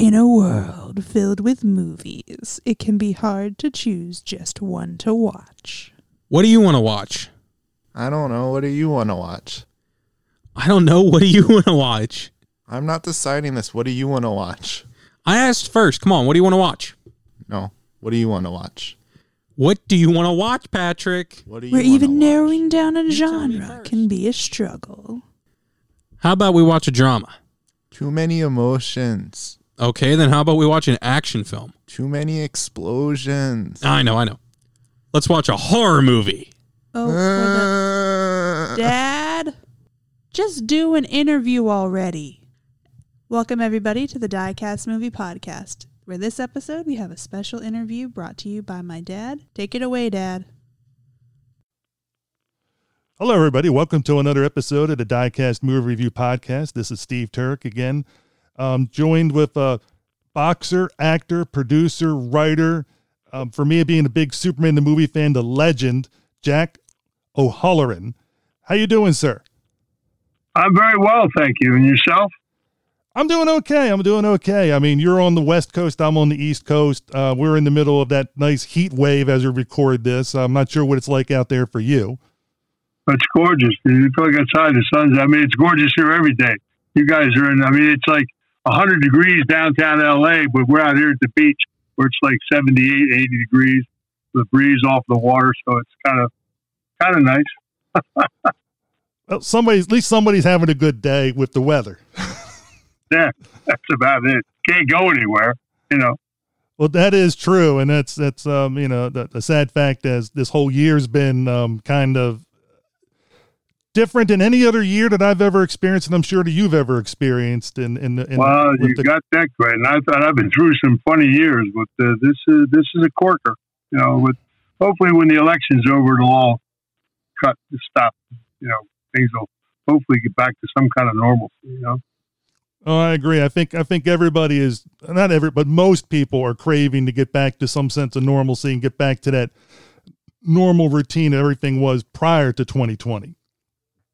In a world filled with movies, it can be hard to choose just one to watch. What do you want to watch? I don't know. What do you want to watch? I don't know. What do you want to watch? I'm not deciding this. What do you want to watch? I asked first. Come on. What do you want to watch? No. What do you want to watch? What do you want to watch, Patrick? What do you Where wanna even watch? narrowing down a You genre first. can be a struggle. How about we watch a drama? Too many emotions. Okay, then how about we watch an action film? Too many explosions. I know, I know. Let's watch a horror movie. Oh, for the Uh, dad, just do an interview already. Welcome everybody to the Diecast Movie Podcast. For this episode, we have a special interview brought to you by my dad. Take it away, Dad. Hello, everybody. Welcome to another episode of the Diecast Movie Review Podcast. This is Steve Turk again, um, joined with a boxer, actor, producer, writer. Um, for me, being a big Superman the movie fan, the legend Jack O'Halloran. How you doing, sir? I'm very well, thank you. And yourself? I'm doing okay. I'm doing okay. I mean, you're on the West Coast. I'm on the East Coast. Uh, we're in the middle of that nice heat wave as we record this. I'm not sure what it's like out there for you. It's gorgeous. You feel like outside the sun's. I mean, it's gorgeous here every day. You guys are in. I mean, it's like 100 degrees downtown LA, but we're out here at the beach where it's like 78, 80 degrees. The breeze off the water, so it's kind of kind of nice. Well, somebody's at least somebody's having a good day with the weather. Yeah, that's about it. Can't go anywhere, you know. Well, that is true, and that's that's um you know the, the sad fact is this whole year's been um kind of different than any other year that I've ever experienced, and I'm sure that you've ever experienced. In in, in well, you the- got that great, and I thought I've been through some funny years, but uh, this is this is a corker, you know. But hopefully, when the election's over, it'll all cut stop. You know, things will hopefully get back to some kind of normalcy. You know, oh, I agree. I think I think everybody is not every, but most people are craving to get back to some sense of normalcy and get back to that normal routine that everything was prior to 2020.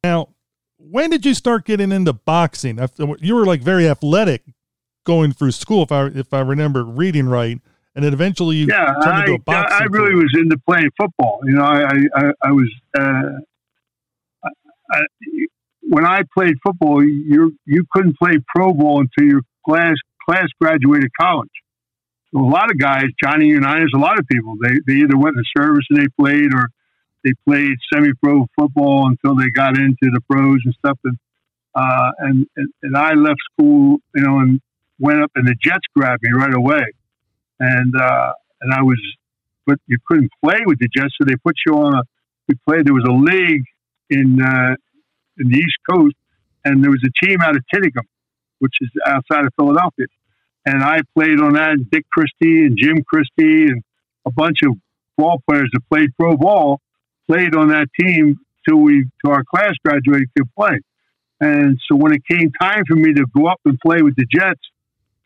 Now, when did you start getting into boxing? You were like very athletic going through school, if I if I remember reading right, and then eventually you yeah, turned I, into a boxing. I really was into playing football. You know, I I, I, was uh, I, I, when I played football, you you couldn't play pro ball until your class class graduated college. So a lot of guys, Johnny Unitas, a lot of people, they, they either went in the service and they played, or they played semi-pro football until they got into the pros and stuff. And uh, and, and and I left school, you know, and went up, and the Jets grabbed me right away, and uh, and I was, but you couldn't play with the Jets, so they put you on a. We played. There was a league in uh, in the East Coast, and there was a team out of Tinicum, which is outside of Philadelphia, and I played on that. Dick Christie and Jim Christie and a bunch of ball players that played pro ball played on that team till we till our class graduated could play. And so when it came time for me to go up and play with the Jets,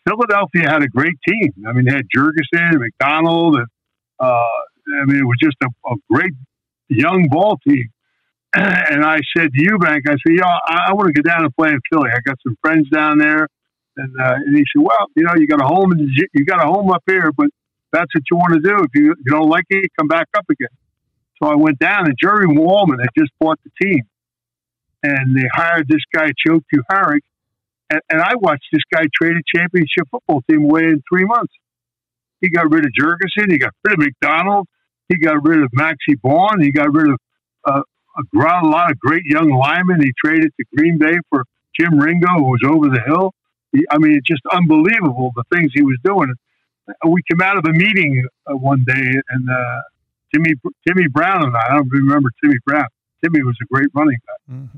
Philadelphia had a great team. I mean, they had Jurgensen and McDonald, and uh, I mean, it was just a, a great young ball team. And I said to Ewbank, I said, "Yeah, I, I want to go down and play in Philly. I got some friends down there." And, uh, and he said, "Well, you know, you got a home in the, you got a home up here, but that's what you want to do. If you, you don't like it, come back up again." So I went down, and Jerry Wolman had just bought the team, and they hired this guy Joe Kuharich, and, and I watched this guy trade a championship football team away in three months. He got rid of Jurgensen, he got rid of McDonald, he got rid of Maxie Baughan, he got rid of uh, a a lot of great young linemen. He traded to Green Bay for Jim Ringo, who was over the hill. He, I mean, it's just unbelievable the things he was doing. We came out of a meeting uh, one day, and uh, Timmy Timmy Brown and I, I don't remember Timmy Brown. Timmy was a great running back. Mhm.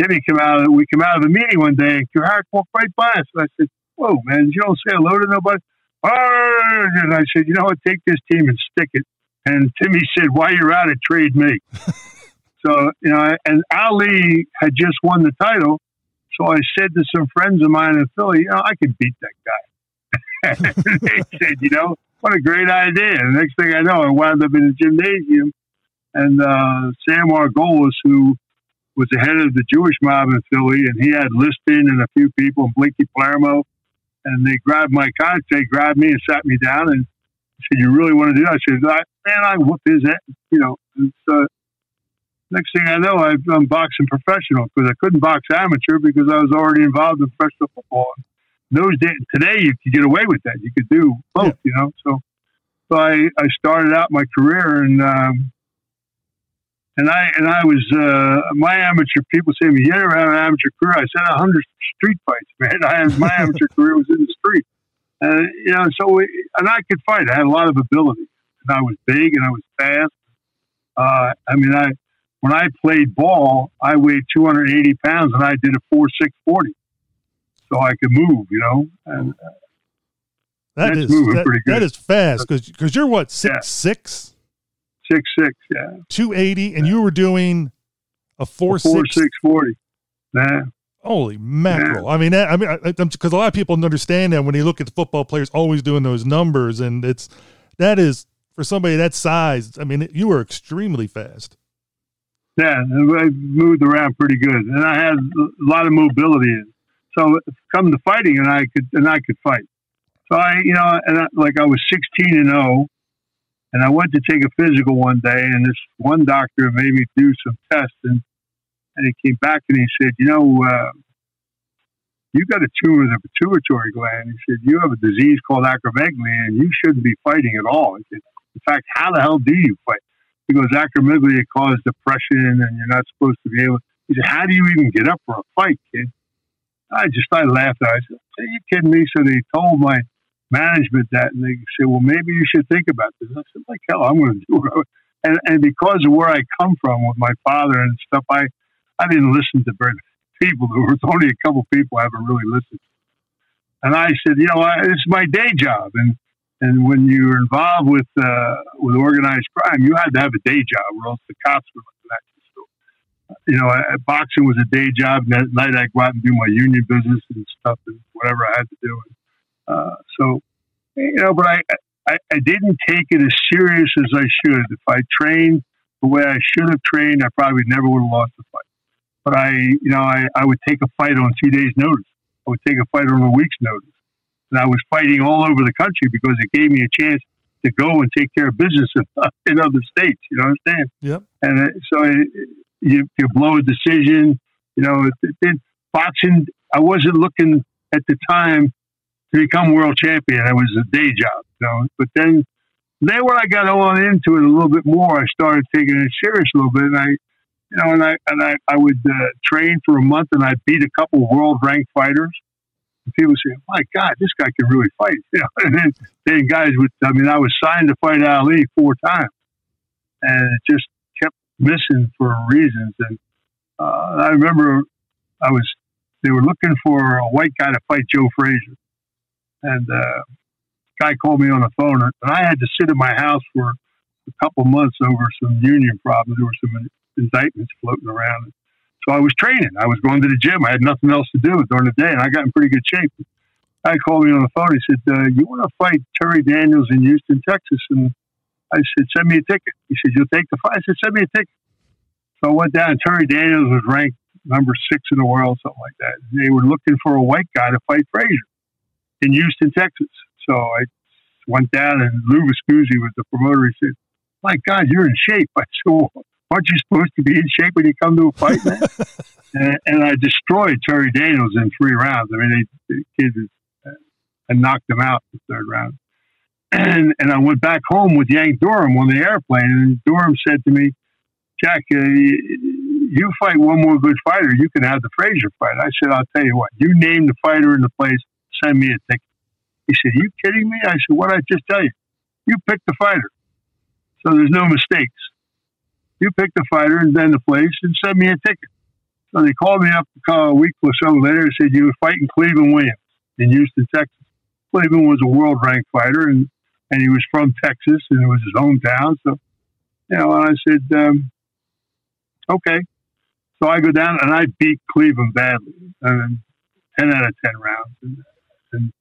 Timmy came out. We came out of the meeting one day, and Kuharich walked right by us. And I said, "Whoa, man! You don't say hello to nobody." "Ah," And I said, "You know what? Take this team and stick it." And Timmy said, "While you're at it, trade me." so you know, and Ali had just won the title. So I said to some friends of mine in Philly, "You know, I can beat that guy." and they said, "You know, what a great idea!" And the next thing I know, I wound up in the gymnasium, and uh, Sam Margolis, who was the head of the Jewish mob in Philly, and he had Liston and a few people, and Blinky Palermo. and they grabbed my contract, they grabbed me and sat me down and said, "You really want to do that?" I said, I, "Man, I whooped his ass." You know, and so next thing I know, I've, I'm boxing professional because I couldn't box amateur because I was already involved in professional football. Those days, today you could get away with that. You could do both, Yeah. you know. So, so I, I started out my career and um, and I and I was uh, my amateur. People say to me, "You never had an amateur career." I said, "A hundred street fights, man. I had my amateur career was in the street, and you know, so we, and I could fight. I had a lot of ability, and I was big and I was fast. Uh, I mean, I when I played ball, I weighed 280 pounds, and I did a four six forty, so I could move. You know, and uh, That's moving that, pretty good. that is fast because because you're what six Yeah. six six six, yeah, two eighty, and you were doing a four, four six. six forty. Yeah. Holy mackerel! I mean, I mean, because a lot of people don't understand that when they look at the football players always doing those numbers, and it's that is for somebody that size. I mean, you were extremely fast. Yeah, and I moved around pretty good, and I had a lot of mobility. So come to fighting, and I could and I could fight. So I, you know, and I, like I was sixteen and zero, and I went to take a physical one day, and this one doctor made me do some tests, and and he came back and he said, you know, uh, you got a tumor in the pituitary gland. He said you have a disease called acromegaly, and you shouldn't be fighting at all. He said, in fact, how the hell do you fight? because acromegaly causes depression and you're not supposed to be able. He said, "How do you even get up for a fight, kid?" I just I laughed. I said, "Are you kidding me?" So they told my management that, and they said, "Well, maybe you should think about this." I said, "Like hell, I'm going to do it." And and because of where I come from with my father and stuff, I I didn't listen to very people. There was only a couple people I ever really listened to. And I said, you know, I, it's my day job, and and when you're involved with uh, with organized crime, you had to have a day job, or else the cops were looking at you. Know, I, boxing was a day job. And at night, I go out and do my union business and stuff, and whatever I had to do. And, Uh, so, you know, but I, I I didn't take it as serious as I should. If I trained the way I should have trained, I probably never would have lost the fight. But I, you know, I, I would take a fight on two days' notice. I would take a fight on a week's notice and I was fighting all over the country because it gave me a chance to go and take care of business in, in other states. You know what I'm saying? Yep. And it, so it, you you blow a decision. You know, it, boxing. I wasn't looking at the time to become world champion. It was a day job. You know, but then then when I got on into it a little bit more, I started taking it serious a little bit, and I. You know, and I and I, I would uh, train for a month, and I beat a couple world ranked fighters and people say, "My God, this guy can really fight." You know, and then, then guys would. I mean, I was signed to fight Ali four times, and it just missing for reasons. And uh, I remember I was. They were looking for a white guy to fight Joe Frazier, and uh, guy called me on the phone, and I had to sit in my house for a couple months over some union problems. There were some indictments floating around. So I was training. I was going to the gym. I had nothing else to do during the day, and I got in pretty good shape. I called me on the phone. He said, uh, "You want to fight Terry Daniels in Houston, Texas?" And I said, "Send me a ticket." He said, "You'll take the fight." I said, "Send me a ticket." So I went down. Terry Daniels was ranked number six in the world, something like that. They were looking for a white guy to fight Frazier in Houston, Texas. So I went down, and Lou Viscusi was the promoter. He said, "My God, you're in shape." I said, well, aren't you supposed to be in shape when you come to a fight, man? and, and I destroyed Terry Daniels in three rounds. I mean, they, the kid was, uh, I knocked him out in the third round. And and I went back home with Yank Durham on the airplane, and Durham said to me, "Jack, uh, you fight one more good fighter, you can have the Frazier fight." I said, "I'll tell you what. You name the fighter in the place, send me a ticket." He said, "You kidding me?" I said, "What I just tell you? You pick the fighter, so there's no mistakes." you pick the fighter and then the place and send me a ticket. So they called me up a week or so later and said, You were fighting Cleveland Williams in Houston, Texas. Cleveland was a world ranked fighter and, and he was from Texas and it was his hometown. So, you know, and I said, um, Okay. So I go down and I beat Cleveland badly, and 10 out of 10 rounds. And, and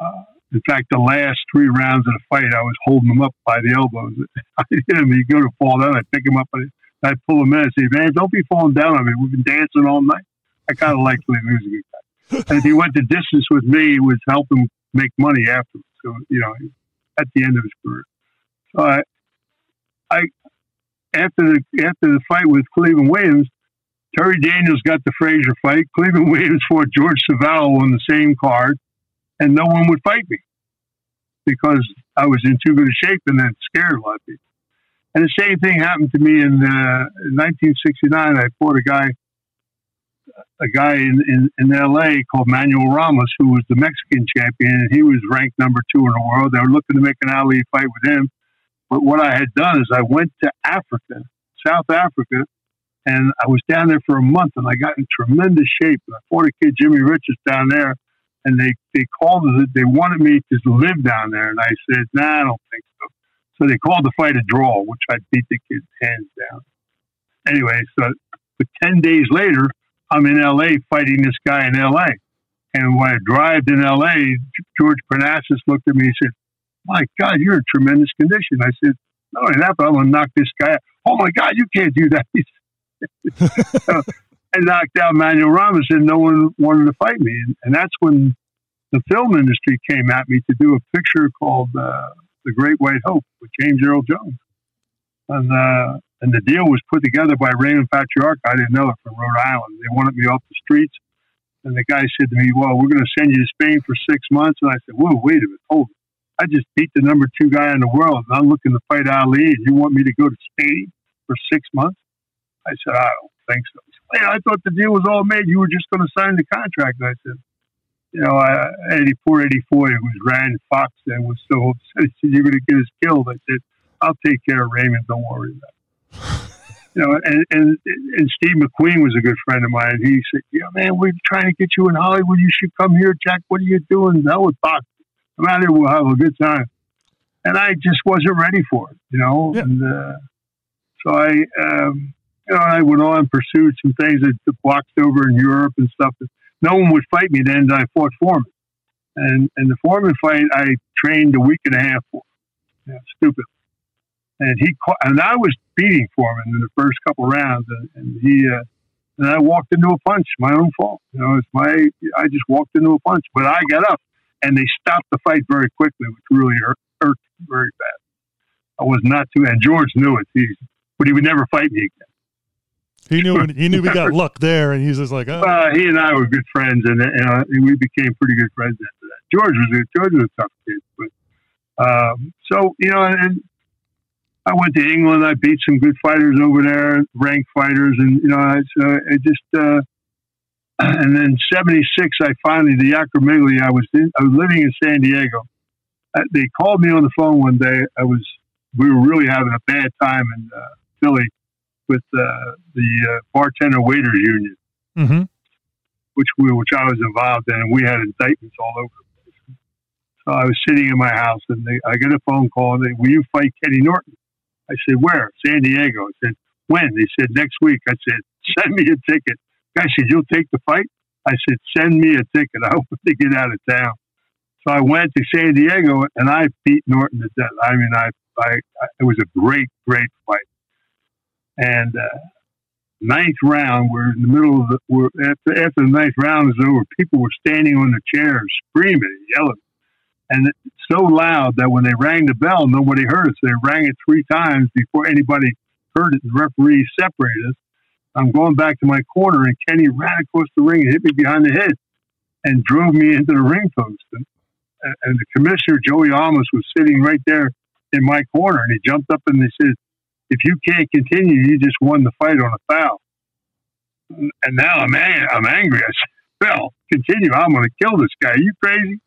uh, in fact, the last three rounds of the fight, I was holding him up by the elbows. I hit him, he'd to fall down. I pick him up, and I pull him in. I say, "Man, don't be falling down on me. We've been dancing all night." I kind of like was guy. and if he went the distance with me, it would help him make money afterwards. So you know, at the end of his career. So I, I after the after the fight with Cleveland Williams, Terry Daniels got the Frazier fight. Cleveland Williams fought George Savello on the same card, and no one would fight me because I was in too good a shape and that scared a lot of people. And the same thing happened to me in, uh, in 1969. I fought a guy, a guy in, in, in L.A. called Manuel Ramos, who was the Mexican champion, and he was ranked number two in the world. They were looking to make an Ali fight with him. But what I had done is I went to Africa, South Africa, and I was down there for a month, and I got in tremendous shape. I fought a kid, Jimmy Richards, down there, and they they called it. They wanted me to live down there, and I said, "Nah, I don't think so." So they called the fight a draw, which I beat the kid hands down. Anyway, so but ten days later, I'm in L.A. fighting this guy in L.A. And when I arrived in L.A., George Parnassus looked at me and said, "My God, you're in tremendous condition." I said, Not only that, but I'm going to knock this guy out." Oh my God, you can't do that. I knocked out Manuel Ramos, and no one wanted to fight me. And, and that's when the film industry came at me to do a picture called uh, "The Great White Hope" with James Earl Jones, and uh, and the deal was put together by Raymond Patriarca. I didn't know it from Rhode Island. They wanted me off the streets, and the guy said to me, "Well, we're going to send you to Spain for six months." And I said, "Whoa, wait a minute, hold! I just beat the number two guy in the world, and I'm looking to fight Ali, and you want me to go to Spain for six months?" I said, "I don't think so." He I thought the deal was all made. You were just going to sign the contract. And I said, you know, uh, 84, 84, it was Rand Fox that was so upset. He said, You're going to get us killed. I said, I'll take care of Raymond. Don't worry about it. You know, and, and, and Steve McQueen was a good friend of mine. He said, Yeah, man, we're trying to get you in Hollywood. You should come here, Jack. What are you doing? That was boxing. Come out here. We'll have a good time. And I just wasn't ready for it, you know. Yeah. And uh, so I, um, you know, I went on and pursued some things that boxed over in Europe and stuff. No one would fight me then. I fought Foreman, and and the Foreman fight I trained a week and a half for. Yeah, stupid. And he and I was beating for him in the first couple rounds, and, and he uh, and I walked into a punch. My own fault. You know, it's my I just walked into a punch, but I got up, and they stopped the fight very quickly, which really hurt, hurt very bad. I was not too, and George knew it. He, but he would never fight me again. He knew he knew we got luck there, and he's just like, oh. Uh, he and I were good friends, and, and uh, we became pretty good friends after that. George was a, George was a tough kid, but um, so you know, and I went to England. I beat some good fighters over there, ranked fighters, and you know, I, so it just. Uh, and then '76, I finally the acromegaly. I was in, I was living in San Diego. Uh, they called me on the phone one day. I was we were really having a bad time in uh, Philly with uh, the uh, bartender waiters union, hmm which we which I was involved in, and we had indictments all over the place. So I was sitting in my house, and they, I get a phone call. And they, will you fight Kenny Norton? I said, where? San Diego. I said, when? They said, next week. I said, send me a ticket. Guy said, you'll take the fight? I said, send me a ticket. I hope to get out of town. So I went to San Diego, and I beat Norton to death. I mean, I, I, I it was a great, great fight. And uh, ninth round, we're in the middle of the, we're after, after the ninth round is over, people were standing on the chairs, screaming yelling. And it's so loud that when they rang the bell, nobody heard us. They rang it three times before anybody heard it. The referee separated us. I'm going back to my corner, and Kenny ran across the ring and hit me behind the head and drove me into the ring post. And, and the commissioner, Joey Almas, was sitting right there in my corner, and he jumped up and he said, if you can't continue, you just won the fight on a foul. And now I'm, ang- I'm angry. I said, well, continue. I'm going to kill this guy. Are you crazy?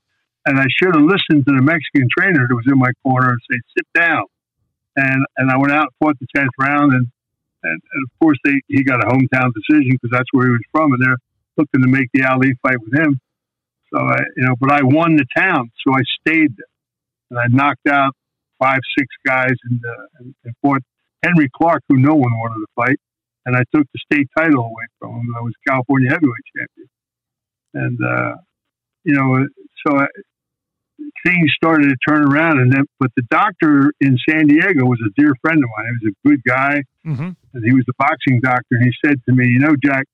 And I should have listened to the Mexican trainer that was in my corner and say, sit down. And, and I went out and fought the 10th round. And, and, and of course, they, he got a hometown decision because that's where he was from. And they're looking to make the Ali fight with him. So, I, you know, but I won the town. So I stayed there. And I knocked out five, six guys and, uh, and, and fought Henry Clark, who no one wanted to fight, and I took the state title away from him. I was California heavyweight champion, and uh, you know, so I, things started to turn around. And then, but the doctor in San Diego was a dear friend of mine. He was a good guy, hmm and he was the boxing doctor. And he said to me, "You know, Jack,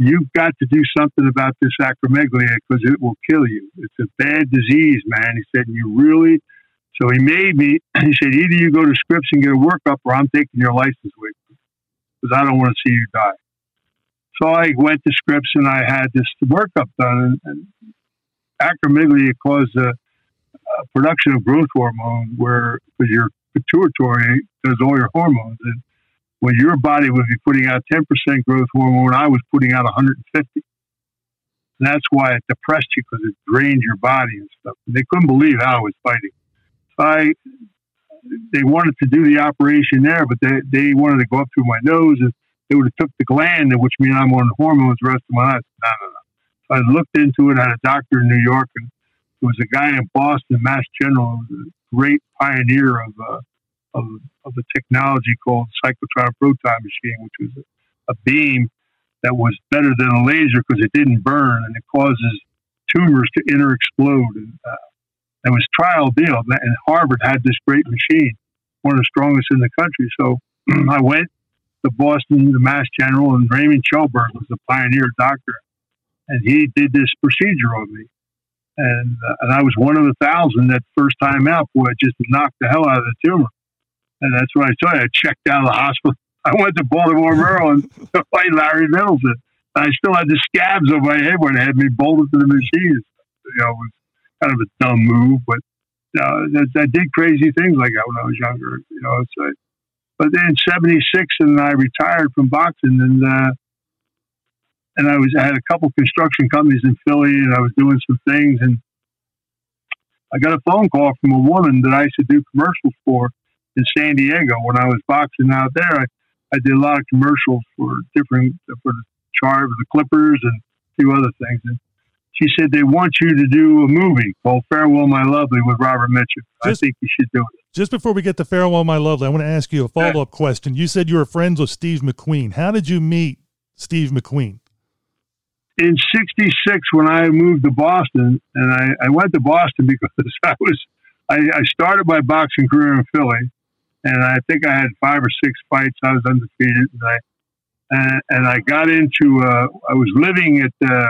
you've got to do something about this acromegaly because it will kill you. It's a bad disease, man. He said, you really. So he made me. He said, either you go to Scripps and get a workup, or I'm taking your license away because I don't want to see you die. So I went to Scripps and I had this workup done, and, acromegaly caused a, a production of growth hormone where because your pituitary does all your hormones and when your body would be putting out 10% growth hormone, I was putting out 150. And that's why it depressed you because it drained your body and stuff. And they couldn't believe how I was fighting. So I, they wanted to do the operation there, but they, they wanted to go up through my nose and they would have took the gland, which means I'm on hormones the rest of my life. No, no, no. I looked into it. I had a doctor in New York and was a guy in Boston, Mass General, a great pioneer of, uh, of, of a technology called cyclotron proton machine, which was a, beam that was better than a laser because it didn't burn and it causes tumors to inter explode. And uh, it was trial deal. And Harvard had this great machine, one of the strongest in the country. So I went to Boston, the Mass General, and Raymond Kjellberg was the pioneer doctor, and he did this procedure on me. And, uh, and I was one of the thousand that first time out, boy, just knocked the hell out of the tumor. And that's what I told you. I checked out of the hospital. I went to Baltimore, Maryland to fight Larry Middleton. I still had the scabs on my head when they had me bolted to the machine. You know, it was kind of a dumb move, but know, I, I did crazy things like that when I was younger. You know, so, but then '76, and I retired from boxing, and uh, and I was I had a couple construction companies in Philly, and I was doing some things, and I got a phone call from a woman that I used to do commercials for in San Diego when I was boxing out there. I, I did a lot of commercials for different for the chart the Clippers and a few other things. And she said they want you to do a movie called Farewell My Lovely with Robert Mitchum. I think you should do it. Just before we get to Farewell My Lovely, I want to ask you a follow up question. You said you were friends with Steve McQueen. How did you meet Steve McQueen? In '66, when I moved to Boston, and I, I went to Boston because I was I, I started my boxing career in Philly, and I think I had five or six fights. I was undefeated, and I and, and I got into. Uh, I was living at uh,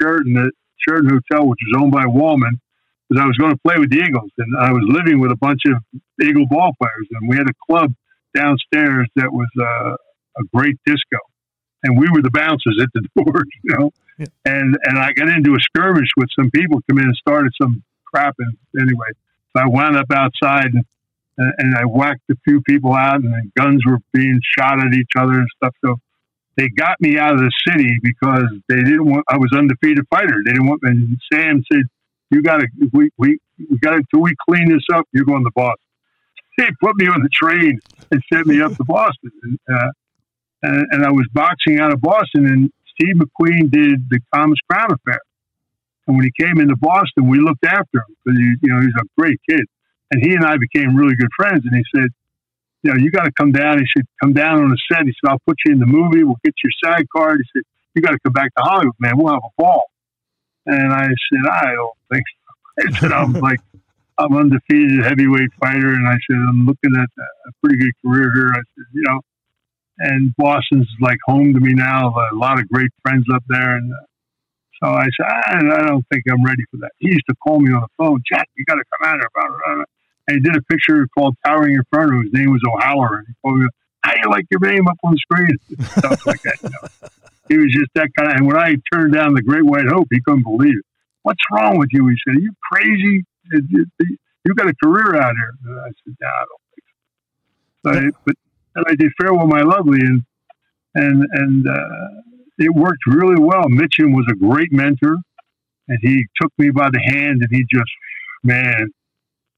Sheraton, the Sheraton Hotel, which was owned by Wolman, because I was going to play with the Eagles, and I was living with a bunch of Eagle ball players, and we had a club downstairs that was uh, a great disco, and we were the bouncers at the door, you know. Yeah. And and I got into a skirmish with some people, come in and started some crap, and anyway, so I wound up outside and and I whacked a few people out, and guns were being shot at each other and stuff. So they got me out of the city because they didn't want. I was undefeated fighter. They didn't want. Me and Sam said, "You got to. We we we got to. We clean this up, you're going to Boston." They put me on the train and sent me up to Boston, and, uh, and, and I was boxing out of Boston. And Steve McQueen did the Thomas Crown affair. And when he came into Boston, we looked after him because you know he's a great kid and he and I became really good friends. And he said, you know, you got to come down. He said, come down on the set. He said, I'll put you in the movie. We'll get your SAG card. He said, you got to come back to Hollywood, man. We'll have a ball. And I said, I don't think so. I said, I'm like, I'm undefeated heavyweight fighter. And I said, I'm looking at a pretty good career here. I said, you know, and Boston's like home to me now. A lot of great friends up there. And so I said, I, don't think I'm ready for that. He used to call me on the phone, Jack, you got to come out here and he did a picture called Towering Inferno. His name was O'Halloran. He told me, "How you like your name up on the screen?" Stuff like that. You know? He was just that kind of. And when I turned down the Great White Hope, he couldn't believe it. What's wrong with you? He said, "Are you crazy? You got a career out here." And I said, "No, I don't think so." so I, but and I did Farewell My Lovely, and and and uh, it worked really well. Mitchum was a great mentor, and he took me by the hand, and he just, man,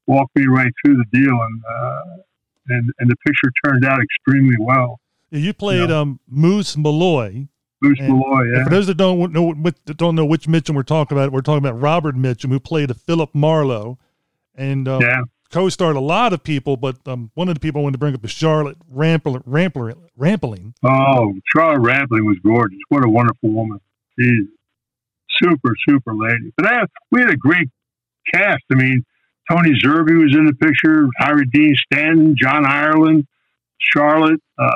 walked me right through the deal, and uh, and and the picture turned out extremely well. Yeah, you played yeah. um, Moose Malloy. Moose Malloy, yeah. For those that don't know don't know which Mitchum we're talking about, we're talking about Robert Mitchum, who played a Philip Marlowe, and um, yeah. Co-starred a lot of people. But um, one of the people I wanted to bring up is Charlotte Rampling. Rampling. Rampling. Oh, Charlotte Rampling was gorgeous. What a wonderful woman. She's super, super lady. But I, we had a great cast. I mean, Tony Zerbe was in the picture, Harry Dean Stanton, John Ireland, Charlotte, uh,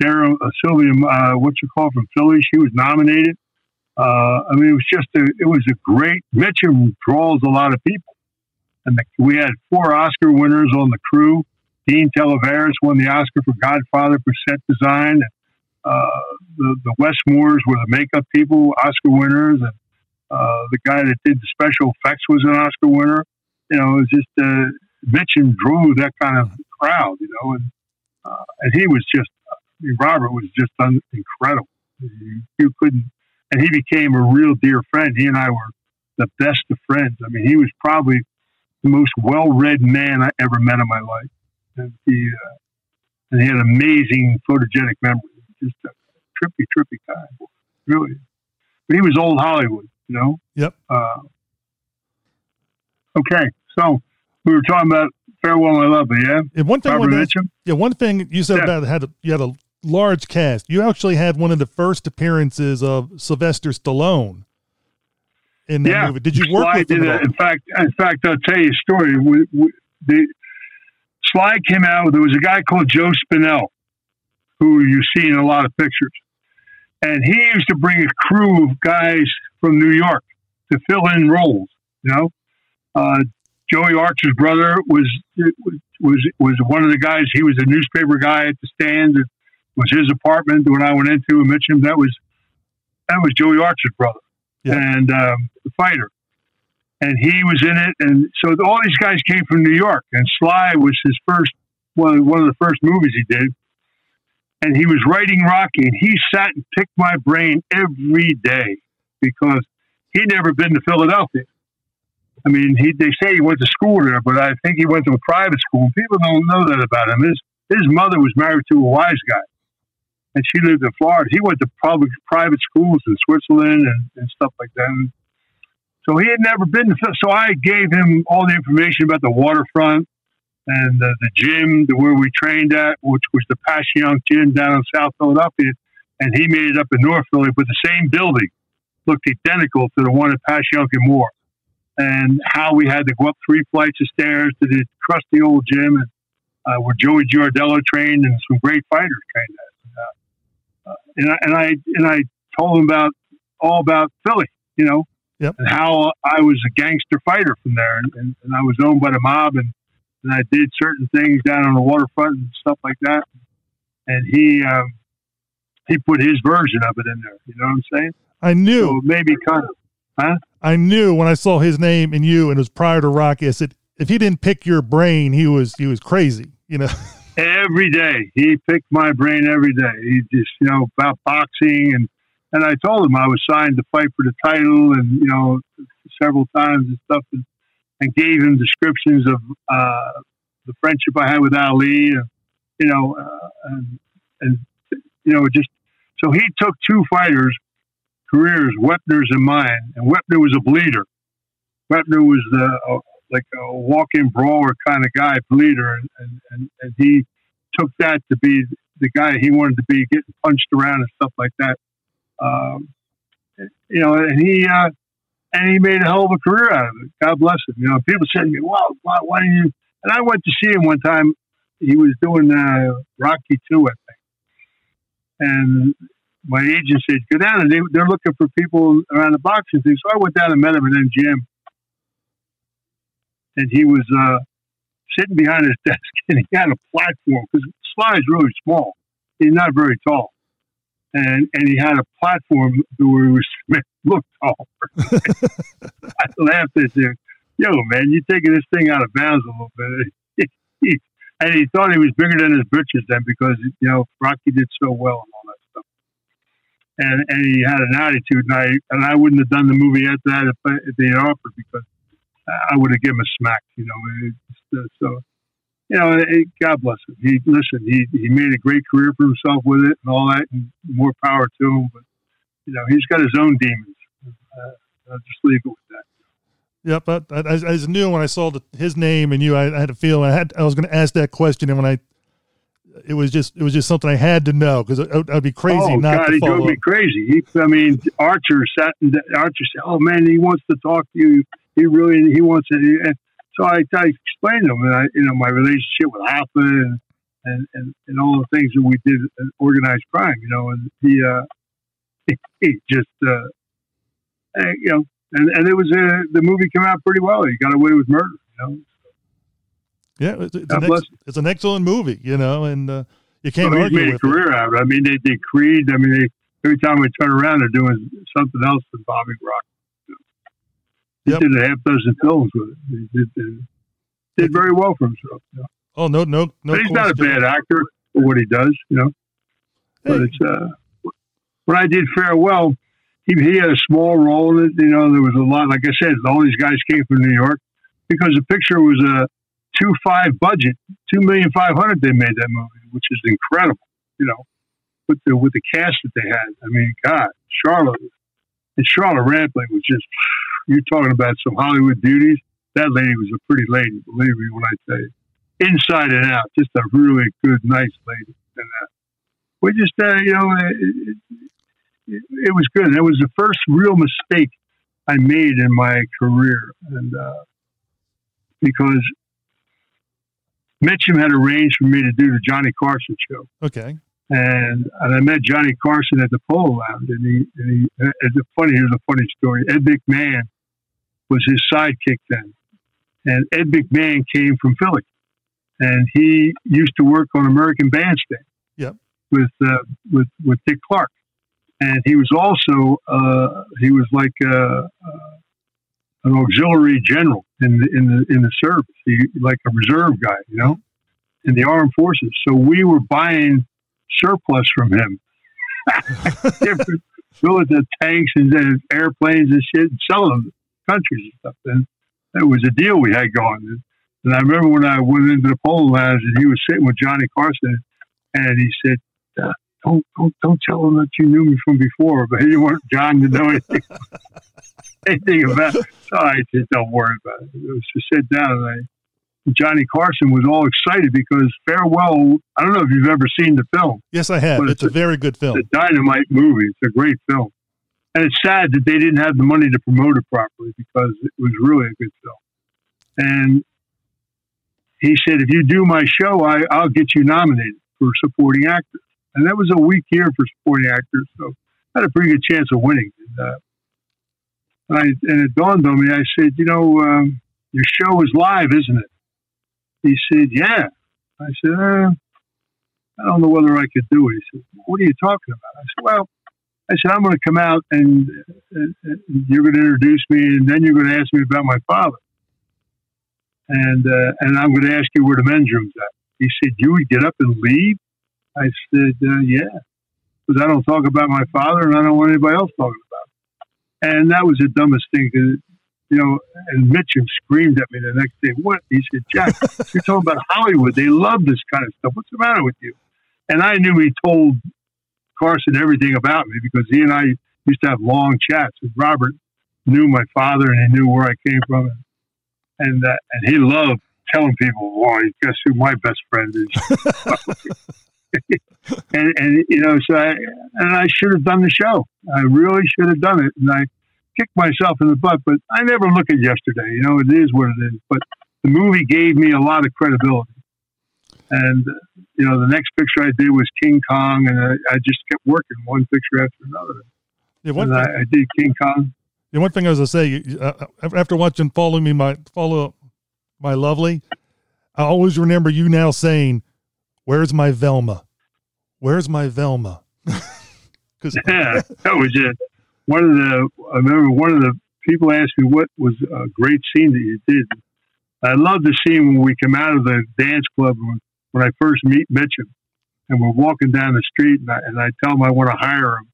Sarah uh, Sylvia, uh, what you call from Philly, she was nominated. Uh, I mean, it was just a, it was a great. Mitchum draws a lot of people, and the, we had four Oscar winners on the crew. Dean Tavoularis won the Oscar for Godfather for set design. Uh, the the Westmores were the makeup people, Oscar winners, and uh, the guy that did the special effects was an Oscar winner. You know, it was just uh, Mitchum drew that kind of crowd. You know, and uh, and he was just I mean, Robert was just un- incredible. You, you couldn't, and he became a real dear friend. He and I were the best of friends. I mean, he was probably the most well-read man I ever met in my life. And he uh, and he had amazing photogenic memory. Just a trippy, trippy guy, really. But he was old Hollywood, you know. Yep. Uh, okay, so we were talking about farewell, my lovely, yeah. And one thing, I Robert wanted to ask- yeah, one thing you said Yeah. about had a, you had a large cast. You actually had one of the first appearances of Sylvester Stallone in that Yeah. movie. Did you work Sly with him? In fact, in fact, I'll tell you a story. We, we, the Sly came out. There was a guy called Joe Spinell, who you see in a lot of pictures, and he used to bring a crew of guys from New York to fill in roles. You know, uh, Joey Archer's brother was was was one of the guys. He was a newspaper guy at the stand. It was his apartment when I went into and mentioned that was that was Joey Archer's brother Yeah. and um, the fighter, and he was in it. And so all these guys came from New York, and Sly was his first one one of the first movies he did. And he was writing Rocky, and he sat and picked my brain every day because he'd never been to Philadelphia. I mean, he they say he went to school there, but I think he went to a private school. People don't know that about him. His his mother was married to a wise guy, and she lived in Florida. He went to public private schools in Switzerland and, and stuff like that. And so he had never been to. So I gave him all the information about the waterfront and the, the gym, the where we trained at, which was the Passyunk Gym down in South Philadelphia, and he made it up in North Philly, but the same building looked identical to the one at Passyunk and Moore and how we had to go up three flights of stairs to the crusty old gym and, uh, where Joey Giardello trained and some great fighters trained at. Uh, and, I, and I and I told him about all about Philly, you know, Yep. and how I was a gangster fighter from there, and, and, and I was owned by the mob, and, and I did certain things down on the waterfront and stuff like that. And he um, he put his version of it in there. You know what I'm saying? I knew. So maybe kind of. huh? I knew when I saw his name and you, and it was prior to Rocky. I said, if he didn't pick your brain, he was he was crazy. You know. every day. He picked my brain every day. He just, you know, about boxing and and I told him I was signed to fight for the title and you know several times and stuff and, and gave him descriptions of uh, the friendship I had with Ali and you know uh, and and you know just so he took two fighters careers Wepner's and mine and Wepner was a bleeder Wepner was the uh, like a walk-in brawler kind of guy bleeder and, and, and, and he took that to be the guy he wanted to be getting punched around and stuff like that um, you know, and he uh, and he made a hell of a career out of it. God bless him. You know, people said to me, "Well, why, why didn't you?" And I went to see him one time. He was doing uh, Rocky Two, I think, and my agent said, "Go down." And they, they're looking for people around the boxing thing. So I went down and met him at MGM, and he was uh, sitting behind his desk, and he had a platform because Sly is really small. He's not very tall and and he had a platform where he was looked taller. I laughed at him. Yo, man, you're taking this thing out of bounds a little bit. And he thought he was bigger than his britches then because you know Rocky did so well and all that stuff. And and he had an attitude, and I and I wouldn't have done the movie after that if, I, if they had offered because I would have given him a smack, you know. Uh, so you know, it, God bless him. He listen. He he made a great career for himself with it and all that, and more power to him. But you know, he's got his own demons. Uh, I'll just leave it with that. Yep, but I, I, I just knew when I saw the, his name and you, I, I had a feeling I had I was going to ask that question, and when I, it was just it was just something I had to know because I'd, I'd be crazy oh not God, to he drove follow. me up. crazy. He, I mean, Archer sat and Archer said, "Oh man, he wants to talk to you. He really he wants to." And so I, I explained to him, and I, you know, my relationship with Hoffa and and, and, and all the things that we did in organized crime, you know, and he, uh, he, he just, uh, eh, you know, and, and it was, uh, the movie came out pretty well. He got away with murder, you know. Yeah, it's, it's, an, ex- it's an excellent movie, you know, and uh, you can't he's argue made a with it. career out of it. I mean, they did Creed. I mean, they, every time we turn around, they're doing something else than bombing rock. He Yep. did a half dozen films with it. He did, did, did very well for himself. You know? Oh no, no, no. but he's not a bad actor for what he does, you know. But it's uh, when I did Farewell, he he had a small role in it. You know, there was a lot. Like I said, all these guys came from New York because the picture was a two five budget, two million five hundred. They made that movie, which is incredible. You know, with the with the cast that they had. I mean, God, Charlotte and Charlotte Rampling was just. You're talking about some Hollywood beauties. That lady was a pretty lady, believe me when I tell you inside and out. Just a really good, nice lady. And uh, we just, uh, you know, it, it, it was good. It was the first real mistake I made in my career, and uh, because Mitchum had arranged for me to do the Johnny Carson show, Okay. and and I met Johnny Carson at the Polo Lounge, and he, and he it's a funny. Here's a funny story. Ed McMahon was his sidekick then, and Ed McMahon came from Philly, and he used to work on American Bandstand. Yep. With uh, with with Dick Clark, and he was also uh, he was like uh, uh, an auxiliary general in the in the in the service, he, like a reserve guy, you know, in the armed forces. So we were buying surplus from him. Different the tanks and airplanes and shit, and selling them countries and stuff. And that was a deal we had going. And, and I remember when I went into the polo lounge and he was sitting with Johnny Carson, and he said, uh, "Don't don't don't tell him that you knew me from before." But he didn't want John to know anything anything about. It. So I said, "Don't worry about it." It was to sit down and I. Johnny Carson was all excited because Farewell. I don't know if you've ever seen the film. Yes, I have. But It's a it's very good film. It's a dynamite movie. It's a great film. And it's sad that they didn't have the money to promote it properly because it was really a good film. And he said, if you do my show, I, I'll get you nominated for supporting actor." And that was a weak year for supporting actors. So I had a pretty good chance of winning. And, uh, I, and it dawned on me, I said, you know, um, your show is live, isn't it? He said, yeah. I said, uh, I don't know whether I could do it. He said, What are you talking about? I said, Well, I said, I'm going to come out and, and you're going to introduce me, and then you're going to ask me about my father. And, uh, and I'm going to ask you where the men's room's at. He said, You would get up and leave? I said, uh, Yeah. Because I don't talk about my father and I don't want anybody else talking about it. And that was the dumbest thing. Cause, you know, and Mitchum screamed at me the next day. What? He said, Jack, you're talking about Hollywood. They love this kind of stuff. What's the matter with you? And I knew he told Carson everything about me because he and I used to have long chats. And Robert knew my father and he knew where I came from. And uh, and he loved telling people, "Boy, guess who my best friend is." and and you know, so I and I should have done the show. I really should have done it, and I kicked myself in the butt. But I never look at yesterday. You know, it is what it is. But the movie gave me a lot of credibility. And uh, you know, the next picture I did was King Kong, and I, I just kept working one picture after another. Yeah, one, And I, I did King Kong. yeah, one thing I was going to say, uh, after watching Follow Me, My Follow My Lovely, I always remember you now saying, Where's my Velma? Where's my Velma? Because Yeah, that was it. One of the I remember one of the people asked me what was a great scene that you did. I love the scene when we come out of the dance club when, when I first meet Mitchum, and we're walking down the street, and I, and I tell him I want to hire him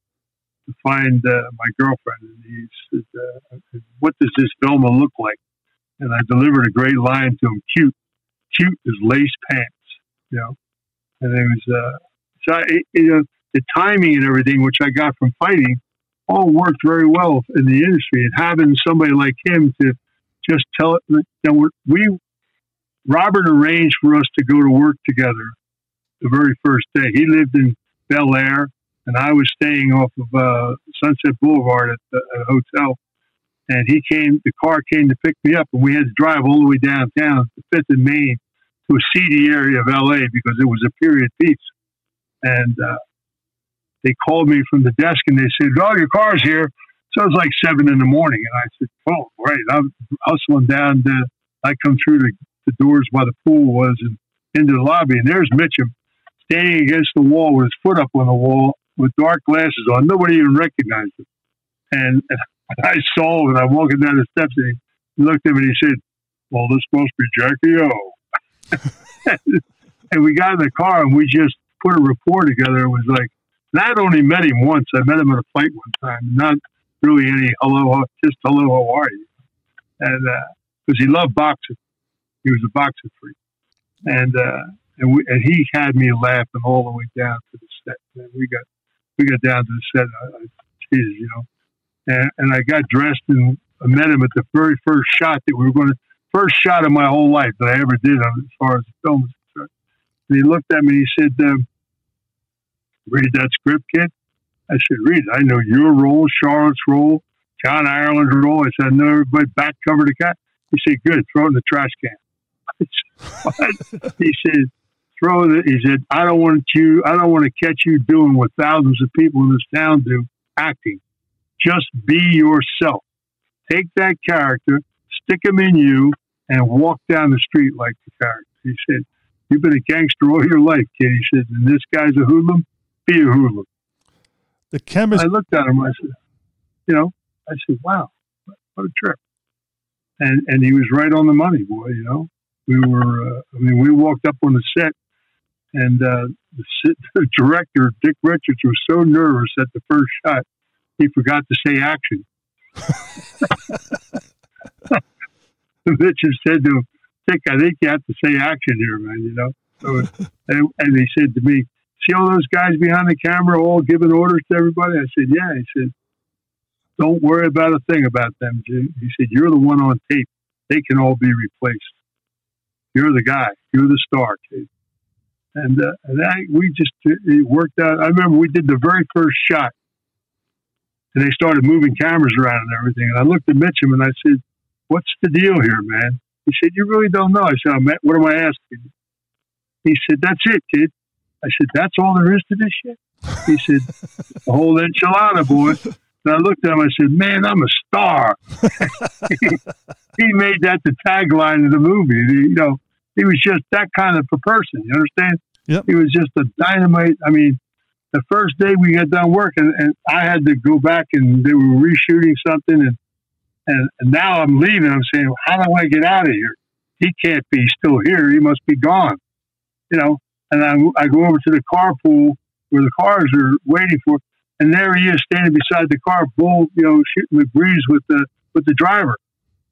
to find uh, my girlfriend, and he said, uh, "What does this Velma look like?" And I delivered a great line to him: "Cute, cute as lace pants," you know. And it was uh, so I, you know the timing and everything, which I got from fighting, all worked very well in the industry. And having somebody like him to just tell it, you know, we, Robert arranged for us to go to work together the very first day. He lived in Bel Air, and I was staying off of uh, Sunset Boulevard at, the, at a hotel. And he came, the car came to pick me up, and we had to drive all the way downtown to Fifth and Main to a seedy area of LA because it was a period piece. And uh, they called me from the desk and they said, "Oh, your car's here." So it was like seven in the morning, and I said, "Oh, great!" I'm hustling down. The, I come through the, the doors where the pool was and into the lobby, and there's Mitchum standing against the wall with his foot up on the wall with dark glasses on. Nobody even recognized him. And, and I saw him, and I'm walking down the steps, and he looked at me and he said, "Well, this must be Jackie O." and we got in the car, and we just put a report together. It was like, I'd only met him once. I met him at a fight one time, not really any hello, just hello, how are you? And uh, because he loved boxing, he was a boxer freak, and uh, and, we, and he had me laughing all the way down to the set. And we got we got down to the set. I, I, you know, and and I got dressed and I met him at the very first shot that we were going to first shot of my whole life that I ever did as far as the film is concerned. And he looked at me and he said, um, "Read that script, kid." I said, "Read it. I know your role, Charlotte's role, John Ireland's role." I said, "I know everybody back cover the cat." He said, "Good. Throw it in the trash can." he said, "Throw it." He said, "I don't want you. I don't want to catch you doing what thousands of people in this town do, acting. Just be yourself. Take that character, stick him in you, and walk down the street like the character." He said, "You've been a gangster all your life, kid." He said, "And this guy's a hoodlum. Be a hoodlum." The chemist. I looked at him. I said, "You know," I said, "Wow, what a trip." And and he was right on the money, boy. You know, we were. Uh, I mean, we walked up on the set, and uh, the, sit, the director Dick Richards was so nervous at the first shot, he forgot to say action. Richards said to him, "Dick, I think you have to say action here, man. You know." So, and, and he said to me, "See all those guys behind the camera, all giving orders to everybody?" I said, "Yeah." He said, "Don't worry about a thing about them, Jim." He said, "You're the one on tape. They can all be replaced." You're the guy. You're the star, kid. And, uh, that, we just it worked out. I remember we did the very first shot, and they started moving cameras around and everything. And I looked at Mitchum and I said, "What's the deal here, man?" He said, "You really don't know." I said, "What am I asking?" He said, "That's it, kid." I said, "That's all there is to this shit." He said, "The whole enchilada, boy." And I looked at him. And I said, "Man, I'm a star." he made that the tagline of the movie. You know, he was just that kind of a person. You understand? Yep. He was just a dynamite. I mean, the first day we got done working, and I had to go back and they were reshooting something, and and, and now I'm leaving. I'm saying, how do I get out of here? He can't be still here. He must be gone. You know. And I, I go over to the carpool where the cars are waiting for, and there he is standing beside the car, bull, you know, shooting the breeze with the with the driver.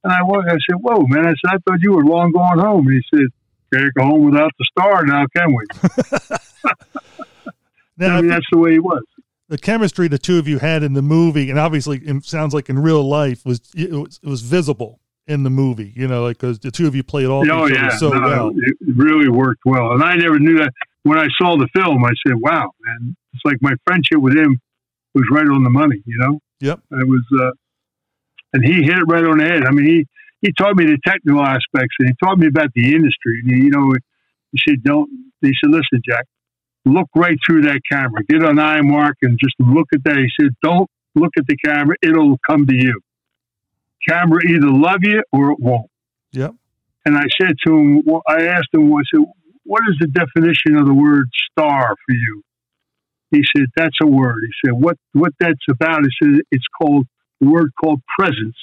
And I I said, "Whoa, man!" I said, "I thought you were long gone home." And he said, "Can't go home without the star now, can we?" Now, I mean, that's the way he was. the chemistry the two of you had in the movie, and obviously it sounds like in real life was it was, it was visible in the movie. You know, like because the two of you played off Oh each yeah, other so no, well. it really worked well. And I never knew that when I saw the film. I said, "Wow, man!" It's like my friendship with him was right on the money. You know, Yep. it was, uh, and he hit it right on the head. I mean, he he taught me the technical aspects, and he taught me about the industry. And he, you know, he said, "Don't." He said, "Listen, Jack, look right through that camera. Get an eye mark and just look at that." He said, "Don't look at the camera; it'll come to you. Camera either love you or it won't." Yep. And I said to him, well, I asked him, I said, what is the definition of the word star for you? He said, that's a word. He said, what, what that's about? He said, it's called, word called presence.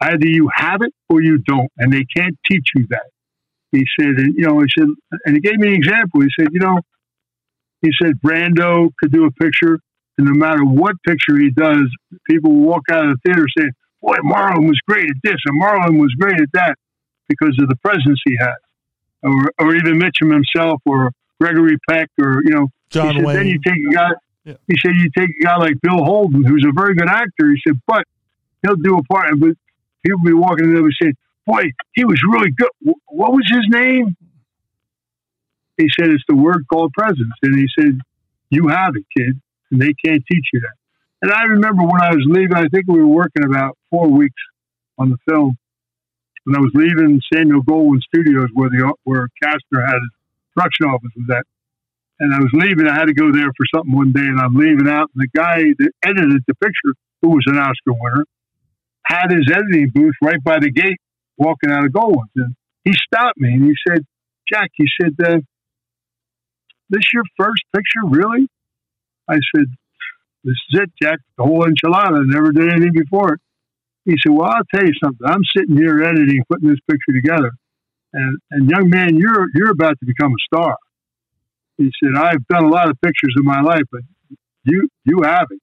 Either you have it or you don't, and they can't teach you that. He said, and, you know, he said, and he gave me an example. He said, you know, he said, Brando could do a picture, and no matter what picture he does, people will walk out of the theater saying, boy, Marlon was great at this, and Marlon was great at that because of the presence he has. Or, or even Mitchum himself, or Gregory Peck, or, you know, John said, Wayne. then you take a guy. Yeah. He said you take a guy like Bill Holden, who's a very good actor. He said, but he'll do a part, but he'll be walking in there and saying, "Boy, he was really good. What was his name?" He said, "It's the word called presence." And he said, "You have it, kid, and they can't teach you that." And I remember when I was leaving, I think we were working about four weeks on the film, when I was leaving Samuel Goldwyn Studios, where the where Kastner had his production office was at, and I was leaving. I had to go there for something one day, and I'm leaving out. And the guy that edited the picture, who was an Oscar winner, had his editing booth right by the gate, walking out of Goldwyn's, and he stopped me and he said, "Jack," he said, uh, "This your first picture, really?" I said, "This is it, Jack. The whole enchilada. Never did anything before it." He said, "Well, I'll tell you something. I'm sitting here editing, putting this picture together, and and young man, you're you're about to become a star." He said, "I've done a lot of pictures in my life, but you you haven't."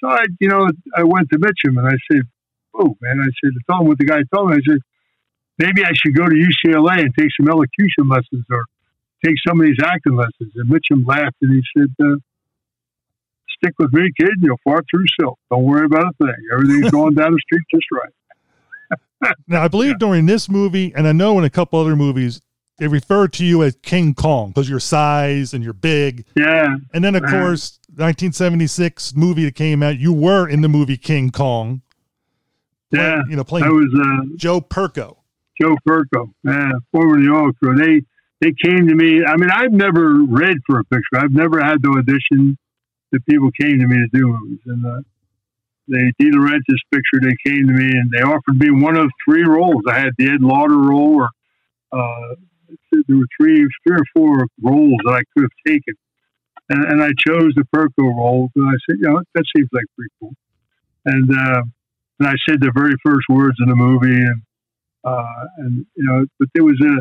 So I, you know, I went to Mitchum and I said, "Oh man," I said, "I told him what the guy told me." I said, "Maybe I should go to UCLA and take some elocution lessons or take some of these acting lessons." And Mitchum laughed and he said. Uh, Stick with me, kid. You'll fart through silk. Don't worry about a thing. Everything's going down the street just right. Now, I believe during this movie, and I know in a couple other movies, they refer to you as King Kong because your size and you're big. Yeah, And then, of Uh-huh. course, 1976 movie that came out, you were in the movie King Kong. yeah. You know, playing That was uh, Joe Perko. Joe Perko, yeah, former the oil crew. They they came to me. I mean, I've never read for a picture. I've never had to audition. The people came to me to do movies, and uh, they De Laurentiis picture. They came to me and they offered me one of three roles. I had the Ed Lauter role, or uh, there were three, three or four roles that I could have taken, and, and I chose the Perko role. And I said, you know, that seems like pretty cool. And uh, and I said the very first words in the movie, and uh, and you know, but there was a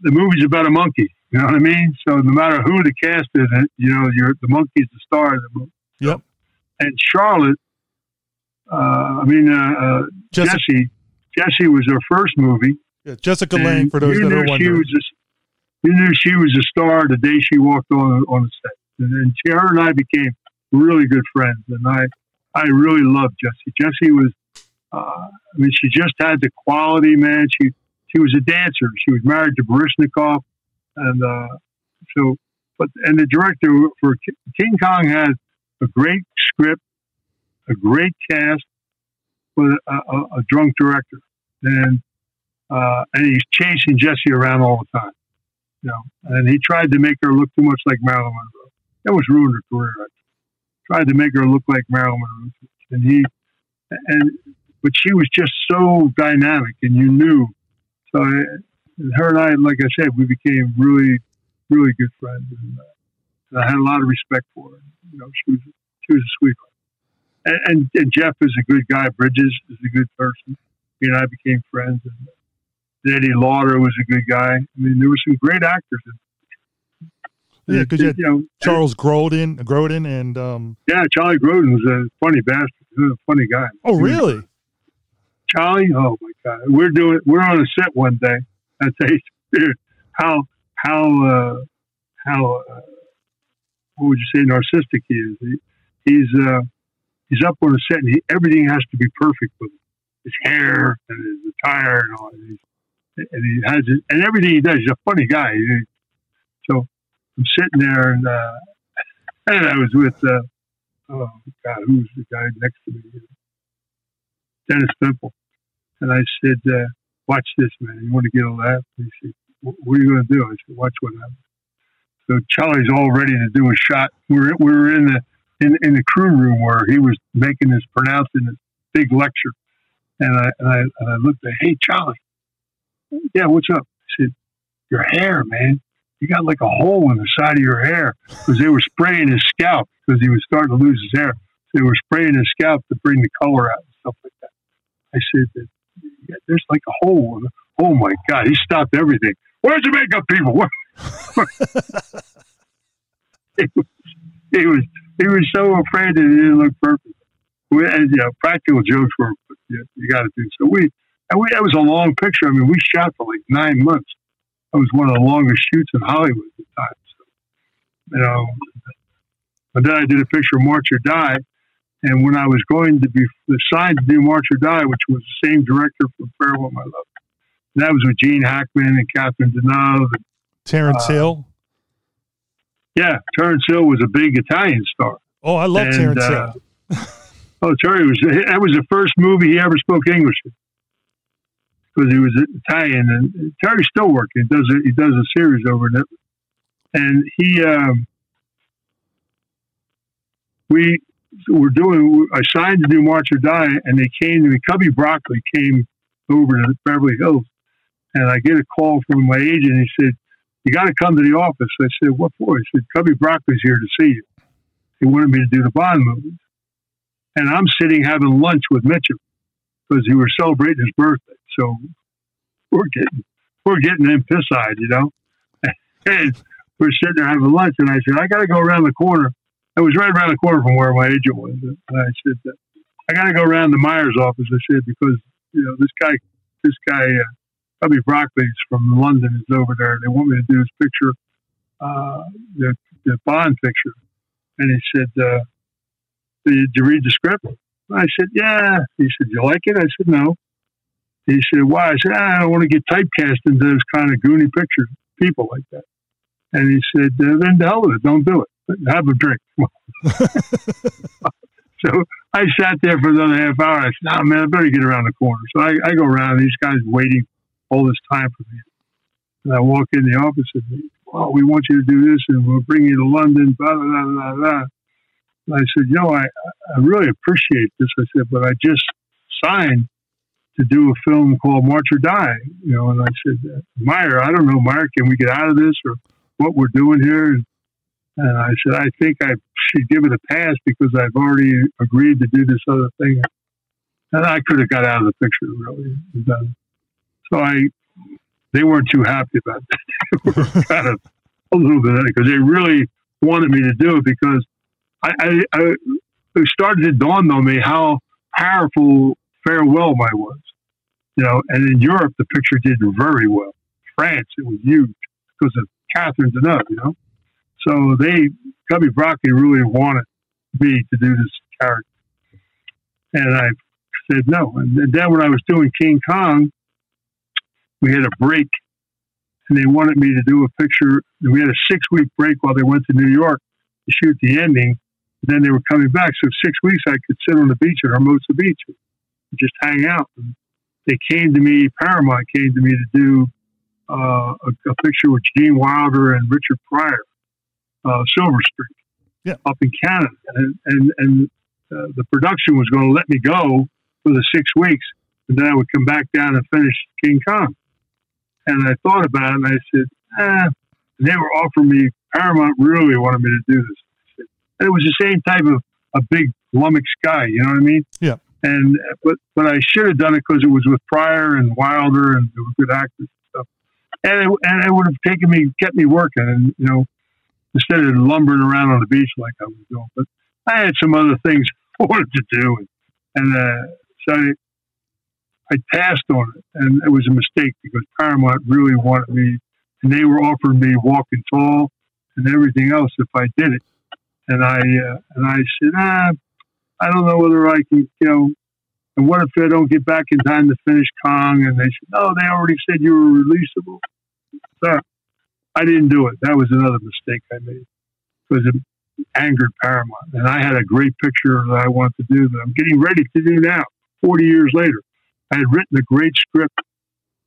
the movie's about a monkey. You know what I mean? So no matter who the cast is, you know, you're the monkey's the star of the movie. Yep. And Charlotte, uh, I mean, uh, uh, Jesse, Jesse was her first movie. Yeah, Jessica and Lange, for those that are wondering. was a, you knew she was a star the day she walked on on the set, and then she, her and I became really good friends. And I, I really loved Jessie. Jessie was, uh, I mean, she just had the quality, man. She she was a dancer. She was married to Baryshnikov, and uh, so, but and the director for King Kong had a great script, a great cast, but a, a, a drunk director, and uh, and he's chasing Jesse around all the time. You know, and he tried to make her look too much like Marilyn Monroe. That was ruined her career. I. Tried to make her look like Marilyn Monroe, and he, and but she was just so dynamic, and you knew. So and her and I, like I said, we became really, really good friends, and, uh, and I had a lot of respect for her. You know, she was she was a sweetheart, and, and, and Jeff is a good guy. Bridges is a good person. He and I became friends, and Eddie Lauter was a good guy. I mean, there were some great actors. Yeah, 'cause you had know, Charles Grodin, Grodin, and um. yeah, Charlie Grodin was a funny bastard, He was a funny guy. Oh, was- really? Charlie, oh my God, we're doing, we're on a set one day. I say, how, how, uh, how, uh, what would you say, narcissistic he is. He, he's, uh, he's up on a set and he, everything has to be perfect with him. His hair and his attire and all. He's, and he has, it, and everything he does. He's a funny guy. So I'm sitting there and, uh, and I was with, uh, oh God, who's the guy next to me? Dennis Fimple. And I said, uh, watch this, man. You want to get a laugh? He said, what are you going to do? I said, watch what happens. So Charlie's all ready to do a shot. We were, we were in the in, in the crew room where he was making this, pronouncing this big lecture. And I, and I, and I looked at, hey, Charlie. Yeah, what's up? I said, your hair, man. You got like a hole in the side of your hair because they were spraying his scalp because he was starting to lose his hair. They were spraying his scalp to bring the color out and stuff like that. I said, yeah, there's like a hole. Oh my God, he stopped everything. Where's the makeup people? What? he, was, he was he was so afraid that he didn't look perfect. We, and, you know, practical jokes were you, you got to do. So we and we that was a long picture. I mean, we shot for like nine months. That was one of the longest shoots in Hollywood at the time. So, you know, and then I did a picture of March or Die. And when I was going to be assigned to do March or Die, which was the same director for Farewell My Love, and that was with Gene Hackman and Catherine Deneuve. And, Terence Uh, Hill. yeah, Terence Hill was a big Italian star. Oh, I love and, Terence uh, Hill. Oh, Terry was that was the first movie he ever spoke English in because he was Italian, and Terry's still working. He does a, he does a series over it, and he um, we were doing. I signed to do March or Die, and they came to me. Cubby Broccoli came over to Beverly Hills, and I get a call from my agent. He said, "You got to come to the office." I said, "What for?" He said, "Cubby Broccoli's here to see you. He wanted me to do the Bond movie." And I'm sitting having lunch with Mitchum because he was celebrating his birthday. So we're getting we're getting him piss-eyed, you know. and we're sitting there having lunch, and I said, "I got to go around the corner." I was right around the corner from where my agent was, and I said, "I got to go around the Meyer's office." I said because you know this guy, this guy, uh, Broccoli's from London is over there. They want me to do his picture, uh, the, the Bond picture, and he said, uh, "Did you read the script?" I said, "Yeah." He said, "You like it?" I said, "No." He said, "Why?" I said, ah, "I don't want to get typecast into those kind of goony pictures, people like that." And he said, uh, "Then the hell with it. Don't do it. Have a drink." so I sat there for another half hour. I said, "Nah, man, I better get around the corner." So I, I go around. These guys waiting all this time for me. And I walk in the office and "Well, we want you to do this, and we'll bring you to London." Blah blah blah blah. And I said, "You know, I I really appreciate this." I said, "But I just signed." to do a film called March or Die. You know, and I said, Meyer, I don't know, Meyer, can we get out of this or what we're doing here? And, and I said, I think I should give it a pass because I've already agreed to do this other thing. And I could have got out of the picture, really. So I, they weren't too happy about that. kind of a little bit because they really wanted me to do it because I, I, I it started to dawn on me how powerful farewell my was. You know, and in Europe the picture did very well. France it was huge because of Catherine Deneuve, you know. So they Cubby Broccoli really wanted me to do this character. And I said no. And then when I was doing King Kong, we had a break and they wanted me to do a picture. We had a six week break while they went to New York to shoot the ending. And then they were coming back. So six weeks I could sit on the beach at Hermosa Beach just hang out. And they came to me, Paramount came to me to do uh, a, a, picture with Gene Wilder and Richard Pryor, uh, Silver Streak, yeah. up in Canada. And, and, and uh, the production was going to let me go for the six weeks, and then I would come back down and finish King Kong. And I thought about it, and I said, eh. And they were offering me, Paramount really wanted me to do this. And it was the same type of a big lummox guy, you know what I mean? Yeah and but but I should have done it because it was with Pryor and Wilder and they were good actors and stuff. And it, and it would have taken me, kept me working, and you know, instead of lumbering around on the beach like I was doing. But I had some other things I wanted to do, and, and uh, so I, I passed on it, and it was a mistake because Paramount really wanted me, and they were offering me walking tall and everything else if I did it, and I uh, and I said ah I don't know whether I can, you know, and what if I don't get back in time to finish Kong? And they said, no, they already said you were releasable. So I didn't do it. That was another mistake I made because it angered Paramount. And I had a great picture that I wanted to do that I'm getting ready to do now, 40 years later. I had written a great script.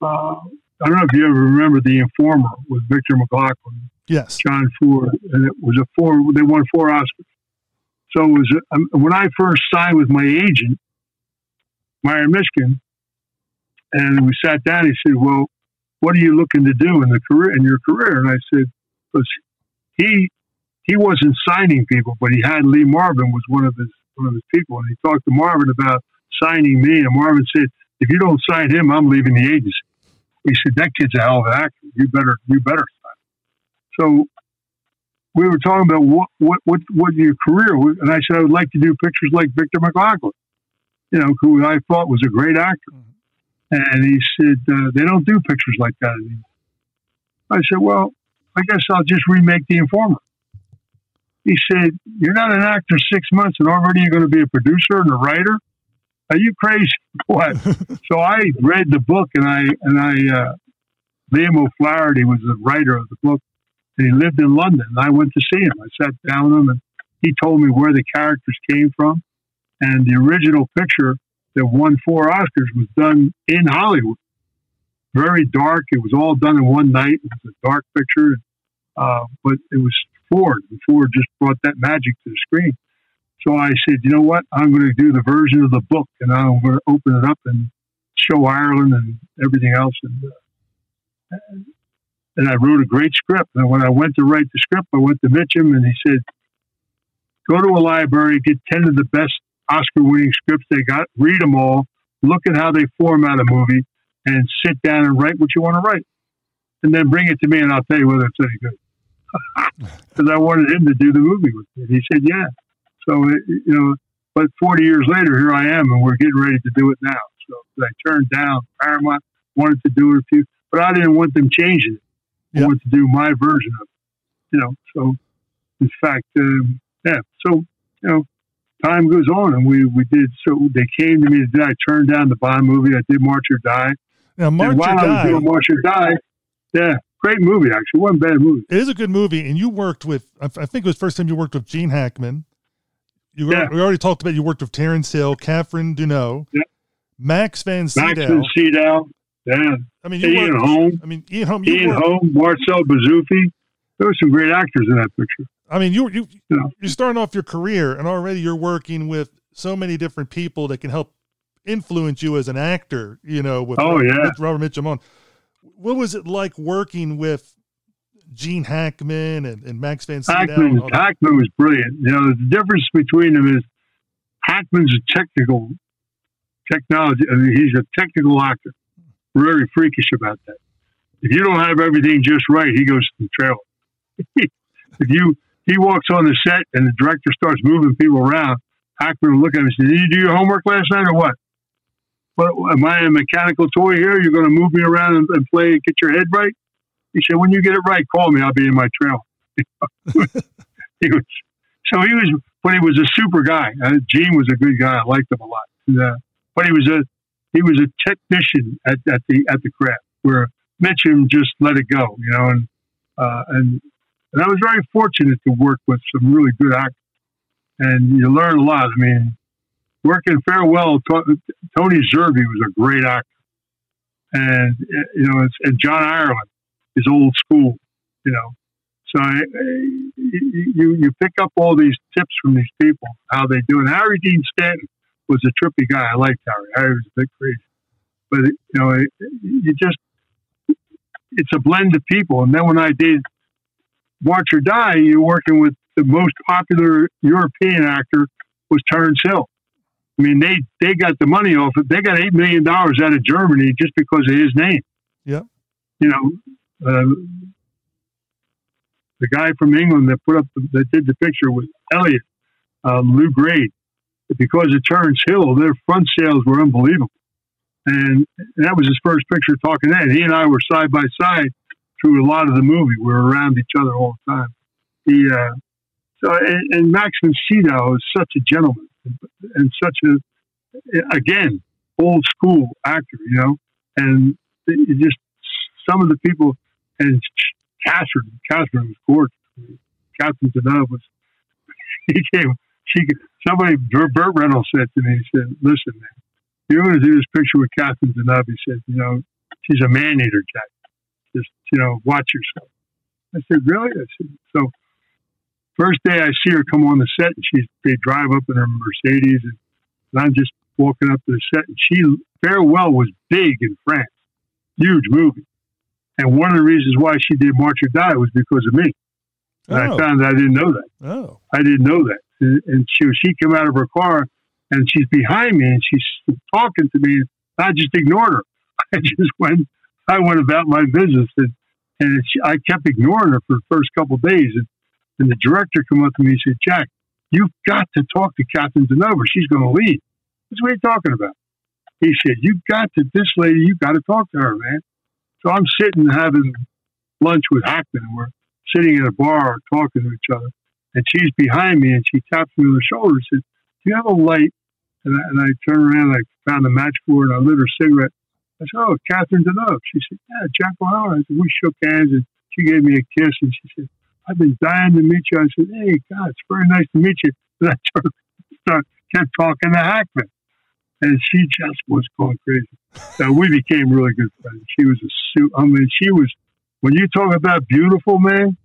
Uh, I don't know if you ever remember The Informer with Victor McLaglen. Yes. John Ford. And it was a four, they won four Oscars. So it was um, when I first signed with my agent, Meyer Mishkin, and we sat down. He said, "Well, what are you looking to do in the career in your career?" And I said, "Because he he wasn't signing people, but he had Lee Marvin was one of his one of his people, and he talked to Marvin about signing me. And Marvin said, "If you don't sign him, I'm leaving the agency." He said, "That kid's a hell of an actor. You better you better sign." So we were talking about what what what what your career, and I said I would like to do pictures like Victor McLaglen, you know, who I thought was a great actor. Mm-hmm. And he said uh, they don't do pictures like that anymore. I said, well, I guess I'll just remake The Informer. He said, you're not an actor six months, and already you're going to be a producer and a writer. Are you crazy? What? so I read the book, and I and I uh, Liam O'Flaherty was the writer of the book and he lived in London. And I went to see him. I sat down with him, and he told me where the characters came from, And the original picture that won four Oscars was done in Hollywood. Very dark. It was all done in one night. It was a dark picture, uh, but it was Ford. And Ford just brought that magic to the screen. So I said, you know what? I'm going to do the version of the book, and I'm going to open it up and show Ireland and everything else. And uh, and I wrote a great script. And when I went to write the script, I went to Mitchum, and he said, "Go to a library, get ten of the best Oscar-winning scripts they got, read them all, look at how they format a movie, and sit down and write what you want to write, and then bring it to me, and I'll tell you whether it's any good." Because I wanted him to do the movie with me. And he said, "Yeah." So it, you know, but 40 years later, here I am, and we're getting ready to do it now. So I turned down Paramount, wanted to do it a few, but I didn't want them changing it. I Yep. wanted to do my version of it. You know, so in fact, um, yeah. So you know, time goes on, and we we did. So they came to me to. I turned down the Bond movie. I did March or Die. Now, March and or while I was Die doing March or Die, yeah, great movie actually. wasn't bad movie. it is a good movie, and you worked with. I think it was the first time you worked with Gene Hackman. You Yeah. we already talked about you worked with Terence Hill, Catherine Deneuve, Yeah. Max Van Max Sydow. and Sydow, yeah, I mean, you Ian worked, Holm, I mean, Ian Holm. You Ian worked, Holm, Marcel Bozzuffi. There were some great actors in that picture. I mean, you you Yeah. you're starting off your career, and already you're working with so many different people that can help influence you as an actor. You know, with Oh, Robert, yeah. with Robert Mitchum on. What was it like working with Gene Hackman and, and Max Van Sydow? Hackman, and all that? Hackman was brilliant. You know, the difference between them is Hackman's a technical technology. I mean, he's a technical actor. Very freakish about that. If you don't have everything just right, he goes to the trailer. if you he walks on the set and the director starts moving people around, Hackman will look at him and say, "Did you do your homework last night or what? What am I a mechanical toy here? You're going to move me around and, and play, get your head right?" He said, "When you get it right, call me. I'll be in my trailer." he was so he was, but he was a super guy. Uh, Gene was a good guy. I liked him a lot. And, uh, but he was a he was a technician at, at the at the craft where Mitchum just let it go, you know, and uh, and and I was very fortunate to work with some really good actors, and you learn a lot. I mean, working farewell, To- Tony Zerbe was a great actor, and you know, and John Ireland is old school, you know. So I, I- you you pick up all these tips from these people, how they do it. Harry Dean Stanton was a trippy guy. I liked Harry. Harry was a big crazy, but you know, it, you just it's a blend of people. And then when I did March or Die, you're working with the most popular European actor was Terence Hill. I mean, they they got the money off it. They got eight million dollars out of Germany just because of his name. Yeah. You know, uh, the guy from England that put up the, that did the picture was Elliot um, Lew Grade. Because of Terence Hill, their front sales were unbelievable, and that was his first picture talking then. He and I were side by side through a lot of the movie. We were around each other all the time. He uh, so and, and Max Sydow is such a gentleman and, such a again old school actor, you know, and it just some of the people and Catherine, Catherine was gorgeous. Catherine Deneuve was he came. She somebody Burt Reynolds said to me, he said, "Listen, man, you're going to do this picture with Catherine Deneuve." He said, "You know, she's a man eater, Jack. Just you know, watch yourself." I said, "Really?" I said, "So." First day I see her come on the set, and she's they drive up in her Mercedes, and, and I'm just walking up to the set, and she Farewell was big in France, huge movie, and one of the reasons why she did March or Die was because of me. And I Oh, found I didn't know that. oh, I didn't know that. And, she she came out of her car and she's behind me and she's talking to me. I just ignored her. I just went. I went about my business and and she, I kept ignoring her for the first couple of days. And, and the director came up to me and said, "Jack, you've got to talk to Catherine Deneuve. She's going to leave." That's what are you talking about? He said, you've got to this lady. you've got to talk to her, man." So I'm sitting having lunch with Hackman. and We're sitting in a bar talking to each other and she's behind me and she taps me on the shoulder and says, Do you have a light? And I, and I turn around and I found a match for her and I lit her cigarette. I said, Oh, Catherine Deneuve. She said, Yeah, Jack O'Hara. I said, We shook hands and she gave me a kiss and she said, I've been dying to meet you. I said, Hey, God, it's very nice to meet you. And I turned, start, kept talking to Hackman, and she just was going crazy. So we became really good friends. She was a suit. I mean, she was. When you talk about beautiful, man,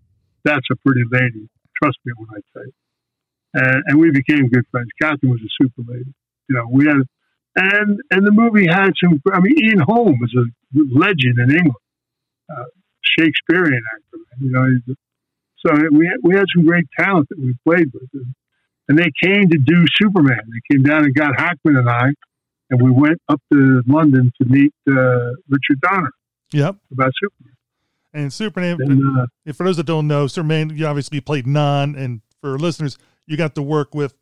that's a pretty lady. Trust me when I say. And, and we became good friends. Catherine was a super lady. You know, we had, and and the movie had some. I mean, Ian Holm was a legend in England, uh, Shakespearean actor. You know, so we had, we had some great talent that we played with, and, and they came to do Superman. They came down and got Hackman and I, and we went up to London to meet uh, Richard Donner Yep. about Superman. And Superman, And, uh, and for those that don't know, Superman, you obviously played Non, and for listeners, you got to work with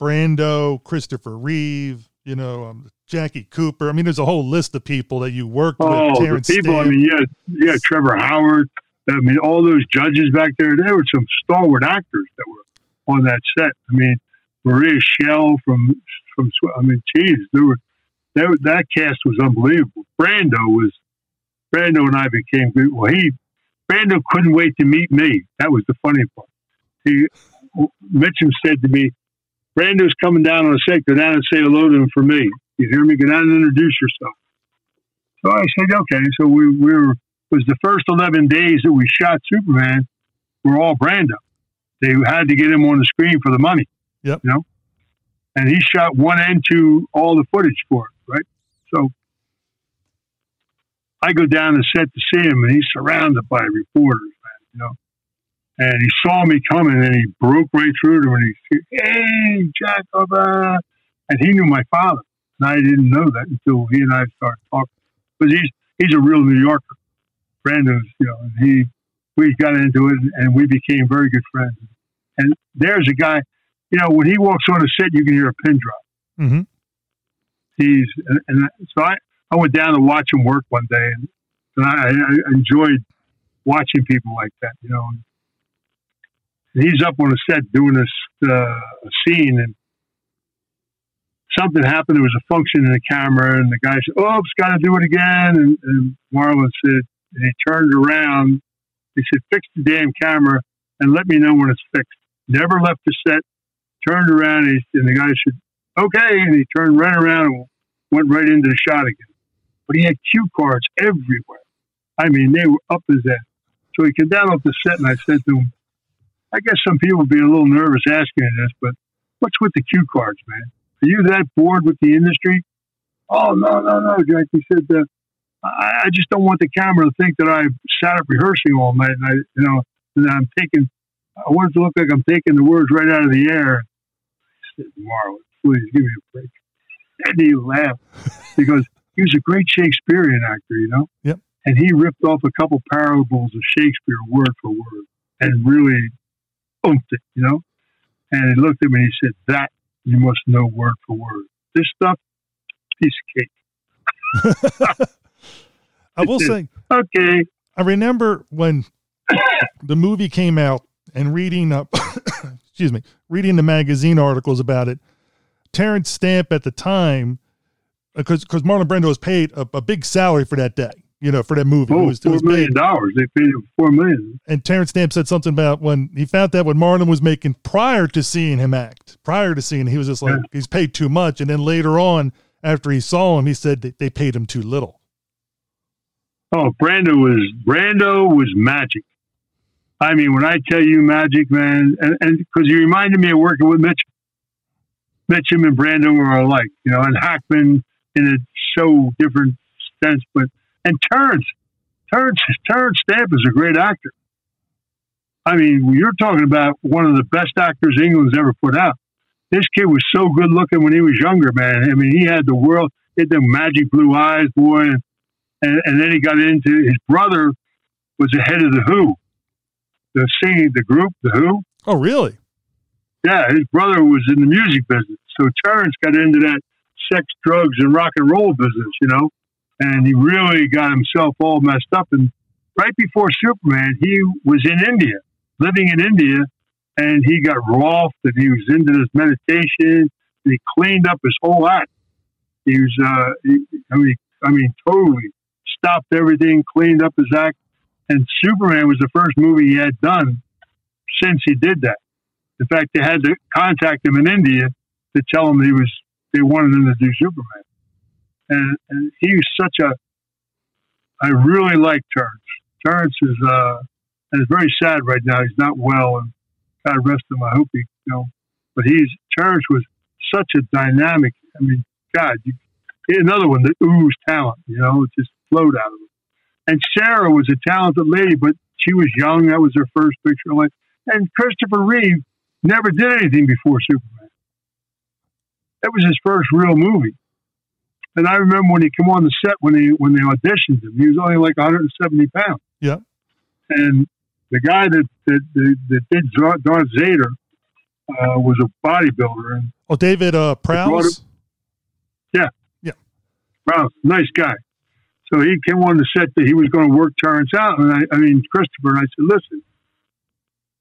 Brando, Christopher Reeve, you know, um, Jackie Cooper. I mean, there's a whole list of people that you worked oh, with. Terrence people! I mean, yeah, yeah, Trevor Howard. I mean, all those judges back there. There were some stalwart actors that were on that set. I mean, Maria Schell from from. I mean, geez, there were that that cast was unbelievable. Brando was Brando and I became good. Well, he Brando couldn't wait to meet me. That was the funny part. He Mitchum said to me, "Brando's coming down on the set. Go down and say hello to him for me. You hear me? Go down and introduce yourself." So I said, "Okay." So we, we were it was the first eleven days that we shot Superman. Were all Brando. They had to get him on the screen for the money. Yep. You know, and he shot one and two all the footage for it. Right. So I go down the set to see him, and he's surrounded by reporters, man. You know, and he saw me coming, and he broke right through to him, and he said, "Hey, Jacob," uh," and he knew my father, and I didn't know that until he and I started talking. But he's he's a real New Yorker. Brando's, you know, and he we got into it, and we became very good friends. And there's a guy, you know, when he walks on a set, you can hear a pin drop hmm he's and, and so I, I went down to watch him work one day and, and I, I enjoyed watching people like that you know and he's up on a set doing this uh, scene and something happened there was a function in the camera and the guy said "Oops, got to do it again and, and Marlon said and he turned around he said fix the damn camera and let me know when it's fixed never left the set turned around and, he, and the guy said okay. And he turned right around and went right into the shot again. But he had cue cards everywhere. I mean, they were up his ass. So he came down off the set and I said to him, I guess some people would be a little nervous asking this, but what's with the cue cards, man? Are you that bored with the industry? Oh, no, no, no, Jack. He said, uh, I, I just don't want the camera to think that I sat up rehearsing all night and I, you know, and I'm taking, I want it to look like I'm taking the words right out of the air. I said, Marlon, please give me a break. And he laughed because he was a great Shakespearean actor, you know? Yep. And he ripped off a couple parables of Shakespeare word for word and really oomphed it, you know? And he looked at me and he said, That you must know word for word. This stuff, piece of cake. I will say, Okay. I remember when the movie came out and reading up, excuse me, reading the magazine articles about it. Terence Stamp at the time, Uh, because because Marlon Brando was paid a, a big salary for that day, you know, for that movie. it Oh, was, it was million dollars. They paid him four million. And Terence Stamp said something about when he found out what Marlon was making prior to seeing him act. Prior to seeing, he was just like, Yeah. he's paid too much. And then later on, after he saw him, he said that they paid him too little. Oh, Brando was Brando was magic. I mean, when I tell you magic, man, and because you reminded me of working with Mitch. Mitchum and Brando were alike, you know, and Hackman in a so different sense, but and Terence, Terence, Terence Stamp is a great actor. I mean, you're talking about one of the best actors England's ever put out. This kid was so good looking when he was younger, man. I mean, he had the world, he had the magic blue eyes, boy, and and, and then he got into his brother was the head of the Who, the singing the group, the Who. Oh, really? Yeah, his brother was in the music business, so Terence got into that sex, drugs, and rock and roll business, you know, and he really got himself all messed up. And right before Superman, he was in India, living in India, and he got rolfed, and he was into this meditation, and he cleaned up his whole act. He was, uh, he, I mean, I mean, totally stopped everything, cleaned up his act, and Superman was the first movie he had done since he did that. In fact, they had to contact him in India to tell him he was they wanted him to do Superman, and, and he was such a. I really like Terence. Terence is uh, it's very sad right now. He's not well, and God rest him. I hope he, you know, but he's Terence was such a dynamic. I mean, God, you, another one that oozed talent. You know, it just flowed out of him. And Sarah was a talented lady, but she was young. That was her first picture. Like, and Christopher Reeve never did anything before Superman. That was his first real movie. And I remember when he came on the set when they when they auditioned him, he was only like 170 pounds. Yeah. And the guy that that, that, that did Darth Vader uh, was a bodybuilder, and Oh, David uh, Prowse. wow, nice guy. So he came on the set that he was going to work Terrence out, and I, I mean Christopher, and I said, listen,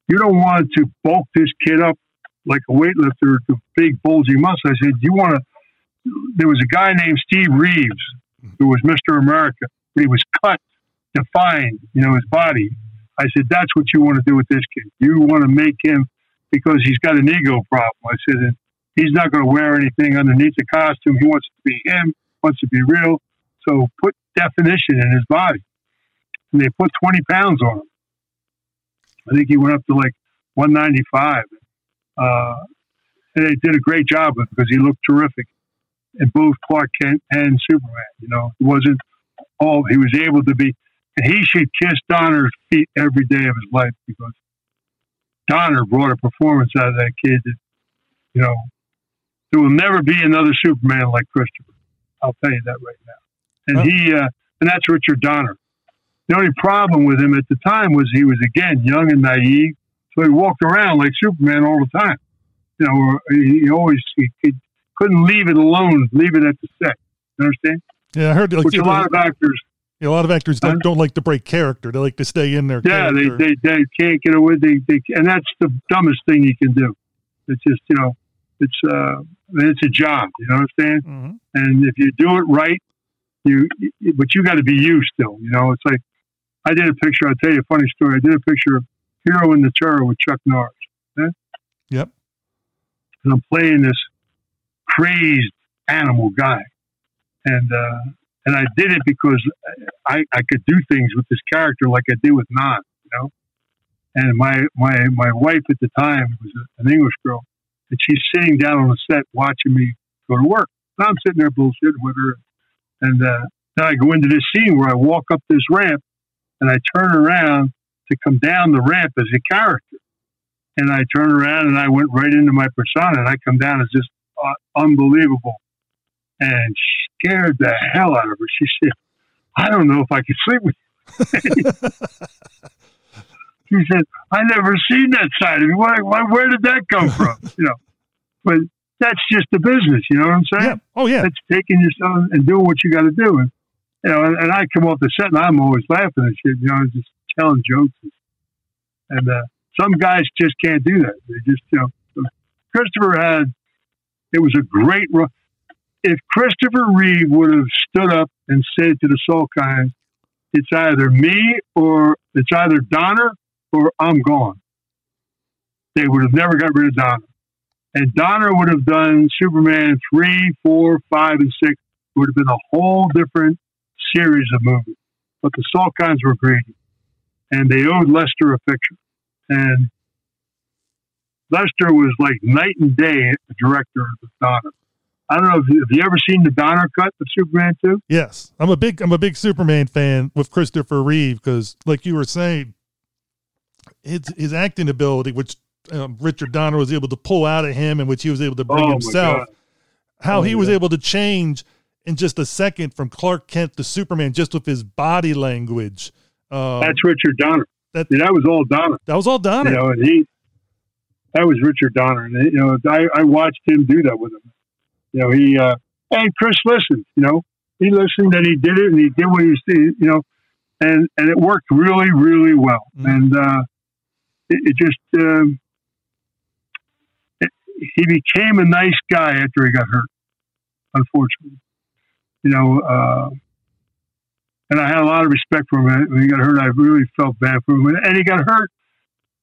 you don't want to bulk this kid up like a weightlifter, the big bulgy muscle. I said, "Do you want to. There was a guy named Steve Reeves who was Mr. America, but he was cut, defined, you know, his body. I said, that's what you want to do with this kid. You want to make him because he's got an ego problem. I said, he's not going to wear anything underneath the costume. He wants to be him, wants to be real. So put definition in his body. And they put 20 pounds on him. I think he went up to like 195. Uh, and they did a great job with him because he looked terrific in both Clark Kent and Superman. You know, it wasn't all, he was able to be, and he should kiss Donner's feet every day of his life because Donner brought a performance out of that kid that, you know, there will never be another Superman like Christopher. I'll tell you that right now. And Well- he, uh, and that's Richard Donner. The only problem with him at the time was he was again young and naive, so he walked around like Superman all the time. You know, he he always he, he couldn't leave it alone, leave it at the set. You understand? Yeah, I heard like, Which a lot of actors, a lot of actors don't, don't like to break character. They like to stay in their yeah, they, they they can't get away. They, they and that's the dumbest thing you can do. It's just you know, it's uh, it's a job. You know what I'm saying? Mhm. and if you do it right, you but you got to be you still. You know, it's like I did a picture. I'll tell you a funny story. I did a picture of Hero in the Terror with Chuck Norris. eh? Yep. And I'm playing this crazed animal guy, and uh, and I did it because I I could do things with this character like I did with Non. You know. And my, my, my wife at the time was an English girl, and she's sitting down on the set watching me go to work. And I'm sitting there bullshitting with her. And uh, then I go into this scene where I walk up this ramp and I turn around to come down the ramp as a character. And I turn around and I went right into my persona and I come down as just uh, unbelievable and scared the hell out of her. She said, I don't know if I can sleep with you. she said, I never seen that side of you. Why, why, where did that come from? you know, but that's just the business. You know what I'm saying? yeah. Oh yeah. That's taking yourself and doing what you got to do. And, you know, and, and I come off the set and I'm always laughing and shit, you know, just telling jokes. And uh, some guys just can't do that. They just, you know, Christopher had, it was a great run. If Christopher Reeve would have stood up and said to the Salkinds, it's either me or it's either Donner or I'm gone, they would have never got rid of Donner. And Donner would have done Superman three, four, five, and six. It would have been a whole different series of movies. But the Salkinds were greedy, and they owed Lester a picture. And Lester was like night and day a director of Donner. I don't know if you, have you ever seen the Donner cut of Superman two? Yes, I'm a big I'm a big Superman fan with Christopher Reeve because, like you were saying, his his acting ability, which um, Richard Donner was able to pull out of him, and which he was able to bring Oh, himself, how Oh, he was yeah. able to change in just a second from Clark Kent to Superman just with his body language. Um, That's Richard Donner. that that was all Donner. that was all Donner. You know, and he that was Richard Donner, and you know, I, I watched him do that with him. You know, he uh, and Chris listened. You know, he listened and he did it, and he did what he was, you know, and and it worked really, really well. Mhm. And uh, it, it just um, it, he became a nice guy after he got hurt. Unfortunately, you know. Uh, and I had a lot of respect for him. When he got hurt, I really felt bad for him. And he got hurt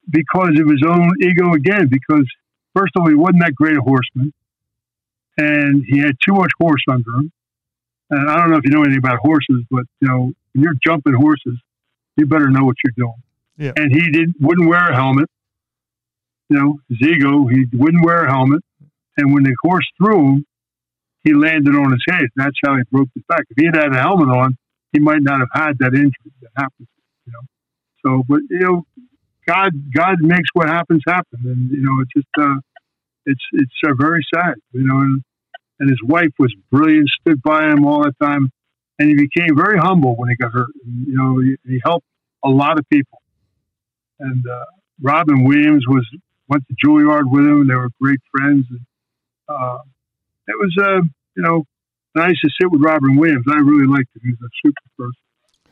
because of his own ego again. Because first of all, he wasn't that great a horseman. and he had too much horse under him. And I don't know if you know anything about horses, but you know when you're jumping horses, you better know what you're doing. Yeah. And he didn't wouldn't wear a helmet. You know, his ego, he wouldn't wear a helmet. And when the horse threw him, he landed on his head. That's how he broke his back. If he had had a helmet on, he might not have had that injury that happened. You know, so but you know, God God makes what happens happen, and you know it's just uh, it's it's uh, very sad. You know, and, and his wife was brilliant, stood by him all the time, and he became very humble when he got hurt. And, you know, he, he helped a lot of people. And uh, Robin Williams was went to Juilliard with him. They were great friends. And, uh, it was, uh, you know, nice to sit with Robin Williams. I really liked him. He was a super person.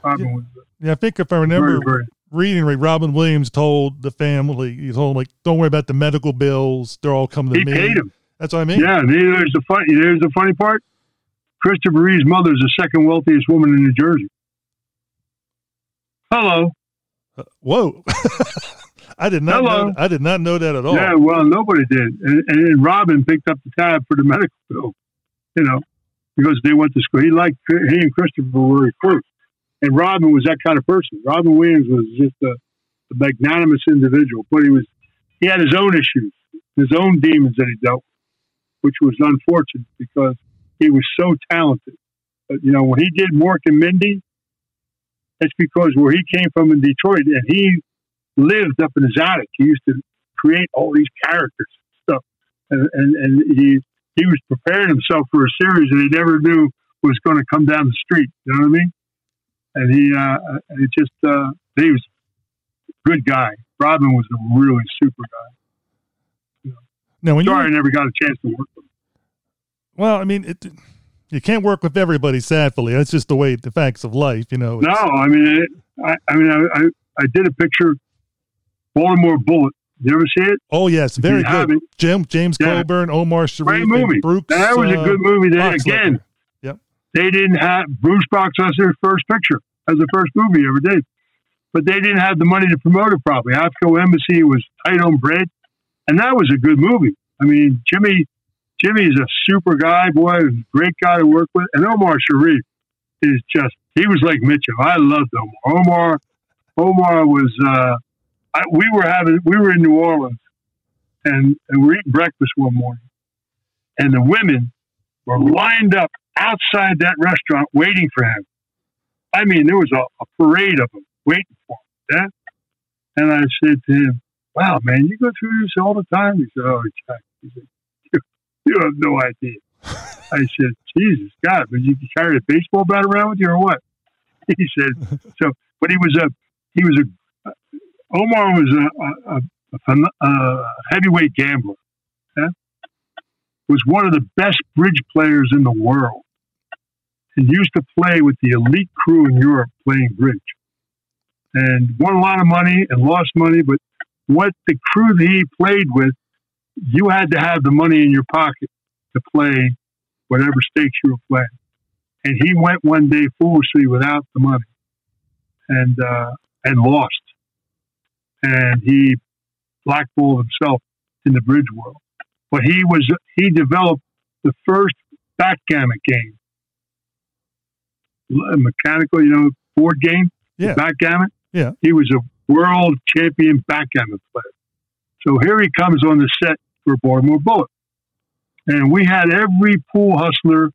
Robin Yeah. uh, Yeah, I think if I remember very, very. reading right, Robin Williams told the family, he told them like, "Don't worry about the medical bills; they're all coming to He me." paid him. That's what I mean. Yeah, there's the funny. There's the funny part. Christopher Reeve's mother is the second wealthiest woman in New Jersey. Hello. Whoa, I did not. Hello. Know, I did not know that at all. Yeah, well, nobody did, and, and Robin picked up the tab for the medical bill. You know, because they went to school. He liked he and Christopher were close, and Robin was that kind of person. Robin Williams was just a, a magnanimous individual, but he was he had his own issues, his own demons that he dealt with, which was unfortunate because he was so talented. But you know, when he did Mork and Mindy, it's because where he came from in Detroit, and he lived up in his attic. He used to create all these characters and stuff, and and, and he he was preparing himself for a series that he never knew was going to come down the street. You know what I mean? And he uh, it just uh, he was a good guy. Robin was a really super guy. Now, when you Sorry, I never got a chance to work with him. well, I mean, it, you can't work with everybody. Sadly, that's just the way the facts of life. You know. No, I mean, it, I, I mean, I, I, I did a picture, Baltimore Bullet. You ever see it? Oh yes, very good. Jim James Yeah. Coburn, Omar Sharif, Great movie. Brooks. that was a uh, good movie. Boxleitner. again, Yep. they didn't have Bruce Box was their first picture as the first movie ever did, but they didn't have the money to promote it properly. Avco Embassy was tight on bread, and that was a good movie. I mean, Jimmy, Jimmy is a super guy, boy, great guy to work with, and Omar Sharif is just he was like Mitchum. I loved Omar. Omar, Omar was. Uh, I, we were having we were in New Orleans, and, and we were eating breakfast one morning, and the women were lined up outside that restaurant waiting for him. I mean, there was a, a parade of them waiting for him. Yeah? And I said to him, "Wow, man, you go through this all the time." He said, "Oh, Jack," he said, "You, you have no idea." I said, "Jesus God, but you carry a baseball bat around with you or what?" He said, "So, but he was a he was a Omar was a, a, a, a heavyweight gambler. Yeah? Was one of the best bridge players in the world, and used to play with the elite crew in Europe playing bridge, and won a lot of money and lost money. But what the crew that he played with, you had to have the money in your pocket to play whatever stakes you were playing. And he went one day foolishly without the money, and uh, and lost and he blackballed himself in the bridge world. But he was he developed the first backgammon game, a mechanical, you know, board game, Yeah. backgammon. Yeah. he was a world champion backgammon player. So here he comes on the set for Baltimore Bullet, and we had every pool hustler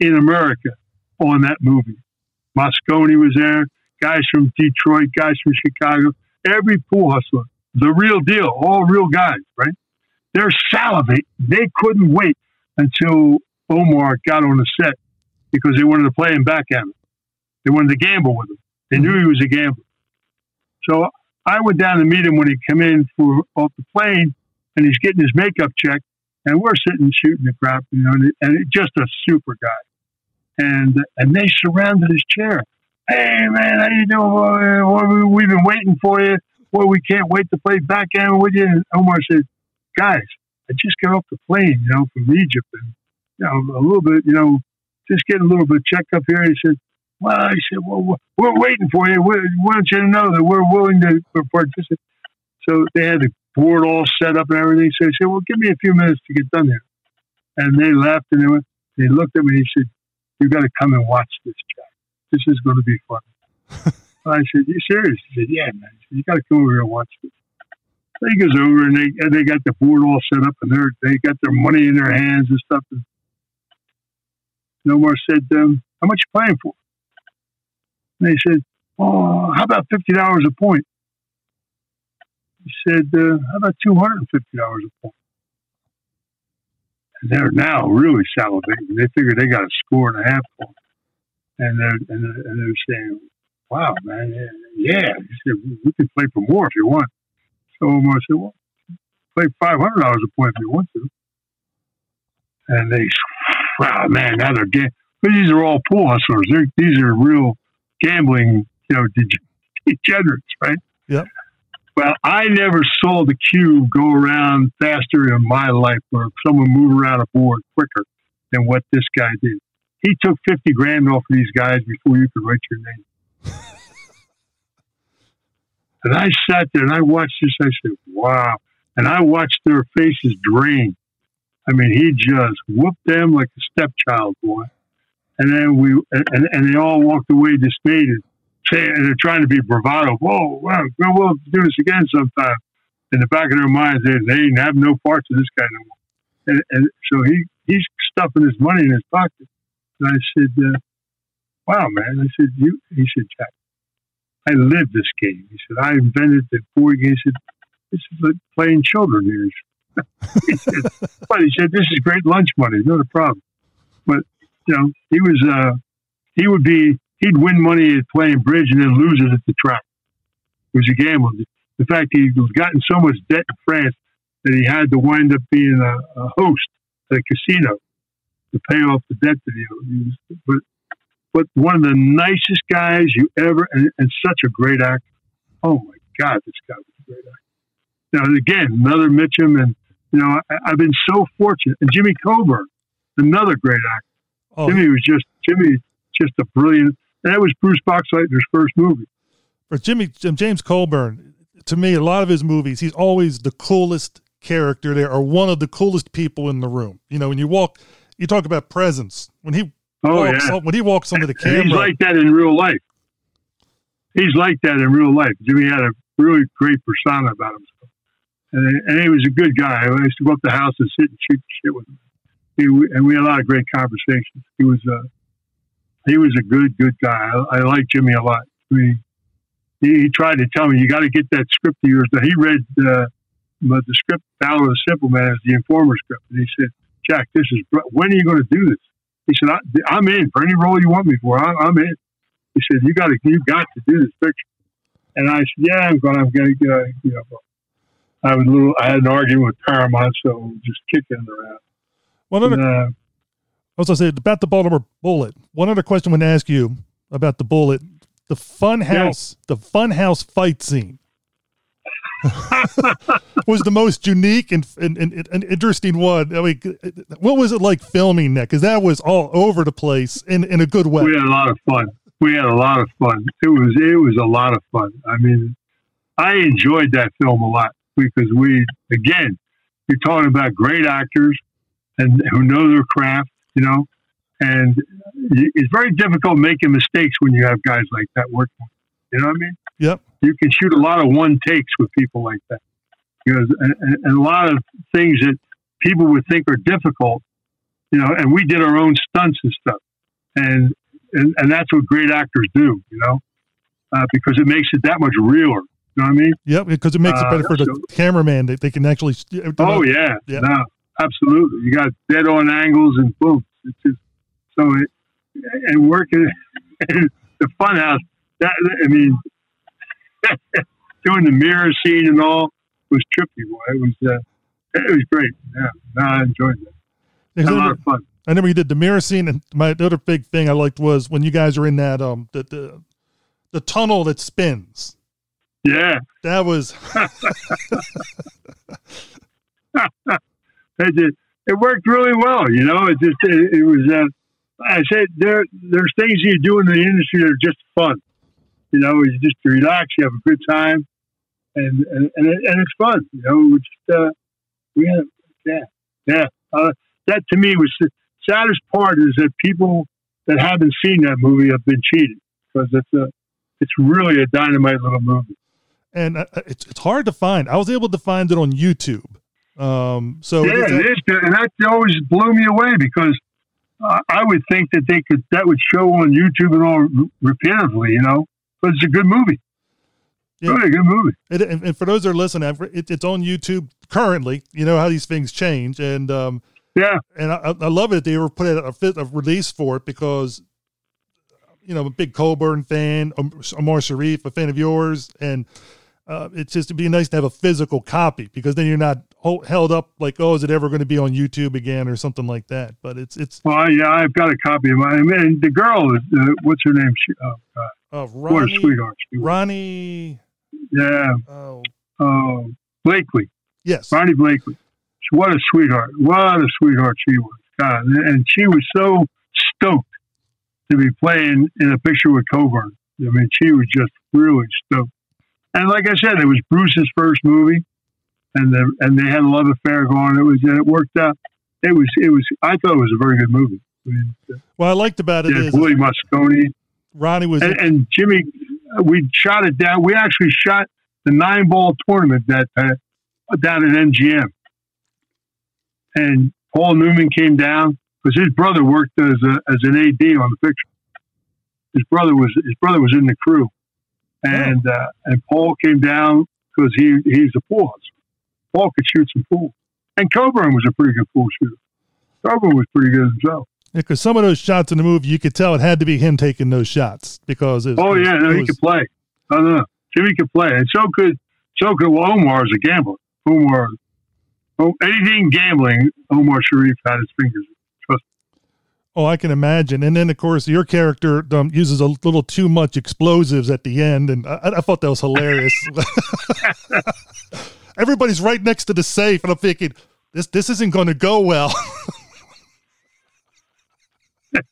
in America on that movie. Mosconi was there, guys from Detroit, guys from Chicago every pool hustler, the real deal, all real guys, right? They're salivate. They couldn't wait until Omar got on the set because they wanted to play him back backgammon. They wanted to gamble with him. They knew he was a gambler. So I went down to meet him when he came in for off the plane, and he's getting his makeup checked, and we're sitting shooting the crap, you know, and, and it, just a super guy. And and they surrounded his chair hey man, how you doing? We've been waiting for you. Well, we can't wait to play backgammon with you. And Omar said, guys, I just got off the plane, you know, from Egypt, and you know, a little bit, you know, just getting a little bit checked up here. He said, well, I said, well, we're- waiting for you. We want you to know that we're willing to participate. So they had the board all set up and everything. So he said, well, give me a few minutes to get done here. And they left and they went, they looked at me and he said, You got to come and watch this. This is going to be fun. I said, You serious? He said, Yeah, man. Said, you got to come over here and watch this. So he goes over and they and they got the board all set up and they're they got their money in their hands and stuff. And Nomar said, um, "How much you playing for?" And they said, "Oh, how about fifty dollars a point?" He said, uh, "How about two hundred and fifty dollars a point?" And they're now really salivating. They figure they got a score and a half him. And they're and they're, and they're saying, "Wow, man, yeah." yeah." He said, "We can play for more if you want." So Omar said, "Well, play five hundred dollars a point if you want to." And they, wow, man, now they're ga- but these are all pool hustlers. They're, these are real gambling, you know, dege- degenerates, right? Yep. Well, I never saw the cube go around faster in my life, or someone move around a board quicker than what this guy did. He took fifty grand off of these guys before you could write your name. and I sat there and I watched this. I said, "Wow!" And I watched their faces drain. I mean, he just whooped them like a stepchild, boy. And then we and, and they all walked away dismayed and saying and they're trying to be bravado. Whoa, wow, we'll, we'll do this again sometime. In the back of their minds, they, they didn't have no parts of this guy no more. And, and so he he's stuffing his money in his pocket. I said, uh, "Wow, man!" I said, "You?" He said, "Jack, I live this game." He said, "I invented the board game." He said, "This is like playing children here." he said, but he said, "This is great lunch money, not a problem." But you know, he was uh, he would be he'd win money at playing bridge and then lose it at the track. It was a gamble. In fact, he was gotten so much debt in France that he had to wind up being a, a host at a casino to pay off the debt owed. Was, but but one of the nicest guys you ever and, and such a great actor. Oh my God, this guy was a great actor. Now again, another Mitchum, and you know I, I've been so fortunate. And Jimmy Coburn, another great actor. Oh, Jimmy was just Jimmy, just a brilliant. And that was Bruce Boxleitner's first movie. for Jimmy James Coburn, to me, a lot of his movies, he's always the coolest character there, or one of the coolest people in the room. You know, when you walk, you talk about presence. When he Oh walks, yeah, when he walks onto the and he's like that in real life. He's like that in real life. Jimmy had a really great persona about himself, and and he was a good guy. I used to go up to the house and sit and shoot shit with him. He, and we had a lot of great conversations. He was a he was a good good guy. I, I like Jimmy a lot. I mean, he, he tried to tell me you got to get that script of yours. He read uh, the script Ballad of the Simple Man as the Informer script, and he said, "Jack, this is when are you going to do this?" He said, I, "I'm in for any role you want me for. I, I'm in." He said, "You got to you got to do this picture." And I said, "Yeah, I'm going. I'm going to uh, you know." I was a little. I had an argument with Paramount, so just kicking around. one other, And, uh, I was going to say about the Baltimore Bullet. One other question I want to ask you about the Bullet, the Fun House, the Fun House fight scene. was the most unique and, and, and, and interesting one. I mean, what was it like filming that? Because that was all over the place in, in a good way. we had a lot of fun. We had a lot of fun. It was it was a lot of fun. I mean, I enjoyed that film a lot because we again, you're talking about great actors and who know their craft, you know, and it's very difficult making mistakes when you have guys like that working. You know what I mean? Yep. You can shoot a lot of one takes with people like that because and, and- a lot of things that people would think are difficult, you know, and we did our own stunts and stuff, and and, and that's what great actors do, you know, uh, because it makes it that much realer. You know what I mean? Yep, because it makes it Uh, better for the so- cameraman that they can actually. Oh yeah, Yeah. no, absolutely. You got dead on angles and boom. It's just so it and working in the fun house. That I mean, doing the mirror scene and all was trippy. Boy, it was uh, it was great. Yeah, no, I enjoyed that. A lot of fun. I remember you did the mirror scene, and my other big thing I liked was when you guys are in that um the the, the tunnel that spins. Yeah, That was it did. It worked really well. You know, it just it, it was. Uh, I said there there's things you do in the industry that are just fun. You know, you just to relax, you have a good time, and and and, it, and it's fun. You know, we just uh, we had yeah yeah. Uh, that to me was the saddest part is that people that haven't seen that movie have been cheated because it's a it's really a dynamite little movie. and uh, it's it's hard to find. I was able to find it on YouTube. Um, so yeah, it's- it is, and that always blew me away because uh, I would think that they could that would show on YouTube and all repeatedly, you know, but it's a good movie. Yeah. Really a good movie. It, and, and for those that are listening, it, it's on YouTube currently. You know how these things change, and um, Yeah, and I, I love it that they were put a, fit, a release for it because you know I'm a big Coburn fan, um, Omar Sharif, a fan of yours, and uh, it's just to be nice to have a physical copy because then you're not ho- held up like oh is it ever going to be on YouTube again or something like that. But it's it's well, yeah, I've got a copy of mine. And the girl, uh, what's her name? She, oh, God, what a Ronee sweetheart. She. Ronee. Yeah, Oh uh, Blakley, yes, Ronee Blakley. What a sweetheart! What a sweetheart she was. God, and she was so stoked to be playing in a picture with Coburn. I mean, she was just really stoked. And like I said, it was Bruce's first movie, and the, and they had a love affair going. It was and it worked out. It was it was. I thought it was a very good movie. I mean, what I liked about it yeah, is Willie Mosconi Ronee was and, and Jimmy. We shot it down. We actually shot the nine ball tournament that uh, down at MGM, and Paul Newman came down because his brother worked as a, as an AD on the picture. His brother was his brother was in the crew, and uh, and Paul came down because he he's a pool. Paul could shoot some pool, and Coburn was a pretty good pool shooter. Coburn was pretty good himself. Because some of those shots in the movie you could tell it had to be him taking those shots because it, Oh was- yeah, no, it he was- could play. I don't know. Jimmy could play, and so could so could well, Omar is a gambler. Omar, oh, anything gambling, Omar Sharif had his fingers. Oh, I can imagine. And then, of course, your character um, uses a little too much explosives at the end, and I, I thought that was hilarious. Everybody's right next to the safe, and I'm thinking, this this isn't going to go well. It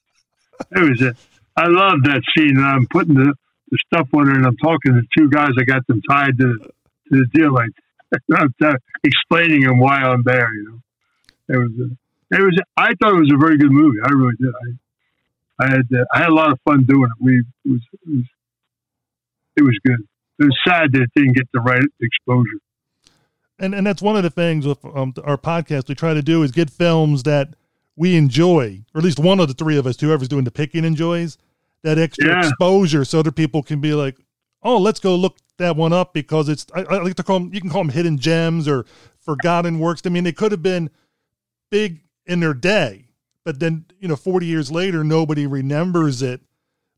was a, I love that scene. And I'm putting the, the stuff on it, and I'm talking to two guys. I got them tied to, to the deal, like I'm t- explaining them why I'm there. You know, it was a, it was. I thought it was a very good movie. I really did. I, I had I had a lot of fun doing it. We it was it was, it was good. It was sad that it didn't get the right exposure. and and that's one of the things with um, our podcast we try to do is get films that we enjoy, or at least one of the three of us, whoever's doing the picking enjoys that extra Yeah. exposure, so other people can be like, "Oh, let's go look that one up," because it's I, I like to call them. You can call them hidden gems or forgotten works. I mean, they could have been big in their day, but then you know, forty years later, nobody remembers it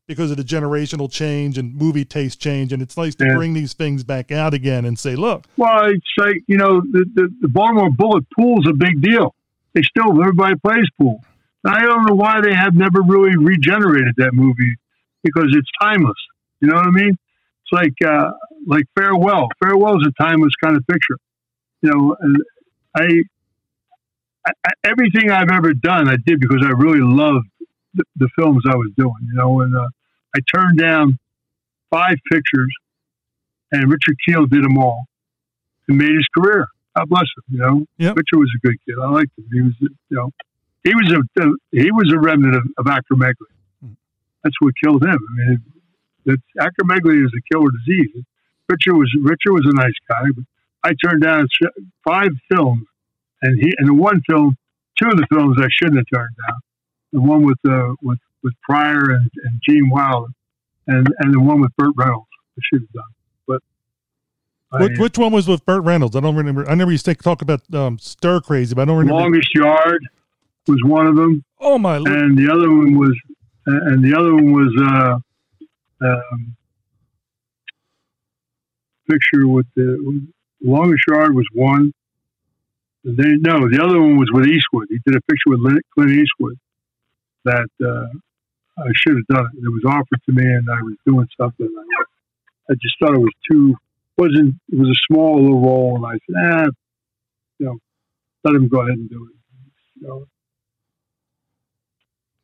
because of the generational change and movie taste change. And it's nice to Yeah. bring these things back out again and say, "Look." Well, it's like you know the, the, the Baltimore Bullet pool's a big deal. They still everybody plays pool. And I don't know why they have never really regenerated that movie because it's timeless. You know what I mean? It's like uh, like Farewell. Farewell is a timeless kind of picture. You know, I, I everything I've ever done, I did because I really loved the, the films I was doing. You know, and uh, I turned down five pictures, and Richard Kiel did them all and made his career. God bless him. You know, Yep. Richard was a good kid. I liked him. He was, you know, he was a he was a remnant of, of acromegaly. That's what killed him. I mean, it, acromegaly is a killer disease. Richard was Richard was a nice guy, but I turned down five films, and he and the one film, two of the films I shouldn't have turned down. The one with uh, with with Pryor and, and Gene Wilder, and and the one with Burt Reynolds. I should have done, Which, which one was with Burt Reynolds? I don't remember. I remember you say- talk about um, Stir Crazy, but I don't remember. Longest Yard was one of them, oh my! Lord. and the other one was, and the other one was uh, um, picture with the Longest Yard was one. And then no, the other one was with Eastwood. He did a picture with Lin- Clint Eastwood that uh, I should have done it. It was offered to me, and I was doing something. I, I just thought it was too wasn't. It was a small little role, and I said, ah, you know, let him go ahead and do it. You know,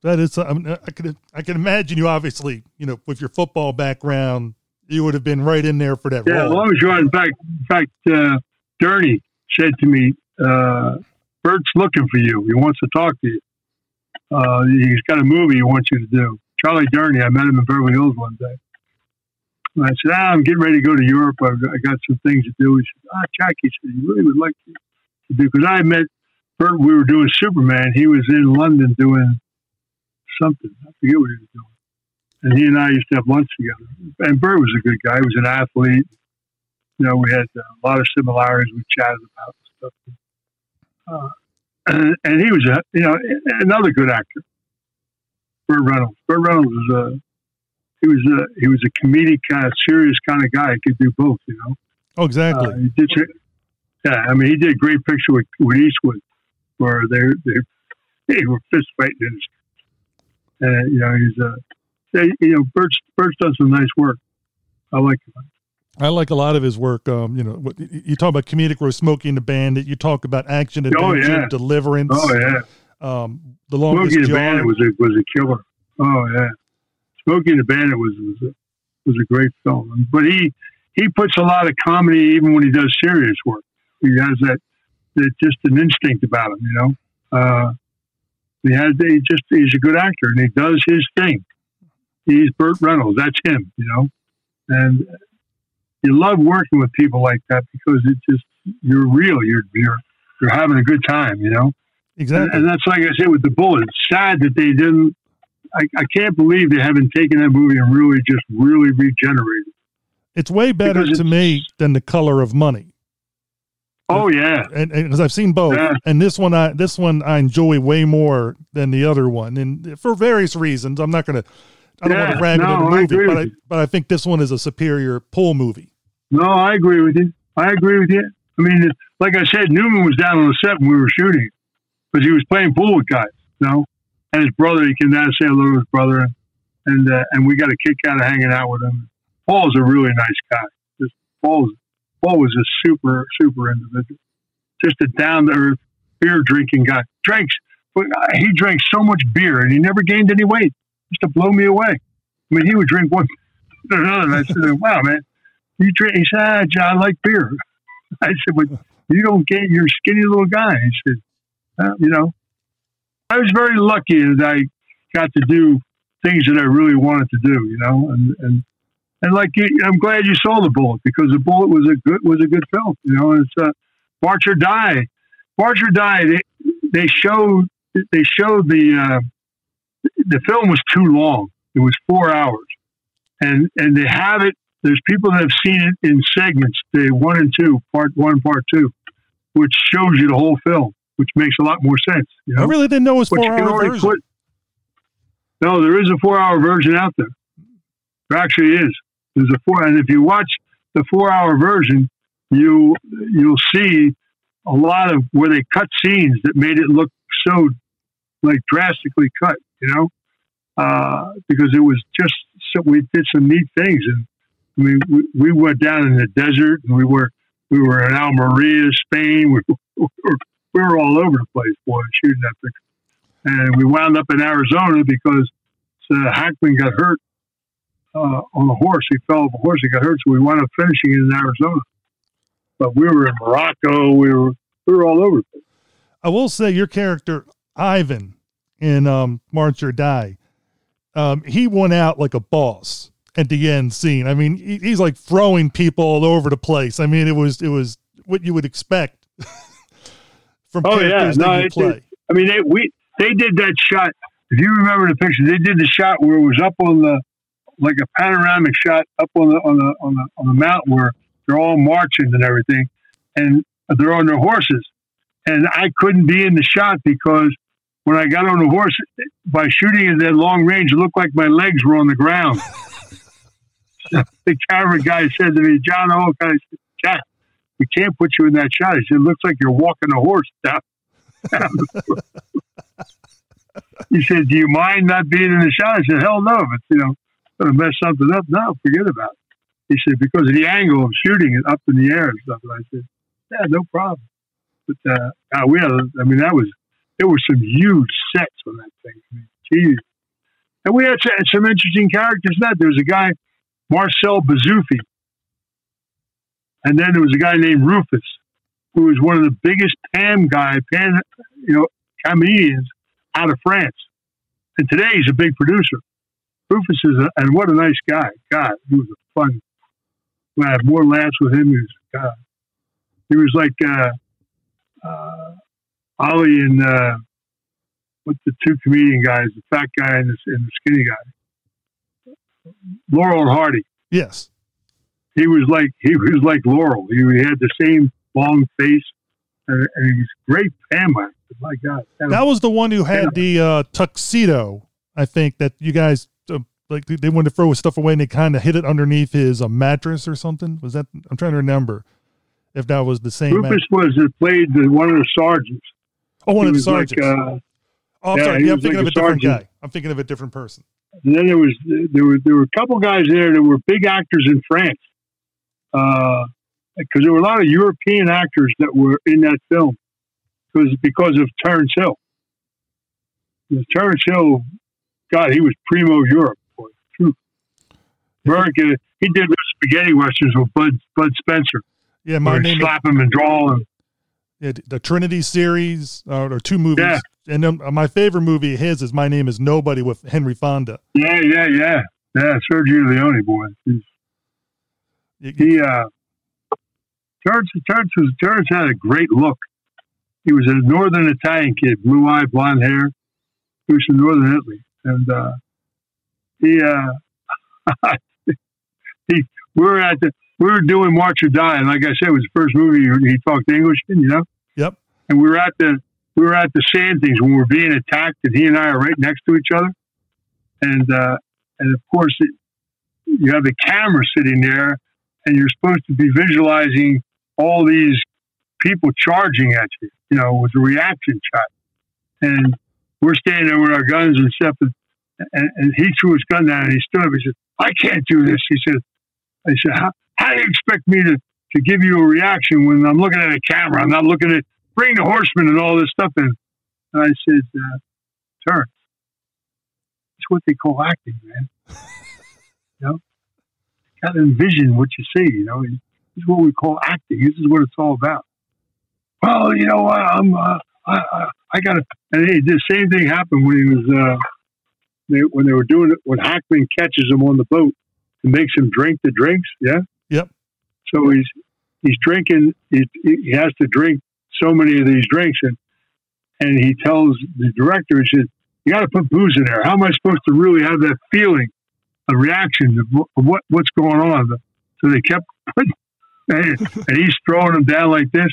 That is, I, mean, I can I can imagine you obviously, you know, with your football background, you would have been right in there for that Yeah, role. long as you're in fact, in fact, uh, Gurney said to me, uh, Burt's looking for you. He wants to talk to you. Uh, he's got a movie he wants you to do. Charlie Durney, I met him in Beverly Hills one day. And I said, ah, I'm getting ready to go to Europe. I've, I got some things to do. He said, ah, Jack, he said, you really would like to, do, because I met Burt, we were doing Superman. He was in London doing something. I forget what he was doing. And he and I used to have lunch together. And Burt was a good guy. He was an athlete. You know, we had a lot of similarities we chatted about stuff. Uh, and, and he was a, you know, another good actor. Burt Reynolds. Burt Reynolds was a, he was a, he was a comedic kind of serious kind of guy. He could do both, you know. Oh, exactly. Uh, he did, yeah, I mean, he did a great picture with, with Eastwood, where they they they were fist fighting. In his, and you know, he's a, they, you know, Burt's Burt's done some nice work. I like him. I like a lot of his work. Um, you know, what, you talk about comedic Smokey and the Bandit. You talk about action, Oh, adventure, yeah. deliverance. Oh yeah. Um, the longest Smokey the. Bandit was a was a killer. Oh yeah, Smokey and the Bandit was was a, was a great film. But he he puts a lot of comedy even when he does serious work. He has that that just an instinct about him, you know. Uh, he has he just he's a good actor and he does his thing. He's Burt Reynolds. That's him, you know. And you love working with people like that because it just you're real. You're you're you're having a good time, you know. exactly. And that's like I said with the bullet. It's sad that they didn't. I, I can't believe they haven't taken that movie and really just really regenerated. it's way better to me than the color of money. Oh yeah, and because I've seen both, Yeah. and this one I this one I enjoy way more than the other one, and for various reasons. I'm not gonna, I don't want to rag no, on the movie, agree but I but I think this one is a superior pull movie. no, I agree with you. I agree with you. I mean, like I said, Newman was down on the set when we were shooting because he was playing pool with guys, you know, and his brother. He came down to say hello to his brother, and uh, and we got a kick out of hanging out with him. Paul's a really nice guy. Just Paul's Paul was a super super individual, just a down to earth beer drinking guy. Drinks, but uh, he drank so much beer and he never gained any weight. Just to blow me away. I mean, he would drink one another. And I said, "Wow, man, you drink?" He said, ah, "John, I like beer." I said, "But you don't get. You're skinny little guy." He said, "You know." I was very lucky that I got to do things that I really wanted to do. You know, and and and like I'm glad you saw the bullet because the bullet was a good was a good film. You know, it's uh, March or Die. March or Die. They they showed they showed the uh, the film was too long. It was four hours, and and they have it. There's people that have seen it in segments, the one and two, part one, part two, which shows you the whole film, which makes a lot more sense. You know, I really didn't know it was four hour version. put. No, there is a four-hour version out there. There actually is. There's a four, and if you watch the four-hour version, you you'll see a lot of where they cut scenes that made it look so like drastically cut. You know, uh, because it was just so we did some neat things, and I mean we, we went down in the desert, and we were we were in Almeria, Spain. We, we, were, we were all over the place, boy, shooting that picture and we wound up in Arizona because uh, Hackman got hurt uh, on a horse. He fell off a horse. He got hurt, so we wound up finishing in Arizona. But we were in Morocco. We were we were all over. I will say your character Ivan in um, March or Die, um, he went out like a boss at the end scene. I mean, he, he's like throwing people all over the place. I mean, it was it was what you would expect from Oh, yeah. No, that you play. I mean, they we they did that shot. If you remember the picture, they did the shot where it was up on the like a panoramic shot up on the on the on the on the mountain where they're all marching and everything, and they're on their horses. And I couldn't be in the shot because when I got on the horse, by shooting at that long range, it looked like my legs were on the ground. the camera guy said to me, John Oak, I said, Jack, we can't put you in that shot. He said, it looks like you're walking a horse he said, Do you mind not being in the shot? I said, Hell no. It's, you know, going to mess something up, no, forget about it. He said, Because of the angle of shooting it up in the air and stuff. And I said, Yeah, no problem. But uh, we had, I mean, that was, there were some huge sets on that thing. I mean, geez. And we had some, interesting characters in that. There was a guy, Marcel Bozzuffi. And then there was a guy named Rufus. who was one of the biggest Pam guy, Pan, you know, comedians out of France. And today he's a big producer. Rufus is, a, and what a nice guy. God, he was a fun. I had more laughs with him. He was, God, he was like uh, uh, Ollie and uh, what's the two comedian guys, the fat guy and the, and the skinny guy, Laurel and Hardy. Yes. He was like he was like Laurel. He, had the same long face, and, and he's great Pam. My God, That was the one who had the uh, tuxedo. I think that you guys uh, like they wanted to throw his stuff away and they kind of hid it underneath his uh, mattress or something. Was that? I'm trying to remember if that was the same. Rufus was uh, played the, one of the sergeants. oh, one He of the was like, sergeants. uh, oh, I'm yeah, sorry. Yeah, I'm thinking like of a a different sergeant. guy. I'm thinking of a different person. And then there was there were there were a couple guys there that were big actors in France, because there were a lot of European actors that were in that film, because because of Terence Hill. Because Terence Hill, God, he was primo Europe. boy. Phew. America, he did the spaghetti westerns with Bud Bud Spencer, Yeah, my name. slap him and draw him. yeah, the Trinity series uh, or two movies. Yeah. And then uh, my favorite movie of his is My Name Is Nobody with Henry Fonda. Yeah, yeah, yeah, yeah. Sergio Leone, boy. He's- He uh Terence Terence was Terence had a great look. He was a northern Italian kid, blue eyed, blonde hair. He was from northern Italy. And uh he uh he we were at the we were doing March or Die, and like I said, it was the first movie he talked English in, you know? Yep. And we were at the we were at the sand things when we were being attacked and he and I are right next to each other. And uh and of course it, you have the camera sitting there and you're supposed to be visualizing all these people charging at you, you know, with a reaction shot. And we're standing there with our guns and stuff, and, and, and he threw his gun down and he stood up. He said, "I can't do this." He said, "I said, how, how do you expect me to to give you a reaction when I'm looking at a camera? I'm not looking at bring the horsemen and all this stuff." in. and I said, uh, "Terence, it's what they call acting, man. you know, got of envision what you see. You know, this is what we call acting. This is what it's all about." Well, you know? I'm. Uh, I, I, I got to. And hey, the same thing happened when he was. Uh, they, when they were doing it, when Hackman catches him on the boat and makes him drink the drinks. Yeah. Yep. So he's he's drinking. He, he has to drink so many of these drinks, and and he tells the director, he says, "You got to put booze in there. How am I supposed to really have that feeling, a reaction of wh- what what's going on?" So they kept putting, and, and he's throwing them down like this,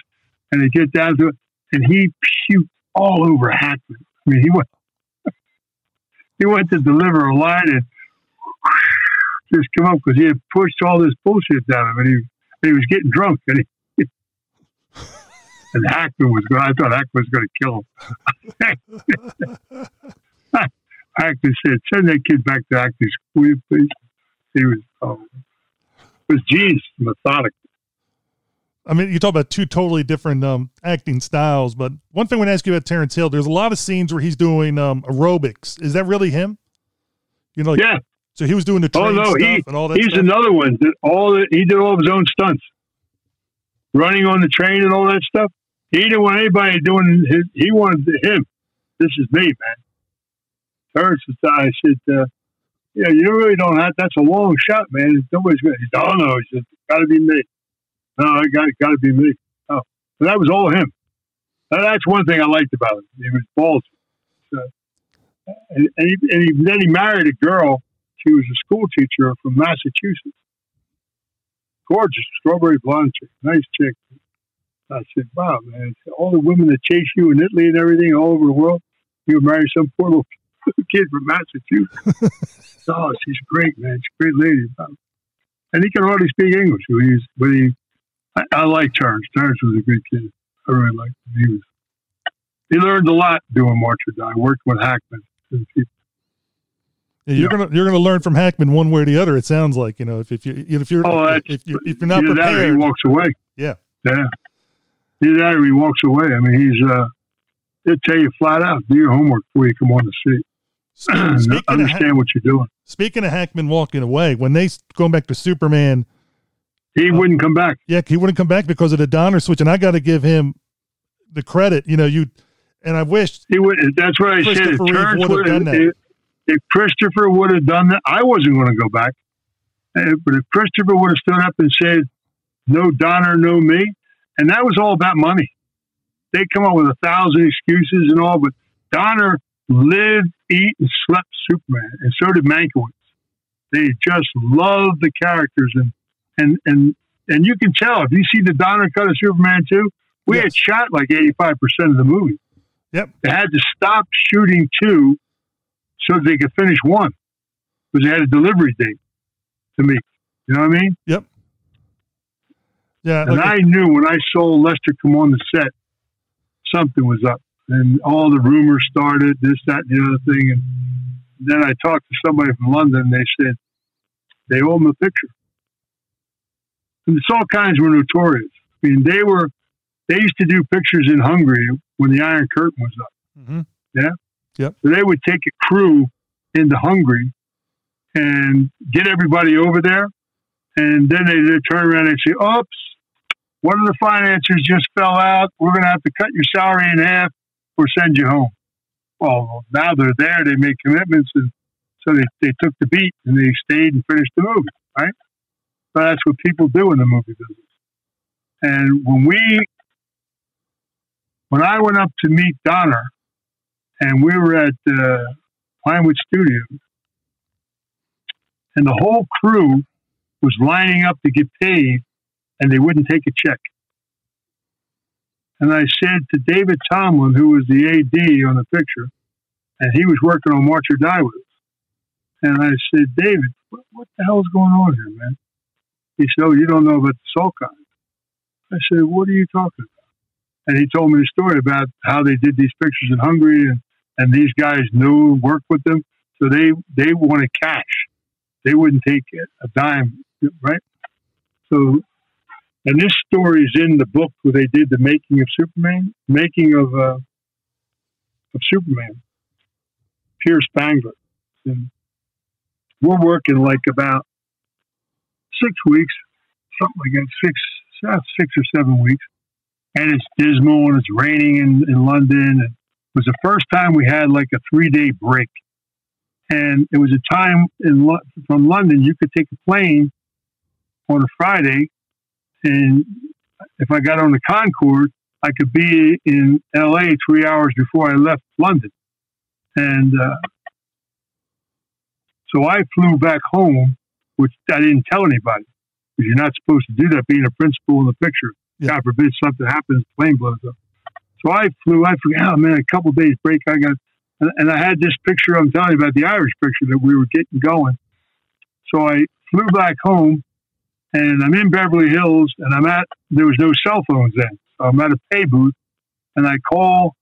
and they get down to it, and he puked all over Hackman. I mean, he went he went to deliver a line and just come up because he had pushed all this bullshit down him, and he and he was getting drunk, and he. And Hackman was going. I thought Hackman was going to kill him. Hackman said, "Send that kid back to acting school, please." He was, oh, it was genius, methodical. I mean, you talk about two totally different um, acting styles, but one thing I want to ask you about Terence Hill, there's a lot of scenes where he's doing um, aerobics. Is that really him? You know, like, Yeah. so he was doing the Oh no, stuff he and all that he's stuff. another one. That all the, he did all of his own stunts, running on the train and all that stuff. He didn't want anybody doing his. He wanted him. This is me, man. Was. I said, uh, "Yeah, you really don't have. That's a long shot, man. Nobody's going." Said, "Oh no," he said, "Got to be me." No, I got got to be me. Oh, but that was all him. And that's one thing I liked about him. He was ballsy. So, and, and, he, and he, then he married a girl. She was a school teacher from Massachusetts. Gorgeous, strawberry blonde chick, nice chick. I said, "Wow, man! All the women that chase you in Italy and everything, all over the world, you marry some poor little kid from Massachusetts. oh, she's great, man. She's a great lady. And he can hardly speak English, but he's, but he, I, I like Terence. Terence was a good kid. I really liked him. He was, he learned a lot doing March or Die. Worked with Hackman. and people. Yeah, you're Yeah. gonna you're gonna learn from Hackman one way or the other. It sounds like you know if if you if you're Oh, if you if you're not prepared, he walks away. Yeah. Yeah. Either that or he walks away. I mean, he's, uh, he'll tell you flat out, do your homework before you come on the seat. Speaking of, Understand Hack- what you're doing. speaking of Hackman walking away, when they going back to Superman He wouldn't come back. Yeah, he wouldn't come back because of the Donner switch, and I got to give him the credit. You know, you and I wish He would. That's what I said. If, would have done that. if, if Christopher would have done that, I wasn't going to go back. Uh, But if Christopher would have stood up and said, "No Donner, no me," and that was all about money. They come up with a thousand excuses and all, but Donner lived, eat, and slept Superman, and so did Mankiewicz. They just loved the characters, and and and and you can tell if you see the Donner cut of Superman two, we had shot like eighty five percent of the movie. Yep. They had to stop shooting two so they could finish one because they had a delivery date to meet. You know what I mean? Yep. Yeah. And like I knew when I saw Lester come on the set, something was up. And all the rumors started, this, that, and the other thing. And then I talked to somebody from London. They said they owe him a picture. And the Salkinds were notorious. I mean, they were, they used to do pictures in Hungary when the Iron Curtain was up. Mm-hmm. yeah. So they would take a crew into Hungary and get everybody over there. And then they would turn around and say, oops, one of the financiers just fell out. We're going to have to cut your salary in half or send you home. Well, now they're there. They made commitments. And so they, they took the beat and they stayed and finished the movie, right? So that's what people do in the movie business. And when we, when I went up to meet Donner, and we were at uh, Pinewood Studios, and the whole crew was lining up to get paid, and they wouldn't take a check. And I said to David Tomblin, who was the AD on the picture, and he was working on March or Die with us, and I said, David, what, the hell is going on here, man? He said, Oh, you don't know about the Salkind. I said, What are you talking about? And he told me the story about how they did these pictures in Hungary and and these guys knew worked with them, so they they wanted cash. They wouldn't take a dime, right? So, and this story is in the book where they did the making of Superman, making of uh, of Superman. Pierre Spengler, and we're working like about six weeks, something like that, six uh, six or seven weeks, and it's dismal and it's raining in, in London and it was the first time we had like a three day break. And it was a time in from London you could take a plane on a Friday, and if I got on the Concorde, I could be in LA three hours before I left London. And uh, so I flew back home, which I didn't tell anybody because you're not supposed to do that being a principal in the picture. Yeah. God forbid something happens, plane blows up. So I flew. I forgot. Oh man, a couple days break. I got, and, and I had this picture. I'm telling you about the Irish picture that we were getting going. So I flew back home, and I'm in Beverly Hills, and I'm at. There was no cell phones then, so I'm at a pay booth, and I call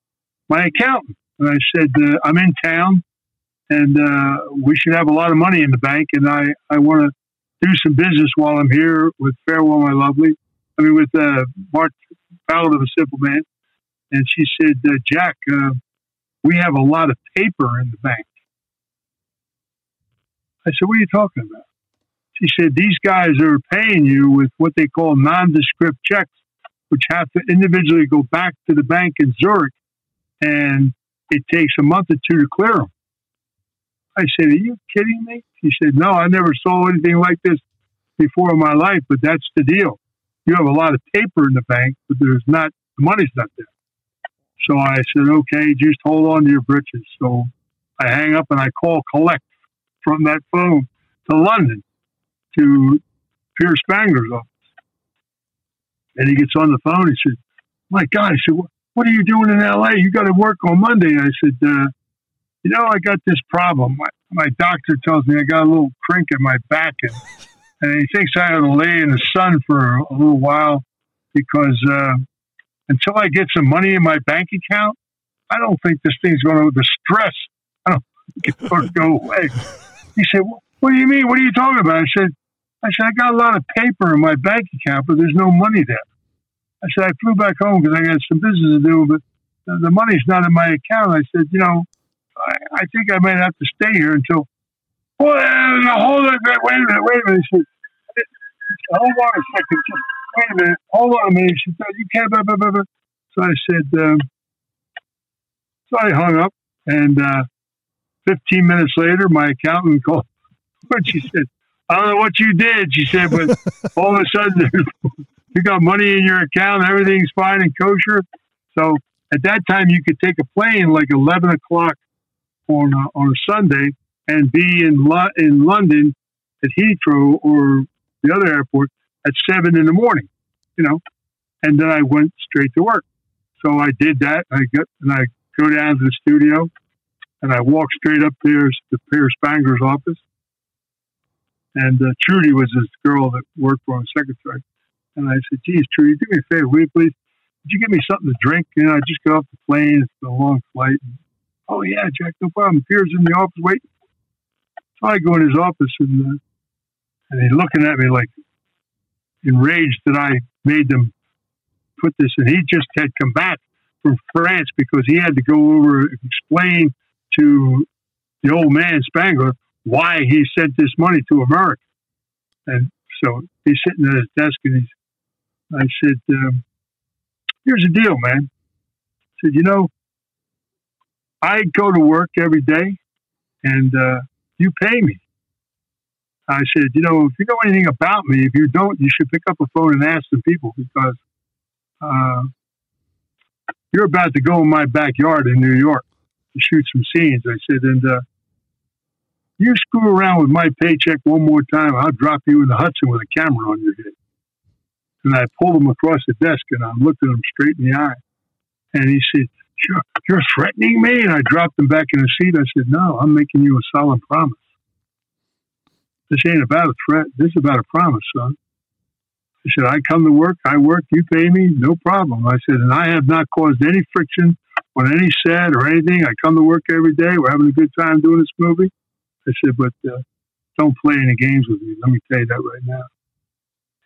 my accountant, and I said uh, I'm in town, and uh, we should have a lot of money in the bank, and I I want to do some business while I'm here with Farewell My Lovely. I mean with uh, Mark Ballad of a Simple Man and she said, uh, Jack, uh, we have a lot of paper in the bank. I said, What are you talking about? She said, These guys are paying you with what they call nondescript checks, which have to individually go back to the bank in Zurich, and it takes a month or two to clear them. I said, Are you kidding me? She said, No, I never saw anything like this before in my life, but that's the deal. You have a lot of paper in the bank, but there's not, the money's not there. So I said, okay, just hold on to your britches. So I hang up and I call collect from that phone to London to Pierre Spengler's office. And he gets on the phone. He said, my God, he said, "What- are you doing in LA? You got to work on Monday. I said, uh, you know, I got this problem. My, my doctor tells me I got a little crink in my back and, and he thinks I ought to lay in the sun for a little while because, uh, until I get some money in my bank account, I don't think this thing's going to, the stress, I don't think it's going to go away. He said, What do you mean? What are you talking about? I said, I said, I got a lot of paper in my bank account, but there's no money there. I said, I flew back home because I got some business to do, but the, money's not in my account. I said, You know, I, I think I might have to stay here until, well, hold on, wait a minute, wait a minute. He said, hold on a second. Just wait a minute. Hold on a minute. She said, you can't. Blah, blah, blah, blah. So I said, um, so I hung up. And uh, 15 minutes later, my accountant called. But she said, I don't know what you did. She said, but all of a sudden, you got money in your account. Everything's fine and kosher. So at that time, you could take a plane like 11 o'clock on a, on a Sunday and be in Lo- in London at Heathrow or the other airport at seven in the morning, you know, and then I went straight to work. So I did that. I got and I go down to the studio, and I walk straight up there to Pierre Spengler's office. And uh, Trudy was this girl that worked for him, secretary. And I said, "Geez, Trudy, do me a favor, will you please? Could you give me something to drink? You know, I just got off the plane. It's been a long flight." And, oh yeah, Jack, no problem. Pierre's in the office waiting. So I go in his office and uh, and he's looking at me like enraged that I made them put this. And he just had come back from France because he had to go over and explain to the old man Spengler why he sent this money to America. And so he's sitting at his desk and he's, I said, um, here's the deal, man. I said, you know, I go to work every day and uh, you pay me. I said, you know, if you know anything about me, if you don't, you should pick up a phone and ask some people because uh, you're about to go in my backyard in New York to shoot some scenes. I said, and uh, you screw around with my paycheck one more time, I'll drop you in the Hudson with a camera on your head. And I pulled him across the desk and I looked at him straight in the eye. And he said, you're, you're threatening me? And I dropped him back in his seat. I said, no, I'm making you a solemn promise. This ain't about a threat. This is about a promise, son. I said, I come to work, I work, you pay me, no problem. I said, and I have not caused any friction on any set or anything. I come to work every day. We're having a good time doing this movie. I said, but uh, don't play any games with me. Let me tell you that right now.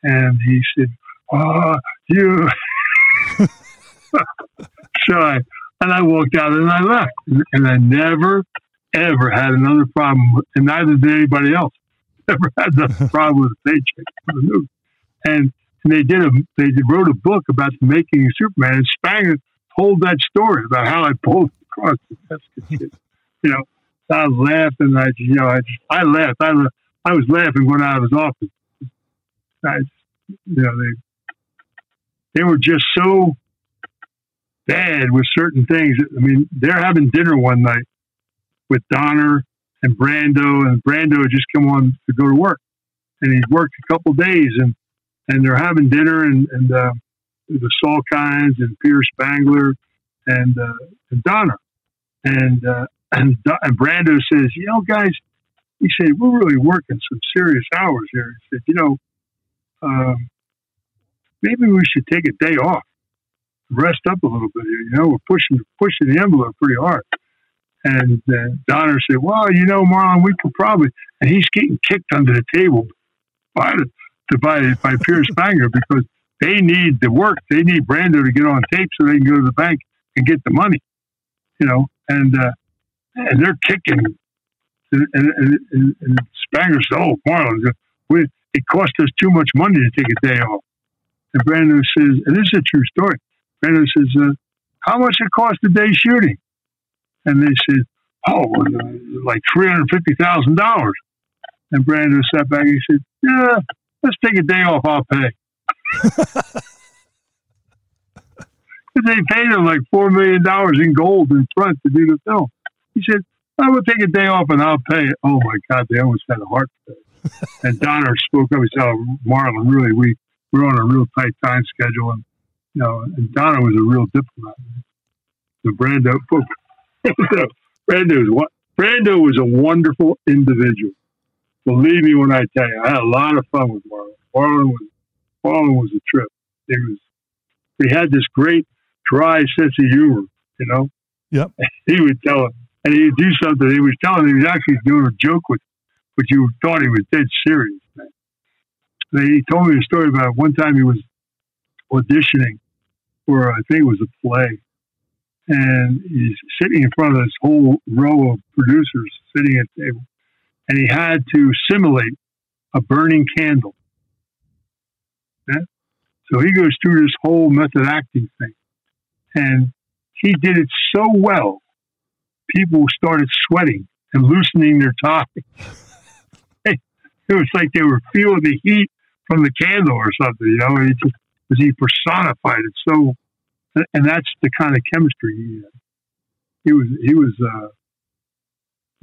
And he said, oh, you. so I, and I walked out and I left. And I never, ever had another problem, and neither did anybody else. Never had a problem with a paycheck. And, and they did a, they wrote a book about the making of Superman, and Spengler told that story about how I pulled across the desk. You know, I was laughing. I, you know, I, just I laughed. I, I was laughing when I was office. I, you know, they, they were just so bad with certain things. I mean, they're having dinner one night with Donner and Brando, and Brando had just come on to go to work, and he's worked a couple days, and and they're having dinner, and and uh, the Salkinds and Pierre Spengler and uh, and Donner, and uh, and and Brando says, you know, guys, he said we're really working some serious hours here. He said, you know, um, maybe we should take a day off, rest up a little bit here. You know, we're pushing pushing the envelope pretty hard. And uh, Donner said, "Well, you know, Marlon, we could probably." And he's getting kicked under the table by to by by Pierre Spengler because they need the work. They need Brando to get on tape so they can go to the bank and get the money. You know, and uh, and they're kicking. And, and, and, and Spengler said, "Oh, Marlon, we, it cost us too much money to take a day off." And Brando says, and this is a true story. Brando says, uh, "How much it cost a day shooting?" And they said, "Oh, like three hundred fifty thousand dollars." And Brando sat back and he said, "Yeah, let's take a day off. I'll pay." they paid him like four million dollars in gold in front to do the film. He said, "I will take a day off and I'll pay." Oh my God, they almost had a heart attack. and Donner spoke up. He said, oh, "Marlon, really, we we're on a real tight time schedule, and you know, and Donner was a real diplomat." The Brando, Brando was what Brando was a wonderful individual. Believe me when I tell you, I had a lot of fun with Marlon. Marlon was Marlon was a trip. It was he had this great dry sense of humor, you know. Yep. He would tell him, and he'd do something. He was telling him he was actually doing a joke with, but you thought he was dead serious. Man. He told me a story about one time he was auditioning for I think it was a play, and he's sitting in front of this whole row of producers sitting at the table, and he had to simulate a burning candle Yeah? So he goes through this whole method acting thing. And he did it so well, people started sweating and loosening their tie. it was like they were feeling the heat from the candle or something, you know. He just, he personified it so, and that's the kind of chemistry he had. He was, he was, uh,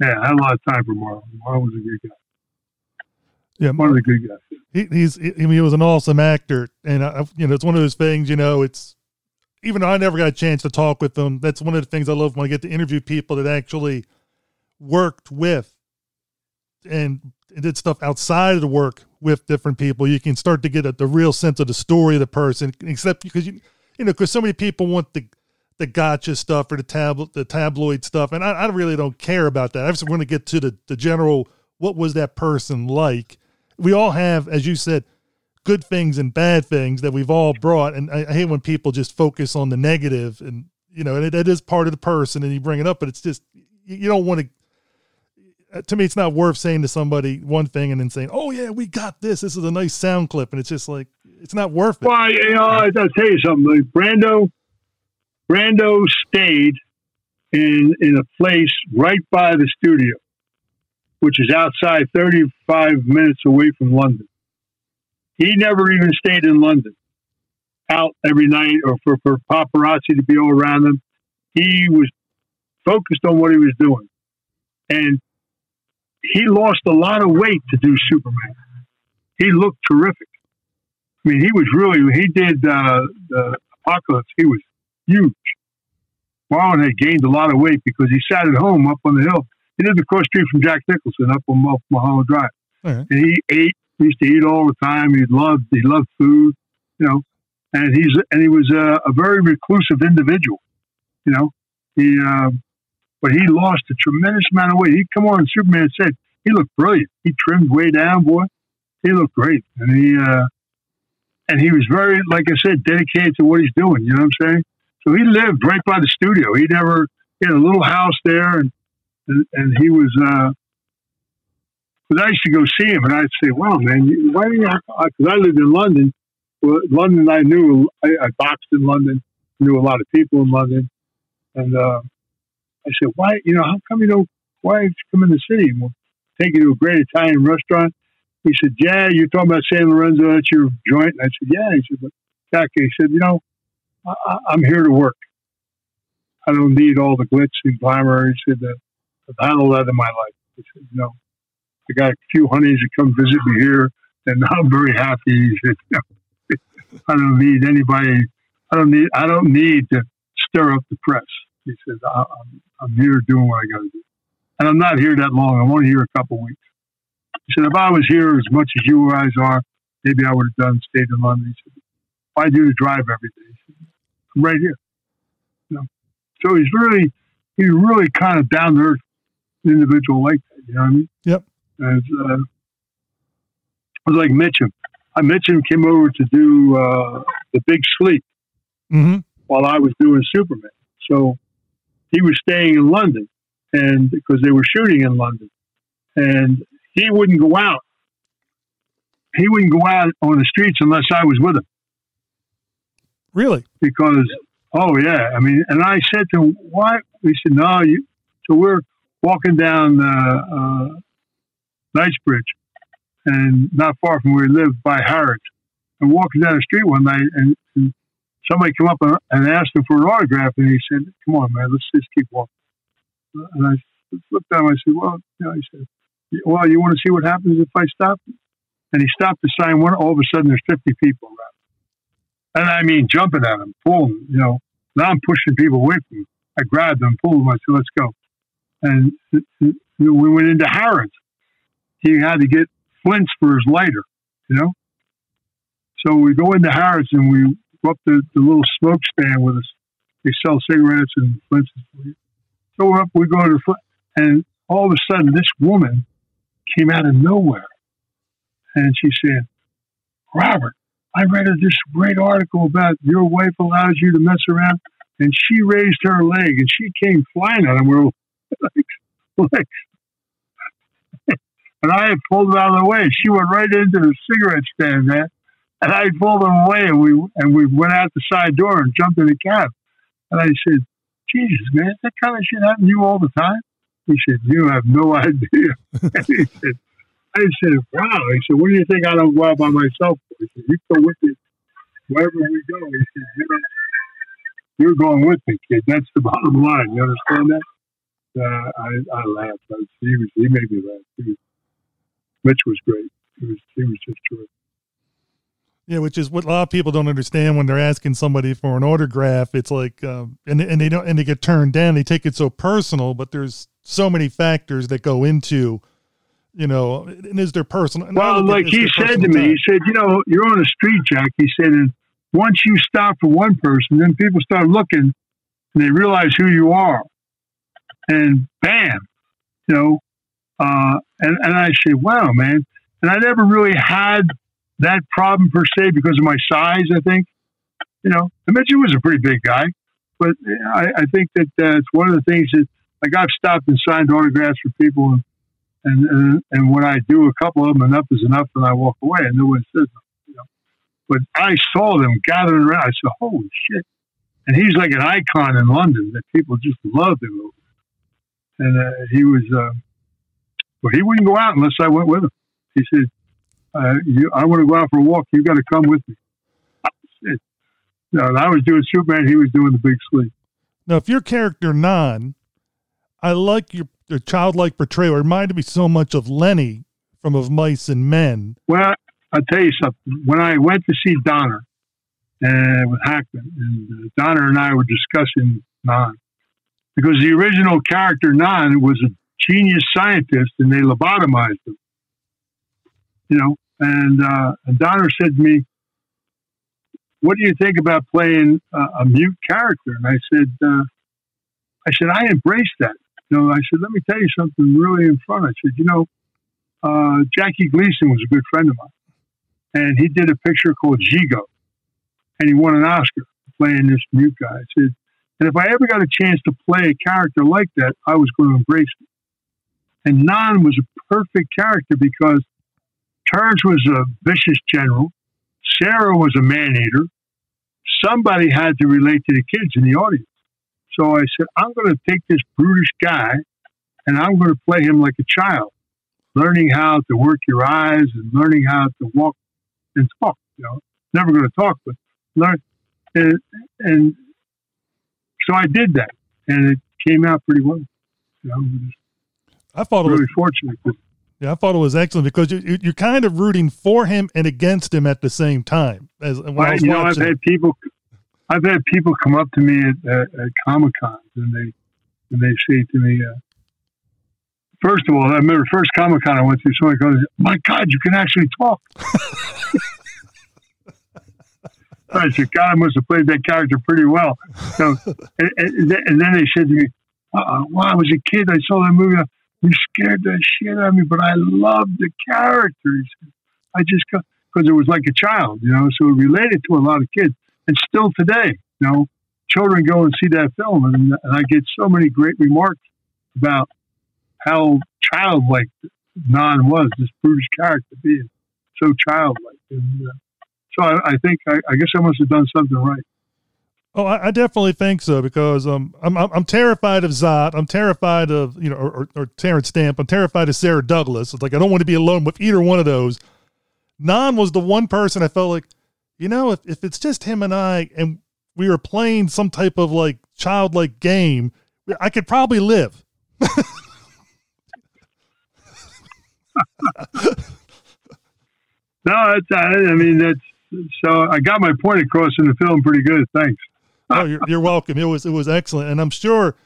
yeah, I had a lot of time for Marlon. Marlon was a good guy, Yeah, one of the good guys. he, he's I mean he was an awesome actor, and I, you know it's one of those things. You know, it's even though I never got a chance to talk with them, That's one of the things I love when I get to interview people that actually worked with and did stuff outside of the work with different people. You can start to get a, the real sense of the story of the person, except because you you know because so many people want the the gotcha stuff or the tablet the tabloid stuff, and I, I really don't care about that. I just want to get to the the general. What was that person like? We all have, as you said, good things and bad things that we've all brought, and I, I hate when people just focus on the negative, and you know, and it, it is part of the person, and you bring it up, but it's just you, you don't want to. Uh, to me, it's not worth saying to somebody one thing and then saying, "Oh yeah, we got this. This is a nice sound clip," and it's just like it's not worth it. Well, you know, I will tell you something. Like Brando, Brando stayed in in a place right by the studio, which is outside, thirty five minutes away from London. He never even stayed in London, out every night or for, for paparazzi to be all around him. He was focused on what he was doing, and he lost a lot of weight to do Superman. He looked terrific. I mean, he was really, he did uh, the Apocalypse, he was huge. Marlon had gained a lot of weight because he sat at home up on the hill. He lived across the street from Jack Nicholson up on Mul- Mulholland Drive. Right. And he ate, he used to eat all the time. He loved, he loved food, you know, and he's, and he was a, a very reclusive individual, you know. He, um, but he lost a tremendous amount of weight. He'd come on Superman said, he looked brilliant. He trimmed way down, boy. He looked great. And he, uh, and he was very, like I said, dedicated to what he's doing. You know what I'm saying? So he lived right by the studio. He never he had a little house there, and and, and he was. uh But I used to go see him, and I'd say, "Wow, man, why do you?" Because I lived in London. Well, London, I knew. I, I boxed in London. Knew a lot of people in London, and uh, I said, "Why? You know, how come you don't? Why don't you come in the city? We'll take you to a great Italian restaurant." He said, "Yeah, you're talking about San Lorenzo. That's your joint." And I said, "Yeah." He said, "But Jack," he said, "You know, I, I'm here to work. I don't need all the glitz and glamour." He said, "I've had all that in my life." He said, "You know, I got a few honeys that come visit me here, and I'm very happy." He said, "You know, "I don't need anybody. I don't need. I don't need to stir up the press." He said, I, "I'm I'm here doing what I got to do, and I'm not here that long. I'm only here a couple weeks." He said, if I was here as much as you guys are, maybe I would have done stayed in London. He said, why do the drive every day? Said, I'm right here. You know? So he's really, he's really kind of down to earth individual like that. You know what I mean? Yep. As, uh, it was like Mitchum. I Mitchum came over to do uh, the Big Sleep Mm-hmm. while I was doing Superman. So he was staying in London, and because they were shooting in London, and he wouldn't go out. He wouldn't go out on the streets unless I was with him Really? because oh yeah, I mean, and I said to him, "Why?" He said, "No, you." So we're walking down uh, uh, Knightsbridge, and not far from where we lived by Harrods, and walking down the street one night, and, and somebody come up and, and asked him for an autograph, and he said, "Come on, man, let's just keep walking." And I looked at him. I said, "Well, you know," he said, "Well, you want to see what happens if I stop?" And he stopped to sign one. All of a sudden, there's 50 people around and I mean jumping at him, pulling, you know. Now I'm pushing people away from him. I grabbed them, pulled them. I said, "Let's go." And we went into Harrods. He had to get flints for his lighter, you know. So we go into Harrods and we go up the little smoke stand with us. They sell cigarettes and flints. So up. We go to and all of a sudden, this woman came out of nowhere, and she said, "Robert." I read this great article about your wife allows you to mess around, and she raised her leg and she came flying at him. Like, like and I pulled it out of the way. She went right into the cigarette stand, man. And I pulled him away, and we and we went out the side door and jumped in the cab. And I said, "Jesus, man, that kind of shit happen to you all the time?" He said, "You have no idea." and he said, "I said, wow." He said, "What do you think I don't go out by myself?" for?" He said, "You go with me wherever we go." He said, "You know, you're going with me, kid. That's the bottom line. You understand that?" Uh, I I laughed. I he was he made me laugh. He was, Mitch was great. He was he was just terrific. Yeah, which is what a lot of people don't understand when they're asking somebody for an autograph. It's like, um, and and they don't, and they get turned down. They take it so personal, but there's so many factors that go into, you know, and is their personal. Well, like he said to me, time. he said, you know, you're on a street, Jack. He said, and once you stop for one person, then people start looking and they realize who you are. And bam, you know, uh, and, and I say, wow, man. And I never really had that problem per se because of my size, I think. You know, I Mitchum was a pretty big guy, but I, I think that uh, it's one of the things that, like, I've stopped and signed autographs for people and and, and and when I do a couple of them, enough is enough, and I walk away, and no one says you know. But I saw them gathering around. I said, "Holy shit!" And he's like an icon in London that people just loved him. And uh, he was, uh, well, he wouldn't go out unless I went with him. He said, uh, you, "I want to go out for a walk. You've got to come with me." I said, no, I was doing Superman. He was doing the Big Sleep. Now, if your character non, I like your, your childlike portrayal. It reminded me so much of Lenny from Of Mice and Men. Well, I'll tell you something. When I went to see Donner uh, with Hackman, and uh, Donner and I were discussing Non, because the original character Non was a genius scientist, and they lobotomized him. You know, and uh, Donner said to me, "What do you think about playing uh, a mute character?" And I said, uh, "I said I embrace that." You know, I said, "Let me tell you something really in front." I said, "You know." uh, Jackie Gleason was a good friend of mine, and he did a picture called Gigot, and he won an Oscar playing this mute guy. I said, and if I ever got a chance to play a character like that, I was going to embrace it. And Non was a perfect character because Terence was a vicious general, Sarah was a man eater. Somebody had to relate to the kids in the audience. So I said, I'm going to take this brutish guy and I'm going to play him like a child learning how to work your eyes and learning how to walk and talk. You know, never going to talk, but learn. And, and so I did that, and it came out pretty well. You know, I thought it was really fortunate. Yeah, I thought it was excellent because you, you, you're kind of rooting for him and against him at the same time. As when I, I you know, I've had people, I've had people come up to me at, at, at Comic Cons and they, and they say to me, uh, first of all, I remember first Comic Con I went to, someone goes, "My God, you can actually talk." I said, "God, I must have played that character pretty well." So, and, and, then- and then they said to me, uh, "Well, I was a kid. I saw that movie. You scared the shit out of me, but I loved the characters. I just because it was like a child, you know, so it related to a lot of kids, and still today, you know, children go and see that film, and, and I get so many great remarks about how childlike Non was, this brutish character being so childlike, and uh, so I, I think I, I guess I must have done something right. Oh, I, I definitely think so because um, I'm, I'm I'm terrified of Zod. I'm terrified of you know or, or, or Terence Stamp. I'm terrified of Sarah Douglas. It's like I don't want to be alone with either one of those. Non was the one person I felt like, you know, if if it's just him and I and we were playing some type of like childlike game, I could probably live. No, I mean that's so I got my point across in the film pretty good. Thanks. Oh, you're, you're welcome. It was it was excellent, and I'm sure.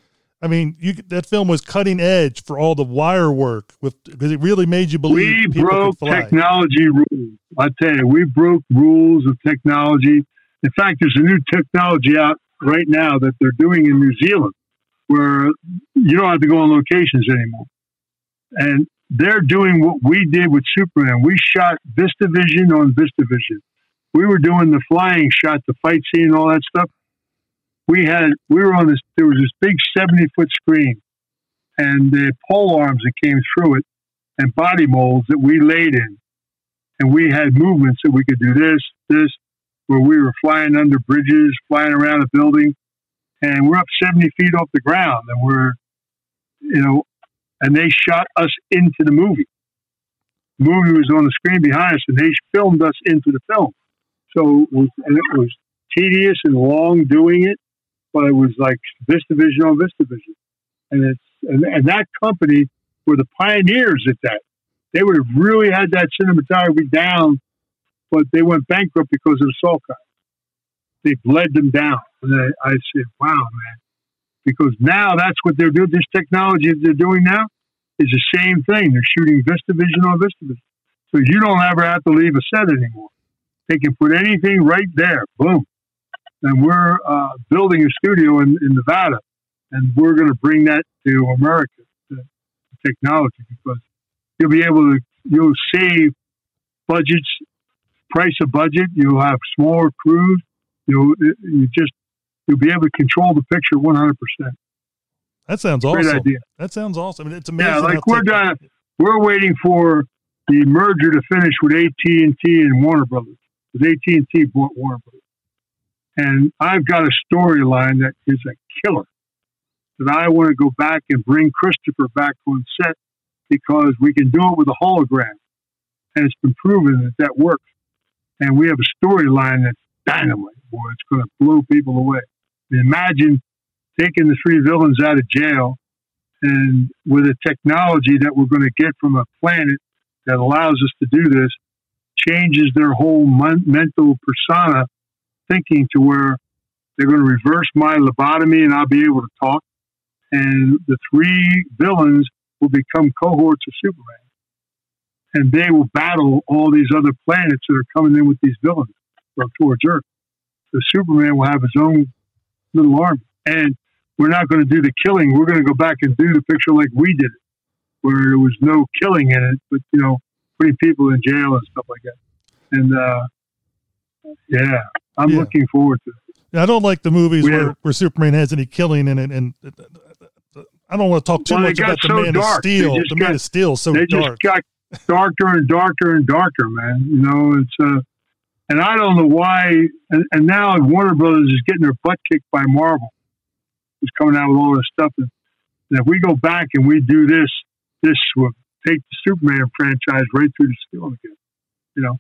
I mean, you that film was cutting edge for all the wire work with because it really made you believe we broke technology rules. I tell you, we broke rules of technology. In fact, there's a new technology out right now that they're doing in New Zealand where you don't have to go on locations anymore. And they're doing what we did with Superman. We shot VistaVision on VistaVision. We were doing the flying shot, the fight scene, all that stuff. We had we were on this. There was this big seventy foot screen, and the pole arms that came through it, and body molds that we laid in, and we had movements that we could do this, this, where we were flying under bridges, flying around a building, and we're up 70 feet off the ground, and we're, you know, and they shot us into the movie. The movie was on the screen behind us, and they filmed us into the film. So it was, and it was tedious and long doing it, but it was like VistaVision on VistaVision, and it's and, and that company were the pioneers at that. They would have really had that cinematography down, but they went bankrupt because of the salt. They bled them down, and I, I said, "Wow, man!" Because now that's what they're doing. This technology they're doing now is the same thing. They're shooting VistaVision on VistaVision, so you don't ever have to leave a set anymore. They can put anything right there. Boom. And we're uh, building a studio in, in Nevada, and we're going to bring that to America, the technology, because you'll be able to you'll save budgets, price a budget. You'll have smaller crews. You'll you just you'll be able to control the picture one hundred percent. That sounds Great awesome. idea. That sounds awesome. I mean, it's amazing. Yeah, like we're done. We're waiting for the merger to finish with AT and T and Warner Brothers. Because AT and T bought Warner Brothers, and I've got a storyline that is a killer. That I want to go back and bring Christopher back on set because we can do it with a hologram, and it's been proven that that works. And we have a storyline that's dynamite, boy. It's going to blow people away. Imagine taking the three villains out of jail and with a technology that we're going to get from a planet that allows us to do this changes their whole mon- mental persona thinking to where they're going to reverse my lobotomy and I'll be able to talk and the three villains will become cohorts of Superman and they will battle all these other planets that are coming in with these villains or towards Earth so Superman will have his own little army and we're not going to do the killing. We're going to go back and do the picture like we did it, where there was no killing in it, but you know, putting people in jail and stuff like that. And uh, yeah, I'm Yeah. looking forward to it. Yeah, I don't like the movies where, where Superman has any killing in it, and I don't want to talk too Well, much got about the Man dark. of Steel. The Man of Steel is so they dark. just got darker and darker and darker, man. You know, it's uh, and I don't know why. And, and now Warner Brothers is getting their butt kicked by Marvel, who's coming out with all this stuff. And, and if we go back and we do this, this will take the Superman franchise right through the ceiling again. You know,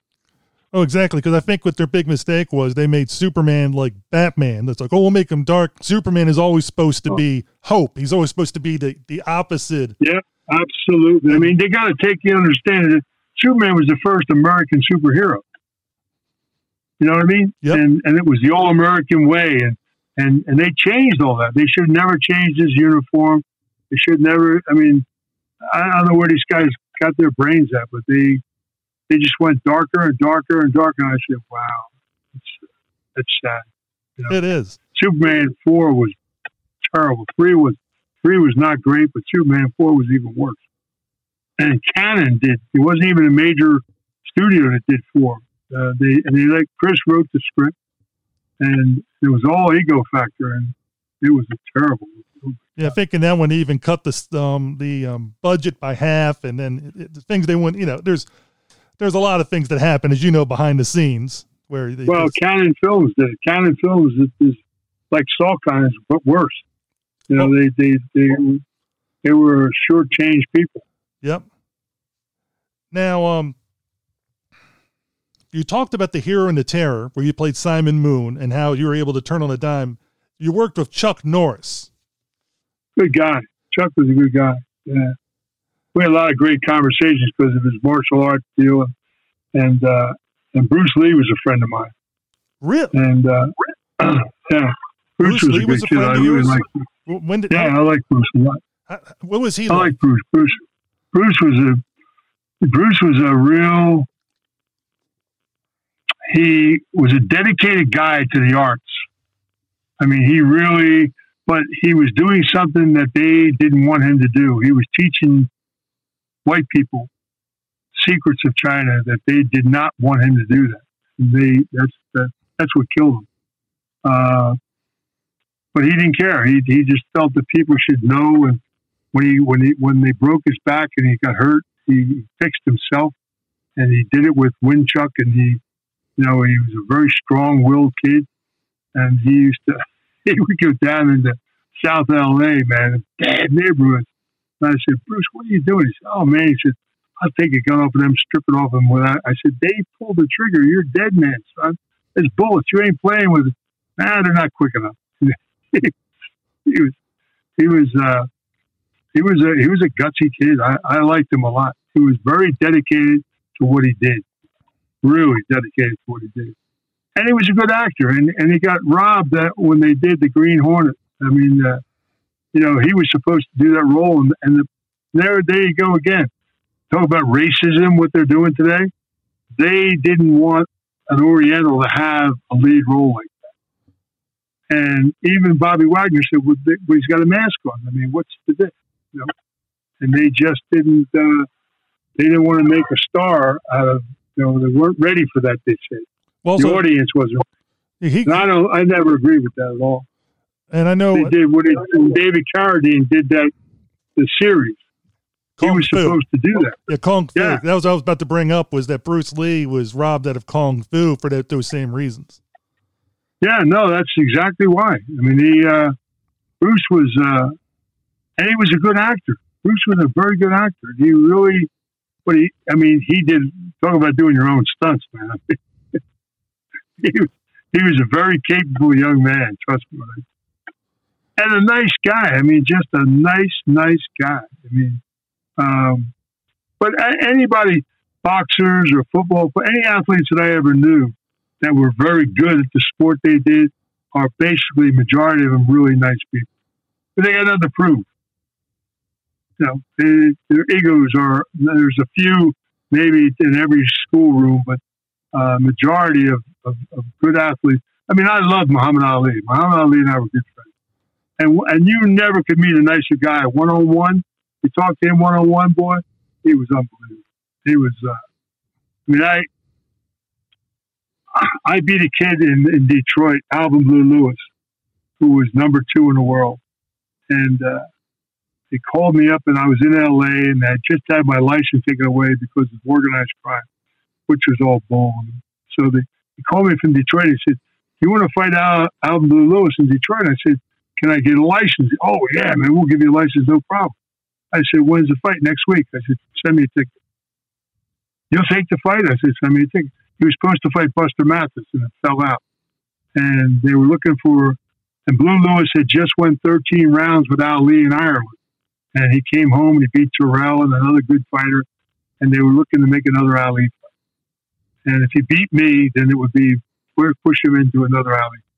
Oh, exactly. Because I think what their big mistake was they made Superman like Batman. That's like, oh, we'll make him dark. Superman is always supposed to Oh. be hope. He's always supposed to be the, the opposite. Yeah, absolutely. I mean, they got to take the understanding that Superman was the first American superhero. You know what I mean? Yep. And and it was the all American way, and and and they changed all that. They should never change his uniform. They should never. I mean, I don't know where these guys got their brains at, but they they just went darker and darker and darker. And I said, wow, it's, that's sad. Yeah. It is. Superman four was terrible. Three was three was not great, but Superman four was even worse. And Cannon did. It wasn't even a major studio that did four. Uh, they and they like Chris wrote the script, and it was all ego factor, and it was a terrible. Yeah, thinking that one they even cut the um the um budget by half, and then it, the things they went. You know, there's there's a lot of things that happen, as you know, behind the scenes where they Well, just- Cannon Films the. Cannon Films is, is like Salt Connors, but worse. You know, they they they they were shortchanged people. Yep. Now, um, you talked about the hero and the terror, where you played Simon Moon, and how you were able to turn on a dime. You worked with Chuck Norris. good guy. Chuck was a good guy. Yeah, we had a lot of great conversations because of his martial arts deal, and and, uh, and Bruce Lee was a friend of mine. Really? And uh, yeah, Bruce, Bruce was Lee a was good a kid. I really like. When did? Yeah, I like Bruce a lot. what was he I like? like Bruce. Bruce. Bruce was a Bruce was a real. He was a dedicated guy to the arts. I mean, he really, but he was doing something that they didn't want him to do. He was teaching white people secrets of China that they did not want him to do that. They that's that, that's what killed him. Uh, but he didn't care. He he just felt that people should know and when he when he when they broke his back and he got hurt, he fixed himself, and he did it with Wing Chun, and he, you know, he was a very strong-willed kid, and he used to he would go down into South LA, man, bad neighborhoods. And I said, Bruce, what are you doing? He said, Oh man, he said, I'll take a gun off of them, strip it off them. Without, I said, Dave, pull the trigger. You're dead man, son. There's bullets. You ain't playing with it. Nah, they're not quick enough. he was, he was, uh, he was a he was a gutsy kid. I, I liked him a lot. He was very dedicated to what he did. Really dedicated to what he did. And he was a good actor. And, and he got robbed that when they did the Green Hornet. I mean, uh, you know, he was supposed to do that role, and, and the, there, there you go again. Talk about racism, what they're doing today. They didn't want an Oriental to have a lead role like that. And even Bobby Wagner said, well, he's got a mask on. I mean, what's the difference? You know? And they just didn't, uh, they didn't want to make a star out of, you know, they weren't ready for that, they said. Well, the so audience wasn't. he, And I don't, I never agree with that at all. And I know They did what it, David Carradine did that, the series. He was Fu. supposed to do that. Yeah, Kung Fu. Yeah. That was what I was about to bring up was that Bruce Lee was robbed out of Kung Fu for that, those same reasons. Yeah, no, that's exactly why. I mean, he uh, Bruce was, uh, and he was a good actor. Bruce was a very good actor. He really, but he, I mean, he did talk about doing your own stunts, man. he, he was a very capable young man. Trust me, and a nice guy. I mean, just a nice, nice guy. I mean, um, but anybody, boxers or football, any athletes that I ever knew that were very good at the sport they did are basically majority of them really nice people. But they got nothing to prove. You know, they, their egos are. There's a few maybe in every schoolroom, but uh, majority of, of, of good athletes. I mean, I love Muhammad Ali. Muhammad Ali and I were good friends, and and you never could meet a nicer guy one on one. You talk to him one on one, boy. He was unbelievable. He was. Uh, I mean, I I beat a kid in, in Detroit, Alvin Blue Lewis, who was number two in the world. And uh, they called me up, and I was in LA, and I just had my license taken away because of organized crime, which was all bull. So they, called me from Detroit. They said, You want to fight Al, Alvin Blue Lewis in Detroit? I said, Can I get a license? Oh, yeah, man, we'll give you a license, no problem. I said, When's the fight? Next week. I said, Send me a ticket. You'll take the fight? I said, Send me a ticket he was supposed to fight Buster Mathis and it fell out. And they were looking for, and Blue Lewis had just won 13 rounds with Ali in Ireland. And he came home and he beat Terrell and another good fighter. And they were looking to make another Ali fight. And if he beat me, then it would be we'll push him into another fight.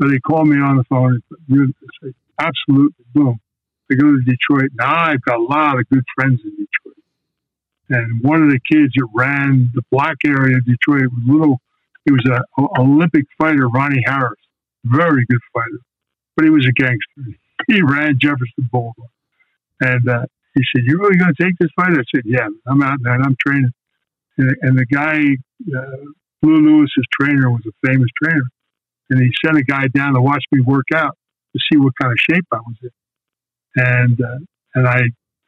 So they called me on the phone and said, absolutely, boom. They go to Detroit. Now I've got a lot of good friends in Detroit and one of the kids that ran the black area of Detroit was little. He was a, a Olympic fighter, Ronnie Harris, very good fighter, but he was a gangster. He ran Jefferson Boulevard, and uh, he said, "You really going to take this fight?" I said, "Yeah, I'm out there and I'm training." And, and the guy, uh, Blue Lewis's trainer, was a famous trainer, and he sent a guy down to watch me work out to see what kind of shape I was in, and uh, and I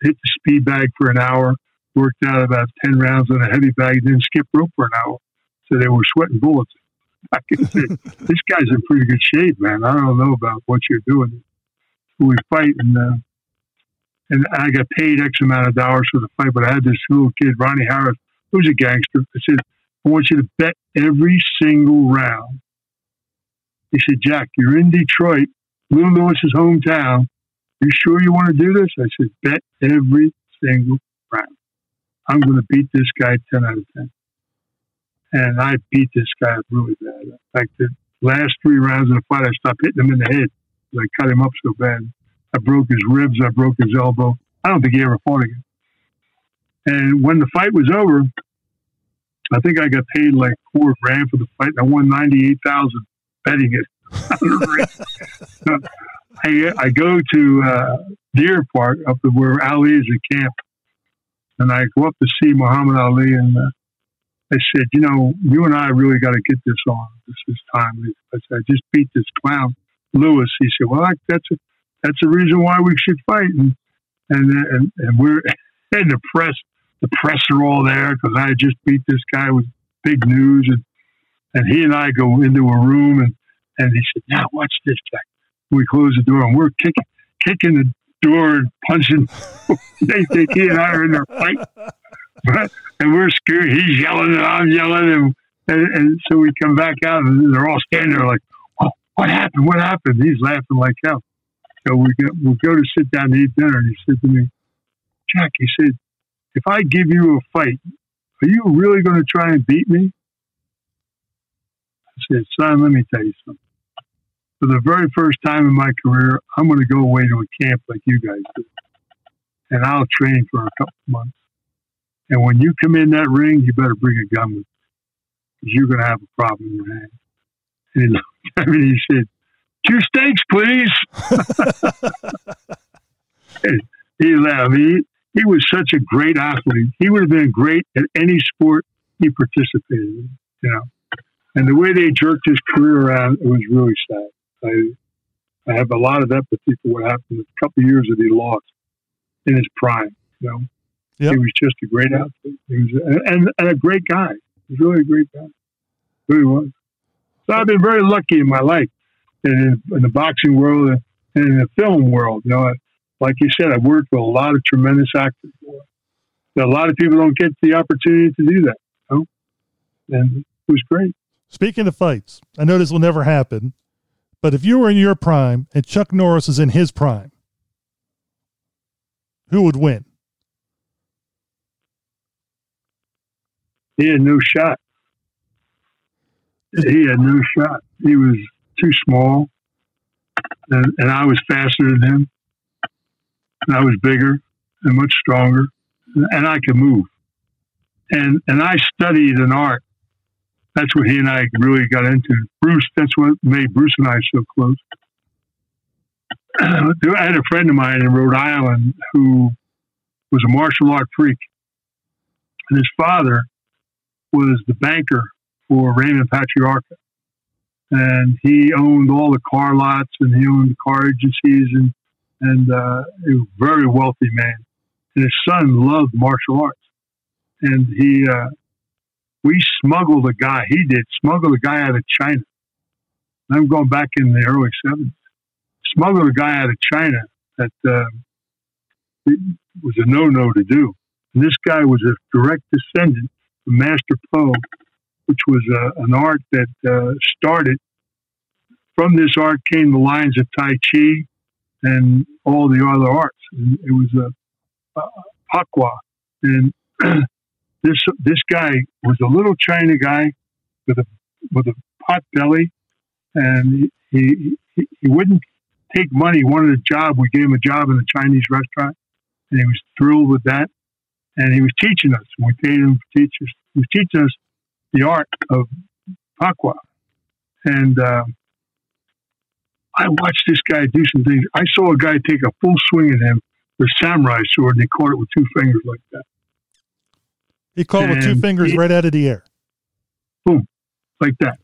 hit the speed bag for an hour worked out about 10 rounds on a heavy bag, then skip rope for an hour. So they were sweating bullets. I could say, this guy's in pretty good shape, man. I don't know about what you're doing. We fight, and, uh, and I got paid X amount of dollars for the fight, but I had this little kid, Ronnie Harris, who's a gangster. I said, I want you to bet every single round. He said, Jack, you're in Detroit, Blue Lewis's hometown. You sure you want to do this? I said, bet every single round. I'm going to beat this guy 10 out of 10. And I beat this guy really bad. In fact, the last three rounds of the fight, I stopped hitting him in the head. I cut him up so bad. I broke his ribs. I broke his elbow. I don't think he ever fought again. And when the fight was over, I think I got paid like four grand for the fight. I won 98000 betting it. I, I go to uh, Deer Park up where Ali is at camp and I go up to see Muhammad Ali, and uh, I said, you know, you and I really got to get this on. This is time. I said, I just beat this clown, Lewis. He said, well, that's a, that's the reason why we should fight. And and and, and we're in the press. the press are all there because I just beat this guy with big news, and and he and I go into a room, and and he said, "Now watch this, Jack." We close the door, and we're kicking kicking the door and punching. they think he and I are in there fight, and we're scared. He's yelling, and I'm yelling, and, and and so we come back out, and they're all standing there like, "Oh, what happened? What happened?" He's laughing like hell. So we go, we go to sit down to eat dinner, and he said to me, Jack, he said, if I give you a fight, are you really going to try and beat me? Said, son, let me tell you something. For the very first time in my career, I'm going to go away to a camp like you guys do. And I'll train for a couple months. And when you come in that ring, you better bring a gun with you because you're going to have a problem in your hand. And he he said, two steaks, please. He laughed. He, he was such a great athlete. He would have been great at any sport he participated in, you know. And the way they jerked his career around, it was really sad. I, I have a lot of empathy for what happened A couple of years that he lost in his prime, you know. Yep. He was just a great athlete. He was, and, and a great guy. He was really a great guy. Really was. So I've been very lucky in my life, in, in the boxing world and in the film world. You know, like you said, I've worked with a lot of tremendous actors. A lot of people don't get the opportunity to do that. You know? And it was great. Speaking of fights, I know this will never happen, but if you were in your prime and Chuck Norris is in his prime, who would win? He had no shot. He had no shot. He was too small, and, and I was faster than him. And I was bigger and much stronger, and I could move. And and I studied an art. That's what he and I really got into. Bruce, that's what made Bruce and I so close. I had a friend of mine in Rhode Island who was a martial art freak, and his father was the banker for Raymond Patriarca. And he owned all the car lots and he owned the car agencies and, and uh, he was a very wealthy man. And his son loved martial arts. And he, uh, we smuggled a guy, he did, smuggled a guy out of China. I'm going back in the early 70s. Smuggled a guy out of China that uh, was a no no to do. And this guy was a direct descendant of Master Po, which was uh, an art that uh, started from this art came the lines of Tai Chi and all the other arts. And it was a, a Pakwa, and this this guy was a little China guy with a with a pot belly, and he he, he wouldn't take money. He wanted a job. We gave him a job in a Chinese restaurant, and he was thrilled with that. And he was teaching us. We paid him for teachers. He was teaching us the art of Pakwa. And uh, I watched this guy do some things. I saw a guy take a full swing at him with a samurai sword, and he caught it with two fingers like that. He caught with two fingers right out of the air. Boom, like that.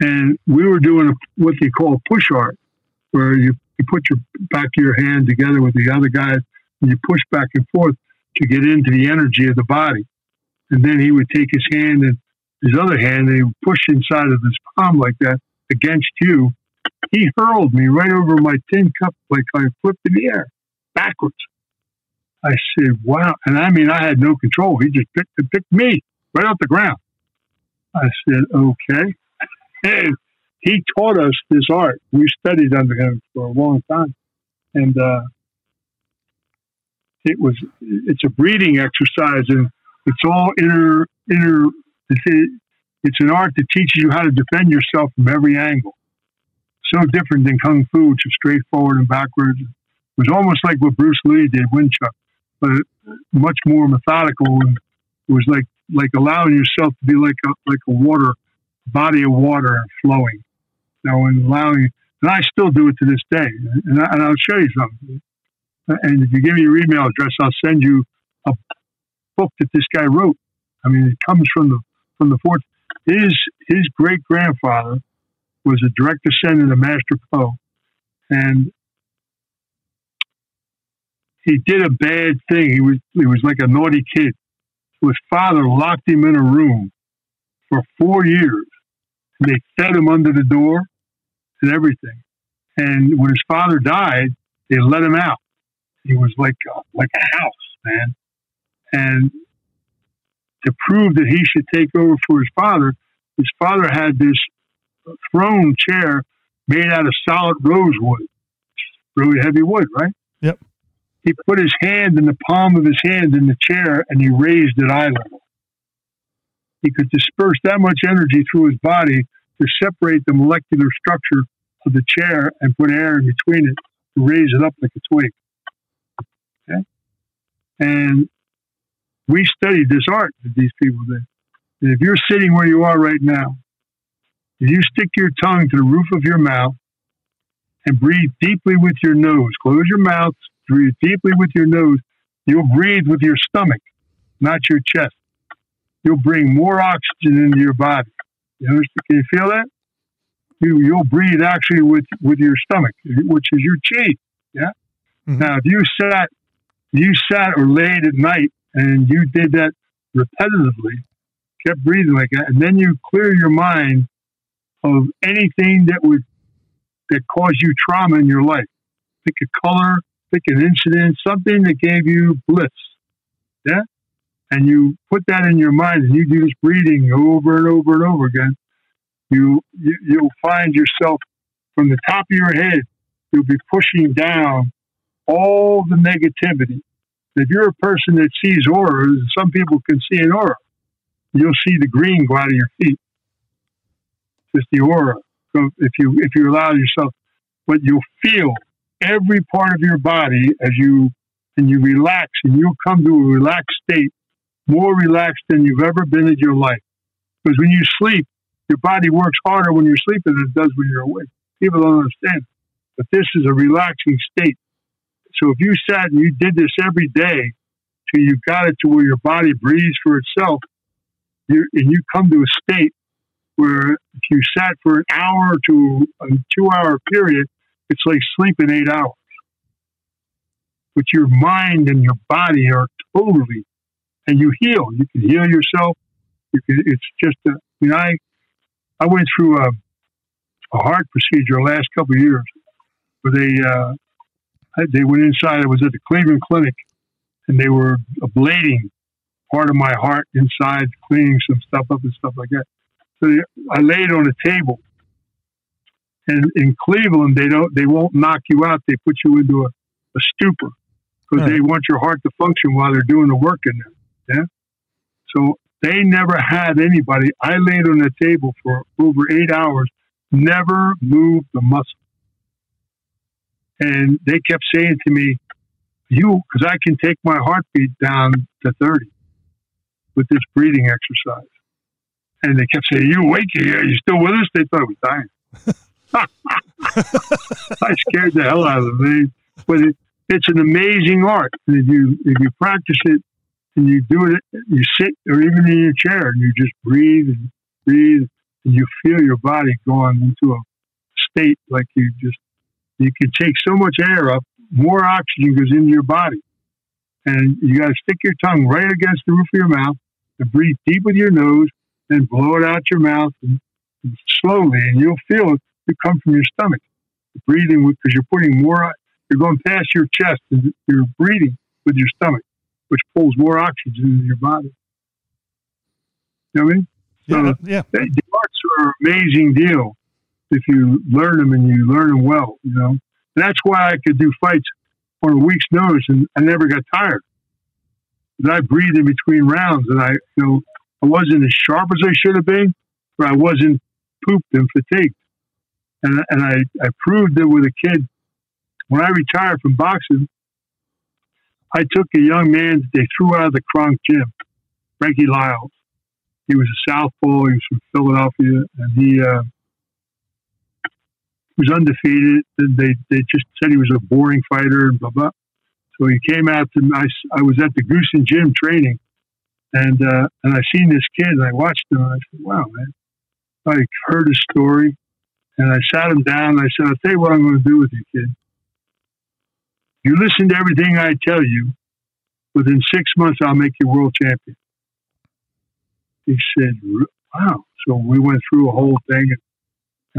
And we were doing a, what they call push art, where you, you put your back of your hand together with the other guy and you push back and forth to get into the energy of the body. And then he would take his hand and his other hand and he would push inside of his palm like that against you. He hurled me right over my tin cup like I flipped in the air backwards. I said, wow. And I mean, I had no control. He just picked, picked me right off the ground. I said, okay. And he taught us this art. We studied under him for a long time. And uh, it was, it's a breathing exercise and it's all inner, inner, it's, an art that teaches you how to defend yourself from every angle. So different than Kung Fu, which is straightforward and backwards. It was almost like what Bruce Lee did, Wing Chun, but much more methodical. And it was like like allowing yourself to be like a like a water body of water flowing. Know, and allowing and I still do it to this day. And, I, and I'll show you something. And if you give me your email address, I'll send you a book that this guy wrote. I mean, it comes from the from the fourth. His his great grandfather was a direct descendant of Master Po, and he did a bad thing. He was he was like a naughty kid, his father locked him in a room for four years. And they fed him under the door and everything. And when his father died, they let him out. He was like uh, like a house, man. And to prove that he should take over for his father, his father had this throne chair made out of solid rosewood, really heavy wood, right? Yep. He put his hand in the palm of his hand in the chair and he raised it eye level. He could disperse that much energy through his body to separate the molecular structure of the chair and put air in between it to raise it up like a twig. Okay? And we studied this art that these people did. And if you're sitting where you are right now, if you stick your tongue to the roof of your mouth and breathe deeply with your nose, close your mouth, breathe deeply with your nose, you'll breathe with your stomach, not your chest. You'll bring more oxygen into your body. You understand? Can you feel that? You, you'll breathe actually with, with your stomach, which is your chi. Yeah. Mhm. Now, if you sat, you sat or laid at night and you did that repetitively, kept breathing like that, and then you clear your mind of anything that would that caused you trauma in your life. Pick a color, an incident, something that gave you bliss. Yeah? And you put that in your mind and you do this breathing over and over and over again. You, you you'll find yourself from the top of your head, you'll be pushing down all the negativity. If you're a person that sees auras, some people can see an aura. You'll see the green go out of your feet. Just the aura. So if you if you allow yourself, but you'll feel every part of your body as you and you relax, and you'll come to a relaxed state, more relaxed than you've ever been in your life. Because when you sleep, your body works harder when you're sleeping than it does when you're awake. People don't understand, but this is a relaxing state. So if you sat and you did this every day till you got it to where your body breathes for itself, you and you come to a state where if you sat for an hour to a two hour period, it's like sleeping eight hours. But your mind and your body are totally, and you heal. You can heal yourself. You can, it's just, a, I mean, I, I went through a, a heart procedure last couple of years where they, uh, they went inside. I was at the Cleveland Clinic and they were ablating part of my heart inside, cleaning some stuff up and stuff like that. So they, I laid on a table. And in Cleveland, they don't, they won't knock you out. They put you into a, a stupor because they want your heart to function while they're doing the work in there. Yeah. So they never had anybody. I laid on the table for over eight hours, never moved the muscle. And they kept saying to me, you, because I can take my heartbeat down to 30 with this breathing exercise. And they kept saying, you awake? Are you still with us? They thought I was dying. I scared the hell out of me. But it, it's an amazing art. And if you, if you practice it and you do it, you sit or even in your chair and you just breathe and breathe and you feel your body going into a state like you just, you can take so much air up, more oxygen goes into your body. And you got to stick your tongue right against the roof of your mouth and breathe deep with your nose and blow it out your mouth and, and slowly, and you'll feel it to come from your stomach. Breathing because you're putting more, you're going past your chest and you're breathing with your stomach, which pulls more oxygen into your body. You know what I mean? Yeah, So- yeah. the the arts are an amazing deal if you learn them and you learn them well, you know. And that's why I could do fights on a week's notice and I never got tired. And I breathed in between rounds and I, you know, I wasn't as sharp as I should have been, but I wasn't pooped and fatigued. And, and I, I proved it with a kid. When I retired from boxing, I took a young man that they threw out of the Kronk gym, Frankie Liles he was a southpaw. He was from Philadelphia, and he uh, was undefeated. And they they just said he was a boring fighter and blah blah. So he came out to I, I was at the Goossen Gym training, and uh, and I seen this kid and I watched him. And I said, "Wow, man!" I heard his story, and I sat him down. and I said, "I'll tell you what I'm going to do with you, kid. You listen to everything I tell you. Within six months, I'll make you world champion." He said, wow. So we went through a whole thing and,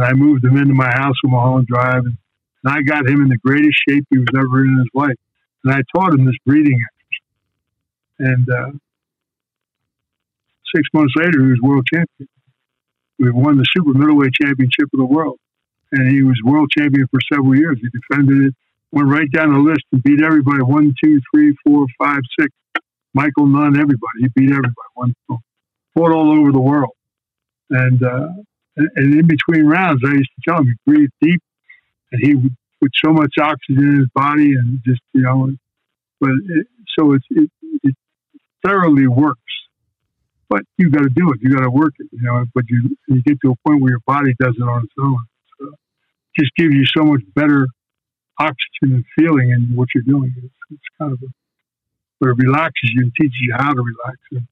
I moved him into my house with Mulholland Drive and, and I got him in the greatest shape he was ever in in his life. And I taught him this breathing exercise. And uh, six months later, he was world champion. We won the super middleweight championship of the world. And he was world champion for several years. He defended it, went right down the list and beat everybody one, two, three, four, five, six. Michael Nunn, everybody. He beat everybody. One, fought all over the world. And, uh, and, in between rounds, I used to tell him, he breathed deep and he would put so much oxygen in his body and just, you know, but it, so it, it thoroughly works. But you got to do it. You got to work it, you know. But you you get to a point where your body does it on its own. So it just gives you so much better oxygen and feeling in what you're doing. It's, it's kind of a, but it relaxes you and teaches you how to relax. And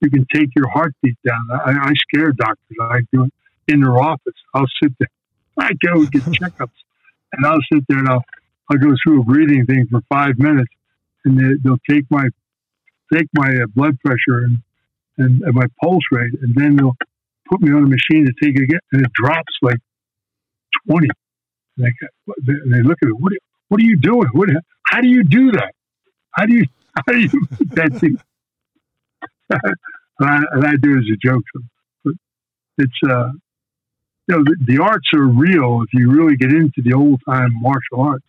you can take your heartbeat down. I, I scare doctors. I do it in their office. I'll sit there. I go get checkups, and I'll sit there and I'll I'll go through a breathing thing for five minutes, and they, they'll take my take my uh, blood pressure and, and and my pulse rate, and then they'll put me on a machine to take it again, and it drops like twenty. And they, look at it. What are, what are you doing? What? How do you do that? How do you how do you that thing? and, I, and I do it as a joke. But it's uh, you know the, the arts are real if you really get into the old time martial arts,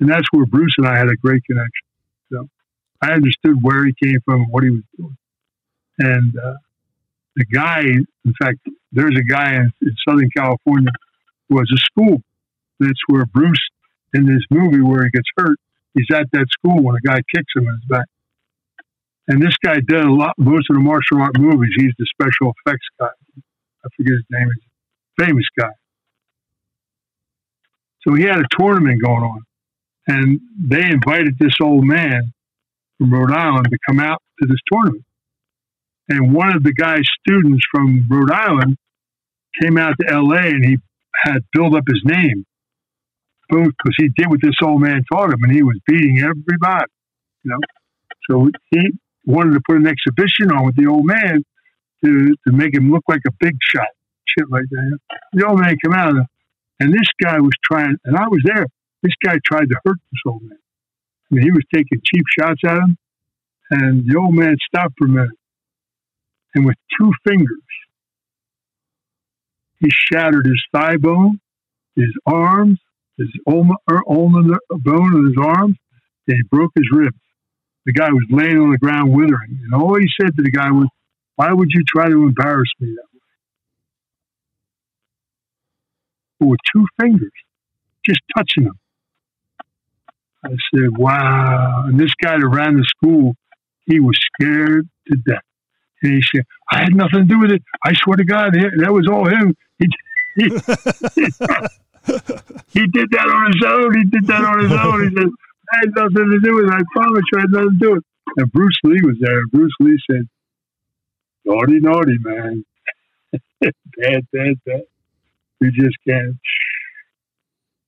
and that's where Bruce and I had a great connection. So I understood where he came from and what he was doing, and uh, the guy. In fact, there's a guy in, in Southern California who has a school. That's where Bruce in this movie where he gets hurt. He's at that school when a guy kicks him in his back. And this guy did a lot, most of the martial art movies. He's the special effects guy. I forget his name. He's famous guy. So he had a tournament going on, and they invited this old man from Rhode Island to come out to this tournament. And one of the guy's students from Rhode Island came out to LA and he had built up his name because he did what this old man taught him and he was beating everybody, you know. So he wanted to put an exhibition on with the old man to, to make him look like a big shot, shit like that. The old man came out and this guy was trying, and I was there. This guy tried to hurt this old man. I mean, he was taking cheap shots at him, and the old man stopped for a minute. And with two fingers, he shattered his thigh bone, his arms, his ulnar, er, ulnar bone in his arms, and he broke his ribs. The guy was laying on the ground withering. And all he said to the guy was, Why would you try to embarrass me that way? But with two fingers, just touching him. I said, Wow. And this guy that ran the school, he was scared to death. And he said, I had nothing to do with it. I swear to God, that was all him. He, he, he did that on his own. He did that on his own. He said, I had nothing to do with it. I promise you, I had nothing to do with it. And Bruce Lee was there. And Bruce Lee said, Naughty, naughty, man. bad, bad, bad. You just can't.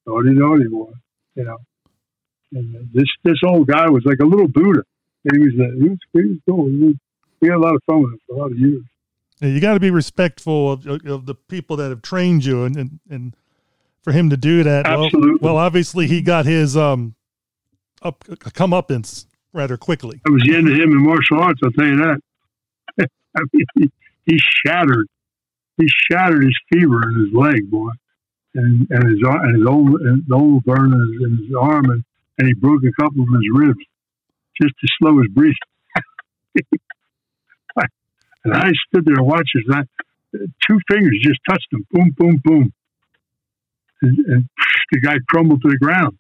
Naughty, naughty, boy. You know. And this this old guy was like a little Buddha. He was, uh, he was, he was cool. He was, we had a lot of fun with him for a lot of years. Yeah, you got to be respectful of, of the people that have trained you, and and, and for him to do that. Absolutely. Well, well, obviously he got his um up comeuppance rather quickly. I was the end of him in martial arts. I'll tell you that. I mean, he, he shattered, he shattered his femur in his leg, boy, and and his and his old and the old burn in his, in his arm, and, and he broke a couple of his ribs just to slow his breathing. and I stood there and watched his that two fingers just touched him, boom, boom, boom, and, and the guy crumbled to the ground.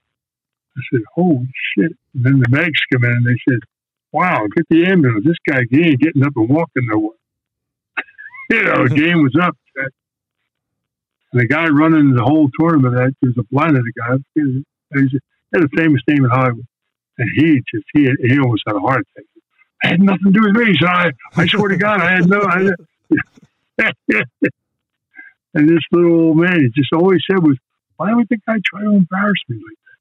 I said, "Holy shit!" And then the medics come in and they said, "Wow, get the ambulance! This guy he ain't getting up and walking nowhere." you know, the game was up. And the guy running the whole tournament, that was a blinded guy. He had a famous name in Hollywood, and he just he he almost had a heart attack. Had nothing to do with me. So I, I swear to God, I had no. I and this little old man, he just always said was, "Why would the guy try to embarrass me like that?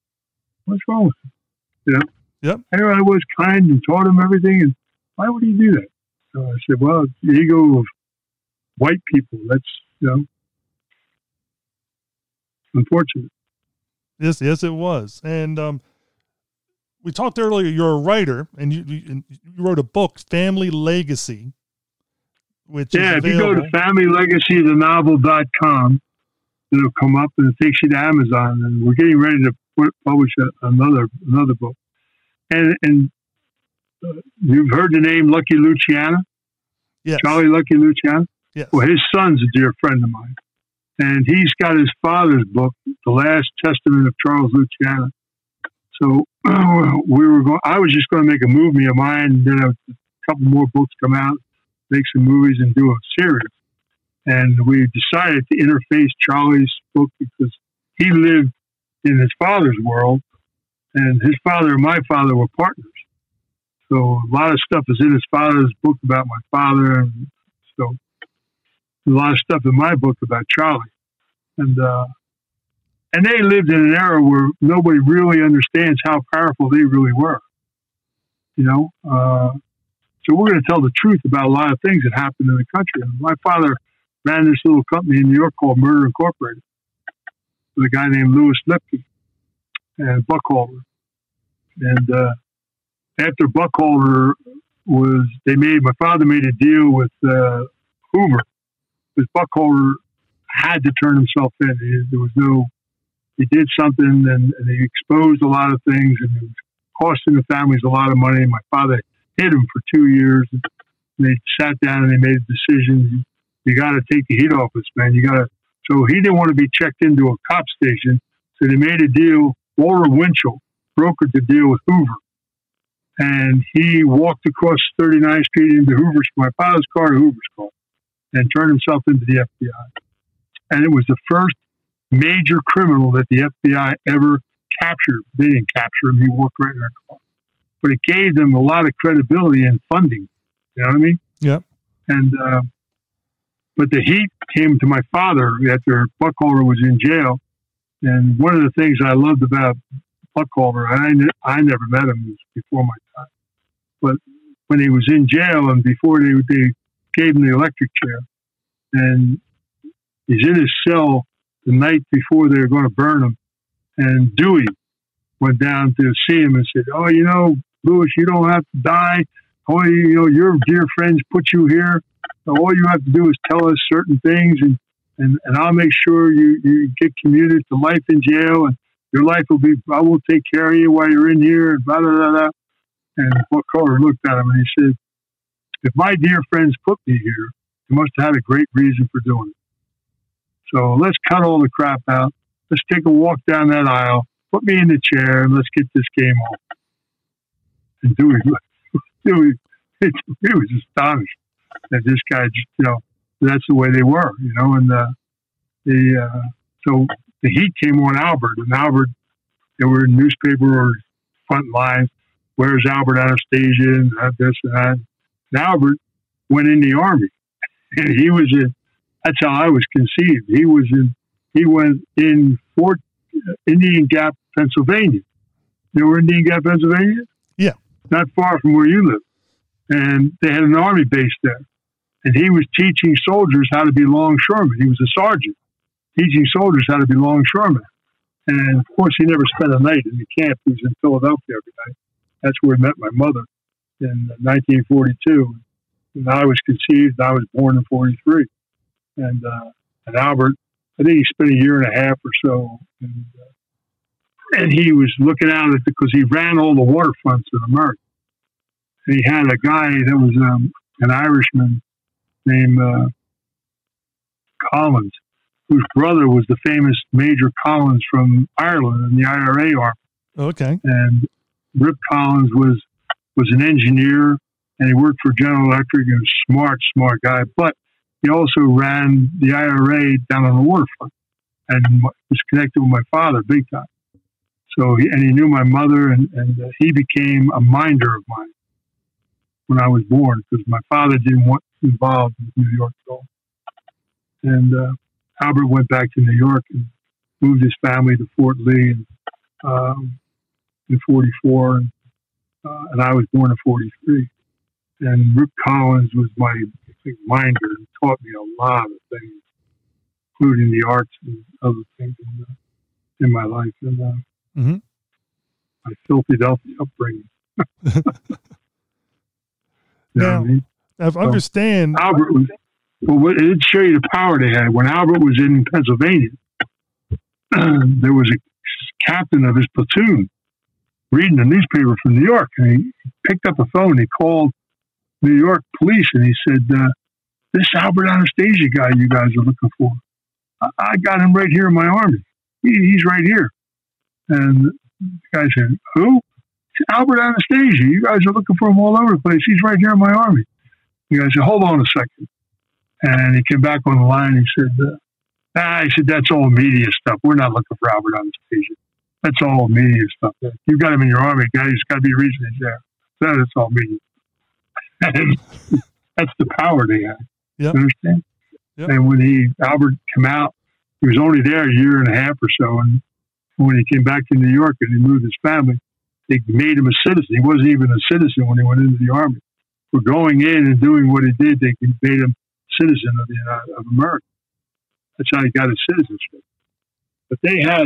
What's wrong with him?" You know. Yep. Here I was kind and taught him everything, and why would he do that? So I said, well, the ego of white people. That's you know unfortunate. Yes, yes, it was. And um, we talked earlier. You're a writer, and you you, you wrote a book, Family Legacy, which Yeah, is if you go to familylegacythenovel.com, it'll come up and it takes you to Amazon. And we're getting ready to put, publish a, another another book. And and uh, you've heard the name Lucky Luciano, yes, Charlie Lucky Luciano. yes, Well, his son's a dear friend of mine, and he's got his father's book, The Last Testament of Charles Luciano. So we were going. I was just going to make a movie of mine, then a couple more books come out, make some movies, and do a series. And we decided to interface Charlie's book because he lived in his father's world, and his father and my father were partners. So a lot of stuff is in his father's book about my father, and so a lot of stuff in my book about Charlie, and uh, and they lived in an era where nobody really understands how powerful they really were. You know, uh, so we're going to tell the truth about a lot of things that happened in the country. And my father ran this little company in New York called Murder Incorporated with a guy named Louis Lepke and Buchalter. And uh, after Buchalter was, they made my father made a deal with uh, Hoover because Buchalter had to turn himself in. There was no, he did something and, and he exposed a lot of things and it was costing the families a lot of money. My father hid him for two years. And they sat down and they made a decision. You got to take the heat off this man. You got to. So he didn't want to be checked into a cop station. So they made a deal. Walter Winchell brokered the deal with Hoover. And he walked across 39th Street into Hoover's, my father's car Hoover's car, and turned himself into the FBI. And it was the first major criminal that the FBI ever captured. They didn't capture him; he walked right in their car. But it gave them a lot of credibility and funding. You know what I mean? Yep. And uh, but the heat came to my father after Buchalter was in jail. And one of the things I loved about Buchalter, I ne- I never met him was before my time, but when he was in jail and before they they gave him the electric chair, and he's in his cell the night before they were going to burn him, and Dewey went down to see him and said, "Oh, you know, Lewis, you don't have to die. Oh, you know, your dear friends put you here. All you have to do is tell us certain things, and and, and I'll make sure you, you get commuted to life in jail, and your life will be. I will take care of you while you're in here, and blah blah blah." blah. And Buchalter looked at him and he said, "If my dear friends put me here, they must have had a great reason for doing it. So let's cut all the crap out. Let's take a walk down that aisle. Put me in the chair, and let's get this game on." And Dewey, Dewey, he was astonished that this guy just, you know, that's the way they were, you know, and uh, the uh, so the heat came on Albert, and Albert, they were in newspaper or front lines. Where's Albert Anastasia and this and that. And Albert went in the army, and he was in. That's how I was conceived. He was in. He went in Fort Indian Gap, Pennsylvania. You know where Indian Gap, Pennsylvania? Yeah. not far from where you live, and they had an army base there and he was teaching soldiers how to be longshoremen. He was a sergeant teaching soldiers how to be longshoremen. And of course, he never spent a night in the camp. He was in Philadelphia every night. That's where he met my mother in 1942. And I was conceived. I was born in 43. And, uh, and Albert, I think he spent a year and a half or so. And, uh, and he was looking out at it because he ran all the waterfronts in America. And he had a guy that was um, an Irishman named uh, Collins, whose brother was the famous Major Collins from Ireland in the IRA army. Okay. And Rip Collins was was an engineer, and he worked for General Electric. and was a smart, smart guy. But he also ran the IRA down on the waterfront, and was connected with my father big time. So, he, and he knew my mother, and, and uh, he became a minder of mine when I was born because my father didn't want involved with New York at all. And uh, Albert went back to New York and moved his family to Fort Lee and, um, in '44, and, uh, and I was born in '43. and Rip Collins was my minder taught me a lot of things, including the arts and other things in, uh, in my life and uh, Mhm. my Philadelphia upbringing. You know I Now- mean? I understand. Albert was, well, it did show you the power they had. When Albert was in Pennsylvania, there was a captain of his platoon reading the newspaper from New York, and he picked up a phone. He called New York police, and he said, uh, "This Albert Anastasia guy you guys are looking for, I, I got him right here in my army. He, he's right here." And the guy said, "Who?" It's Albert Anastasia. You guys are looking for him all over the place. He's right here in my army. The guy said, hold on a second. And he came back on the line. He said, uh, ah, he said, that's all media stuff. We're not looking for Albert Anastasia. That's all media stuff. You've got him in your army, guy. There's got to be a reason he's there. That's all media. That's the power they had. Yep. Understand? Yep. And when he, Albert came out, he was only there a year and a half or so. And when he came back to New York and he moved his family, they made him a citizen. He wasn't even a citizen when he went into the army. For going in and doing what he did, they made him citizen of the United, of America. That's how he got his citizenship. But they had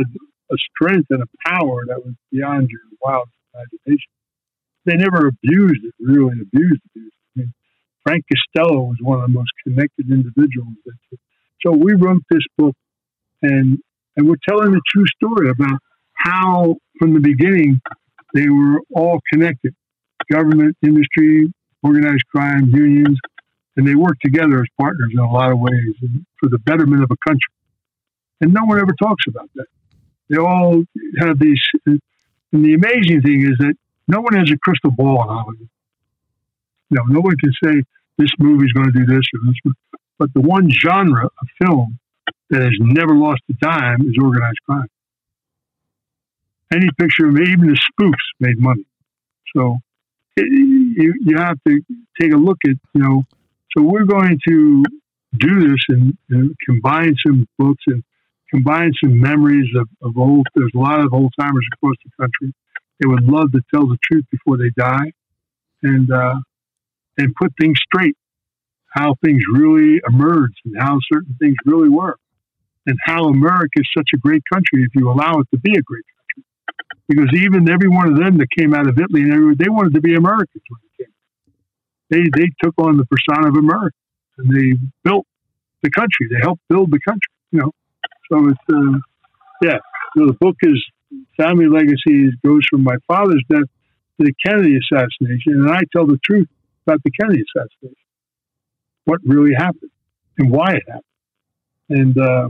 a strength and a power that was beyond your wildest imagination. They never abused it, really abused it. Frank Costello was one of the most connected individuals. So we wrote this book, and and we're telling the true story about how, from the beginning, they were all connected government, industry, organized crime, unions, and they worked together as partners in a lot of ways for the betterment of a country. And no one ever talks about that. They all have these, and the amazing thing is that no one has a crystal ball in Hollywood. No, no one can say this movie's going to do this or this. But the one genre of film that has never lost a dime is organized crime any picture even the spoofs made money. So it, you, you have to take a look at, you know, so we're going to do this and, and combine some books and combine some memories of, of old, there's a lot of old timers across the country. They would love to tell the truth before they die and, uh, and put things straight, how things really emerged and how certain things really were and how America is such a great country if you allow it to be a great country because even every one of them that came out of Italy and they wanted to be Americans when they came. They they took on the persona of America and they built the country. They helped build the country. You know, so it's uh, yeah. So the book is family legacies goes from my father's death to the Kennedy assassination, and I tell the truth about the Kennedy assassination, what really happened and why it happened, and uh,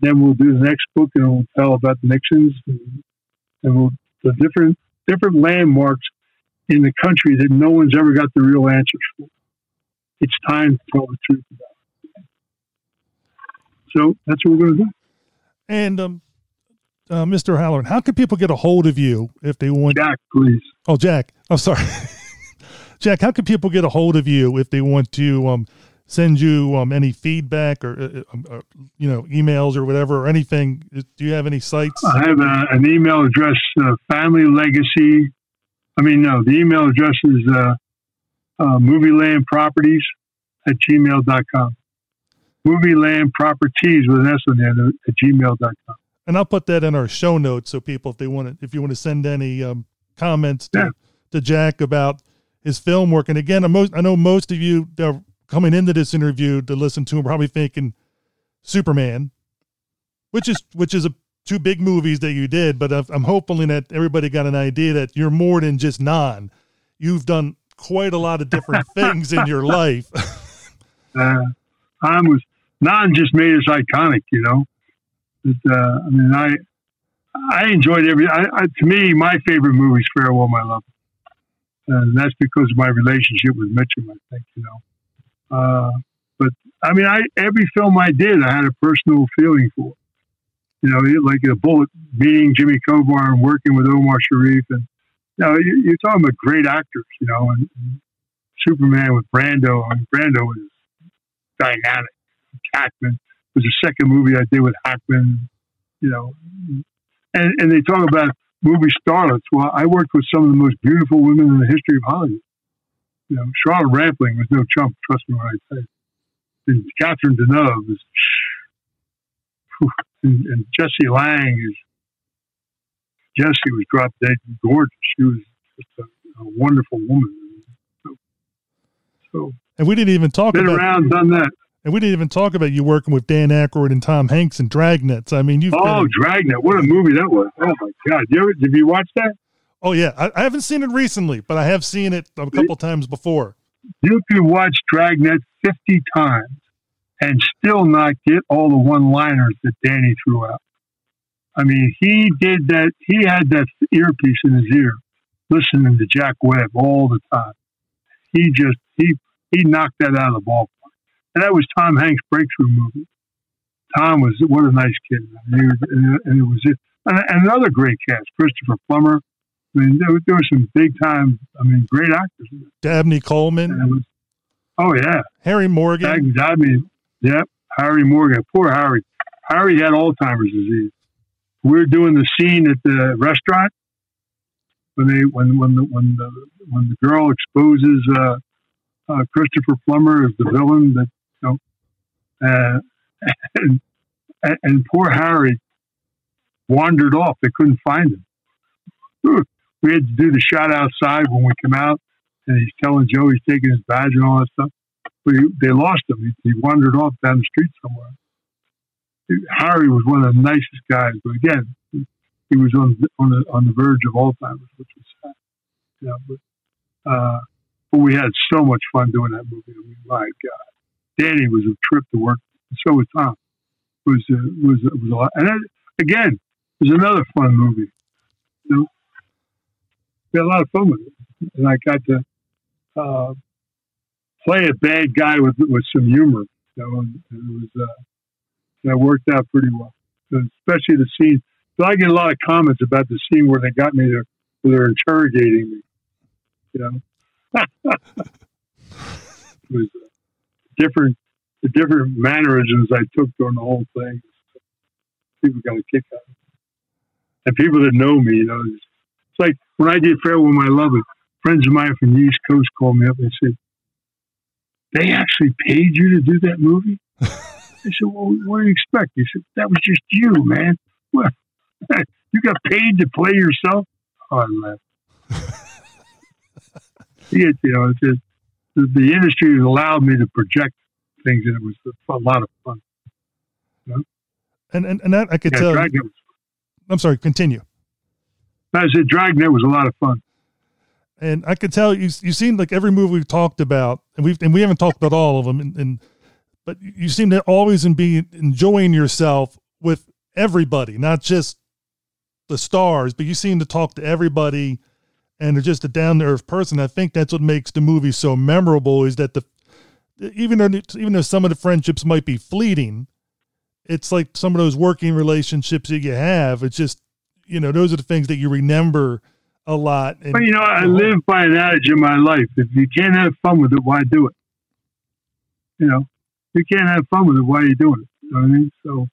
then we'll do the next book and we'll tell about the Nixons. And, and we'll, the different different landmarks in the country that no one's ever got the real answers for. It's time to tell the truth about it. So that's what we're going to do. And um, uh, Mr. Halloran, how can people get a hold of you if they want? Jack, please. Oh, Jack. I'm sorry, Jack. How can people get a hold of you if they want to um, send you um, any feedback or, uh, um, uh, you know emails or whatever or anything? Do you have any sites? I have a, an email address, uh, Family Legacy. I mean, no, the email address is uh, uh, Movieland Properties at gmail.com. Movieland Properties with an S on the end at gmail.com. and I'll put that in our show notes so people, if they want to, if you want to send any um, comments to, Yeah. to Jack about his film work. And again, most, I know most of you that are coming into this interview to listen to him probably thinking Superman, which is which is a two big movies that you did. But I'm hoping that everybody got an idea that you're more than just Non. You've done quite a lot of different things in your life. uh, time was Non just made us iconic, you know. But, uh, I mean, I I enjoyed every. I, I, to me, my favorite movie is Farewell, My Love, and that's because of my relationship with Mitchum. I think you know. Uh, but I mean, I every film I did, I had a personal feeling for. You know, like a bullet meeting Jimmy Coburn and working with Omar Sharif, and you know, you- you're talking about great actors. You know, and, and Superman with Brando. I mean, Brando was dynamic. Hackman was the second movie I did with Hackman. You know, and and they talk about movie starlets. Well, I worked with some of the most beautiful women in the history of Hollywood. you know, Charlotte Rampling was no chump. Trust me when I say. And Catherine Deneuve is, and, and Jessie Lange is. Jesse was drop dead gorgeous. She was just a, a wonderful woman. So, so And we didn't even talk been about around, done that. And we didn't even talk about you working with Dan Aykroyd and Tom Hanks and Dragnets. I mean, you've Oh, been- Dragnet! What a movie that was! Oh my God! You ever, did you watch that? oh yeah, I, I haven't seen it recently, but I have seen it a couple times before. You could watch Dragnet fifty times and still not get all the one-liners that Danny threw out. I mean, he did that. He had that earpiece in his ear, listening to Jack Webb all the time. He just he he knocked that out of the ballpark, and that was Tom Hanks' breakthrough movie. Tom was what a nice kid, and, he was, and, it was it. And, another great cast, Christopher Plummer. I mean, there, there were some big time. I mean, great actors. Dabney Coleman, was, oh yeah, Harry Morgan. I mean, yep, Harry Morgan. Poor Harry. Harry had Alzheimer's disease. We're doing the scene at the restaurant when they when when the when the when the girl exposes uh, uh, Christopher Plummer as the villain that know, uh, and, and poor Harry wandered off. They couldn't find him. We had to do the shot outside when we come out, and he's telling Joe he's taking his badge and all that stuff he, they lost him. He, he wandered off down the street somewhere. Harry was one of the nicest guys, but again, he, was on on the on the verge of Alzheimer's, which was sad. But uh, but we had so much fun doing that movie. I mean, my God, Danny was a trip to work. So was Tom. It was uh, was it was a lot. And that, again, it was another fun movie. You know, we had a lot of fun with it, and I got to. Uh, play a bad guy with with some humor. You know, and it was uh, that worked out pretty well. Especially the scene. So I get a lot of comments about the scene where they got me there, where they're interrogating me. You know, it was uh, different, the different mannerisms I took during the whole thing. People got a kick out of it, and people that know me, you know, it's, like when I did Farewell, My Lovely. Friends of mine from the East Coast called me up and said, they actually paid you to do that movie? I said, well, what do you expect? He said, that was just you, man. Well, you got paid to play yourself? Oh, I laughed. yeah, you know, it's just, the, the industry has allowed me to project things, and it was a, lot of fun. And and, and that I could Yeah, tell. Dragnet was, I'm sorry. Continue. I said, Dragnet was a lot of fun. And I could tell you you seem like every movie we've talked about, and we've and we haven't talked about all of them, and, and but you seem to always be enjoying yourself with everybody, not just the stars, but you seem to talk to everybody, and they're just a down to earth person. I think that's what makes the movie so memorable is that the even though even though some of the friendships might be fleeting, it's like some of those working relationships that you have. It's just you know those are the things that you remember a lot. And, But you know, I live by an adage in my life: if you can't have fun with it, why do it? You know, if you can't have fun with it, why are you doing it? You know what I mean? So,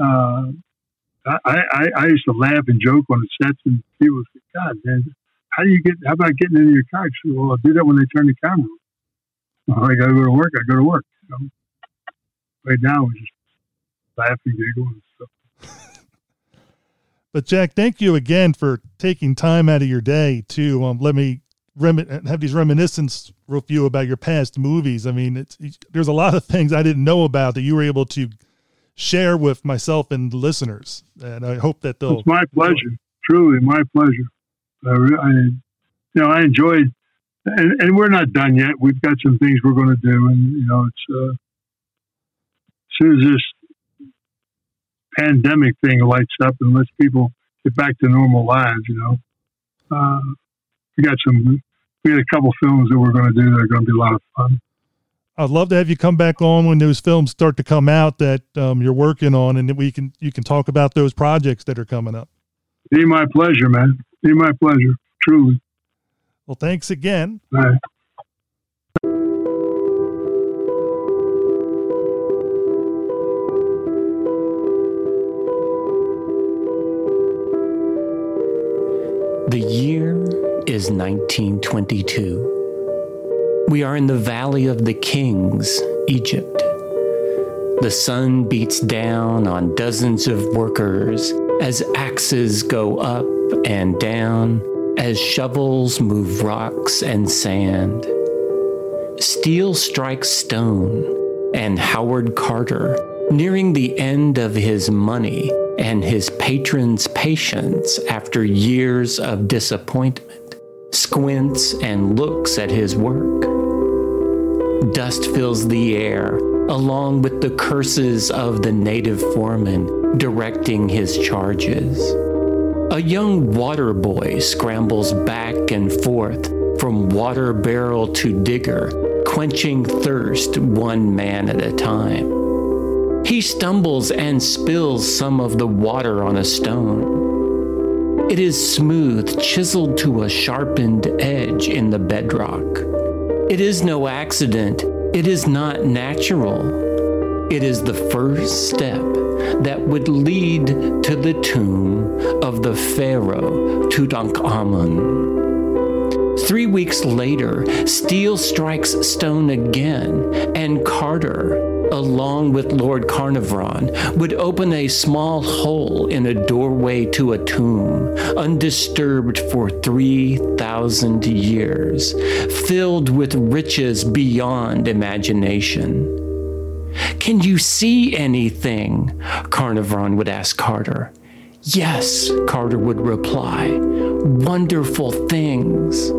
uh, I, I I used to laugh and joke on the sets, and people would say, "God, man, how do you get? How about getting into your car?" I said, well, I'll do that when they turn the camera. on. Well, I got to go to work. I go to work. Right now, we're just laugh and giggle stuff. But Jack, thank you again for taking time out of your day to um, let me rem- have these reminiscence with you about your past movies. I mean, it's, there's a lot of things I didn't know about that you were able to share with myself and the listeners, and I hope that they'll. It's my pleasure, truly my pleasure. I, I you know, I enjoyed, and, and we're not done yet. We've got some things we're going to do, and you know, it's uh, as soon as this pandemic thing lights up and lets people get back to normal lives, you know, uh, we got some. We had a couple films that we're going to do that are going to be a lot of fun. I'd love to have you come back on when those films start to come out that um, you're working on, and we can you can talk about those projects that are coming up. Be my pleasure, man. Be my pleasure, truly. Well, thanks again. All right. The year is 1922. We are in the Valley of the Kings, Egypt. The sun beats down on dozens of workers as axes go up and down, as shovels move rocks and sand. Steel strikes stone, and Howard Carter, nearing the end of his money and his patron's patience after years of disappointment, squints and looks at his work. Dust fills the air, along with the curses of the native foreman directing his charges. A young water boy scrambles back and forth from water barrel to digger, quenching thirst one man at a time. He stumbles and spills some of the water on a stone. It is smooth, chiseled to a sharpened edge in the bedrock. It is no accident. It is not natural. It is the first step that would lead to the tomb of the Pharaoh Tutankhamun. Three weeks later, steel strikes stone again, and Carter, along with Lord Carnarvon, would open a small hole in a doorway to a tomb, undisturbed for 3,000 years, filled with riches beyond imagination. Can you see anything? Carnarvon would ask Carter. Yes, Carter would reply. Wonderful things.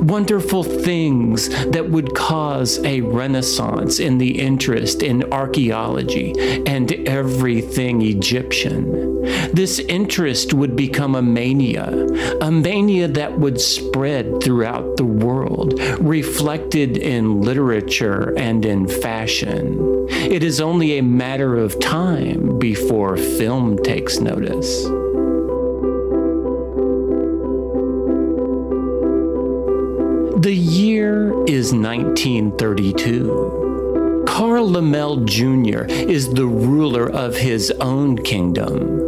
Wonderful things that would cause a renaissance in the interest in archaeology and everything Egyptian. This interest would become a mania, a mania that would spread throughout the world, reflected in literature and in fashion. It is only a matter of time before film takes notice. The year is 1932. Carl Laemmle Jr. is the ruler of his own kingdom.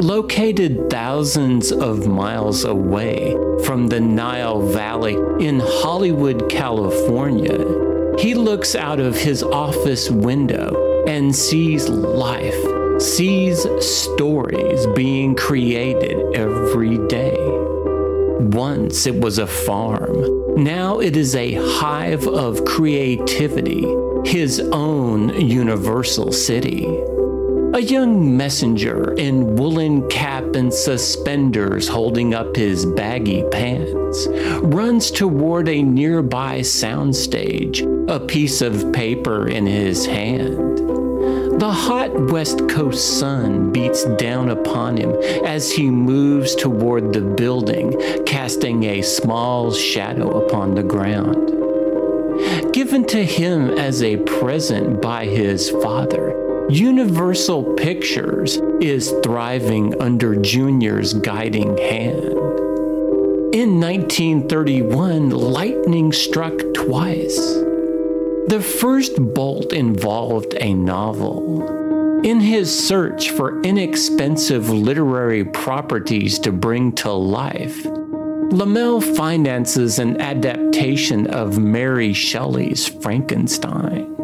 Located thousands of miles away from the Nile Valley in Hollywood, California, he looks out of his office window and sees life, sees stories being created every day. Once it was a farm. Now it is a hive of creativity, his own universal city. A young messenger in woolen cap and suspenders holding up his baggy pants runs toward a nearby soundstage, a piece of paper in his hand. The hot West Coast sun beats down upon him as he moves toward the building, casting a small shadow upon the ground. Given to him as a present by his father, Universal Pictures is thriving under Junior's guiding hand. In 1931, lightning struck twice. The first bolt involved a novel. In his search for inexpensive literary properties to bring to life, Laemmle finances an adaptation of Mary Shelley's Frankenstein.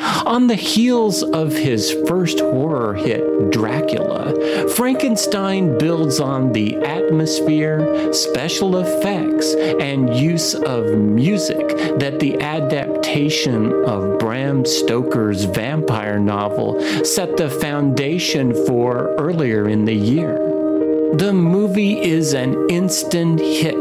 On the heels of his first horror hit, Dracula, Frankenstein builds on the atmosphere, special effects, and use of music that the adaptation of Bram Stoker's vampire novel set the foundation for earlier in the year. The movie is an instant hit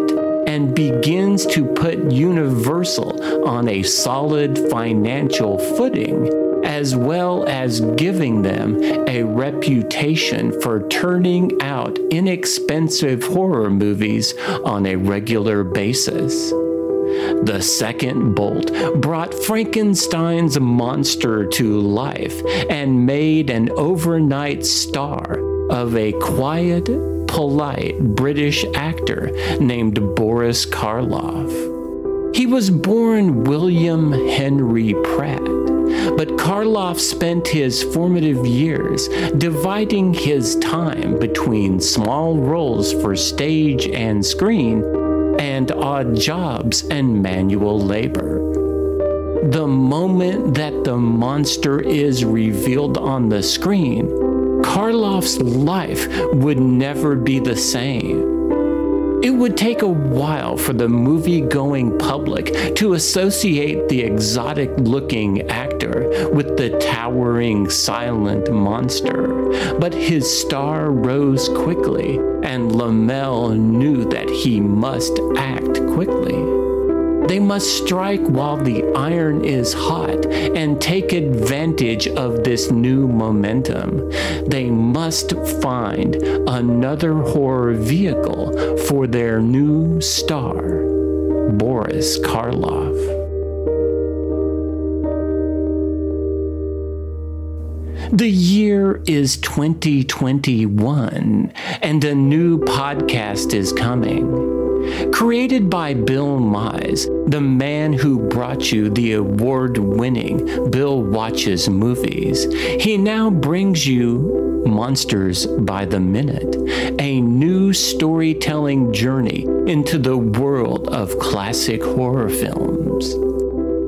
and begins to put Universal on a solid financial footing, as well as giving them a reputation for turning out inexpensive horror movies on a regular basis. The second bolt brought Frankenstein's monster to life and made an overnight star of a quiet, polite British actor named Boris Karloff. He was born William Henry Pratt, but Karloff spent his formative years dividing his time between small roles for stage and screen and odd jobs and manual labor. The moment that the monster is revealed on the screen, Karloff's life would never be the same. It would take a while for the movie going public to associate the exotic looking actor with the towering silent monster, but his star rose quickly, and Laemmle knew that he must act quickly. They must strike while the iron is hot and take advantage of this new momentum. They must find another horror vehicle for their new star, Boris Karloff. The year is 2021, and a new podcast is coming. Created by Bill Mize, the man who brought you the award winning Bill Watches movies, he now brings you Monsters by the Minute, a new storytelling journey into the world of classic horror films.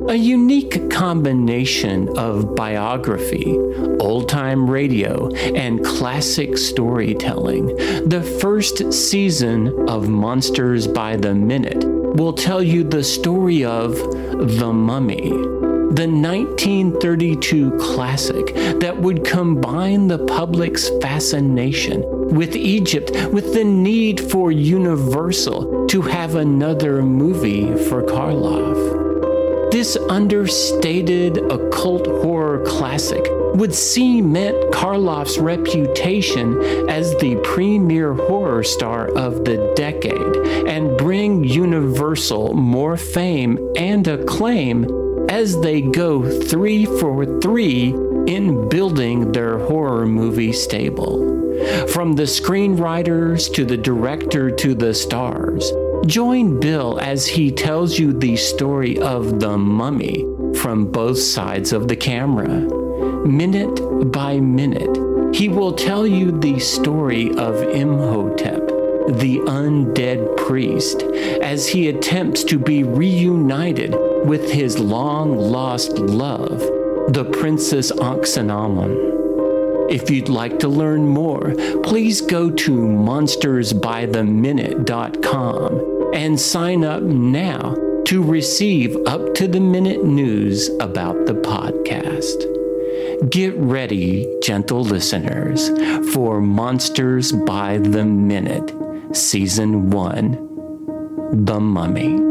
A unique combination of biography, old time radio, and classic storytelling. The first season of Monsters by the Minute will tell you the story of The Mummy, the 1932 classic that would combine the public's fascination with Egypt with the need for Universal to have another movie for Karloff. This understated occult horror classic would cement Karloff's reputation as the premier horror star of the decade and bring Universal more fame and acclaim as they go three for three in building their horror movie stable. From the screenwriters to the director to the stars, Join Bill as he tells you the story of the mummy from both sides of the camera. Minute by minute, he will tell you the story of Imhotep, the undead priest, as he attempts to be reunited with his long lost love, the Princess Anck-se-amon. If you'd like to learn more, please go to monstersbytheminute.com and sign up now to receive up to the minute news about the podcast. Get ready, gentle listeners, for Monsters by the Minute, Season 1 The Mummy.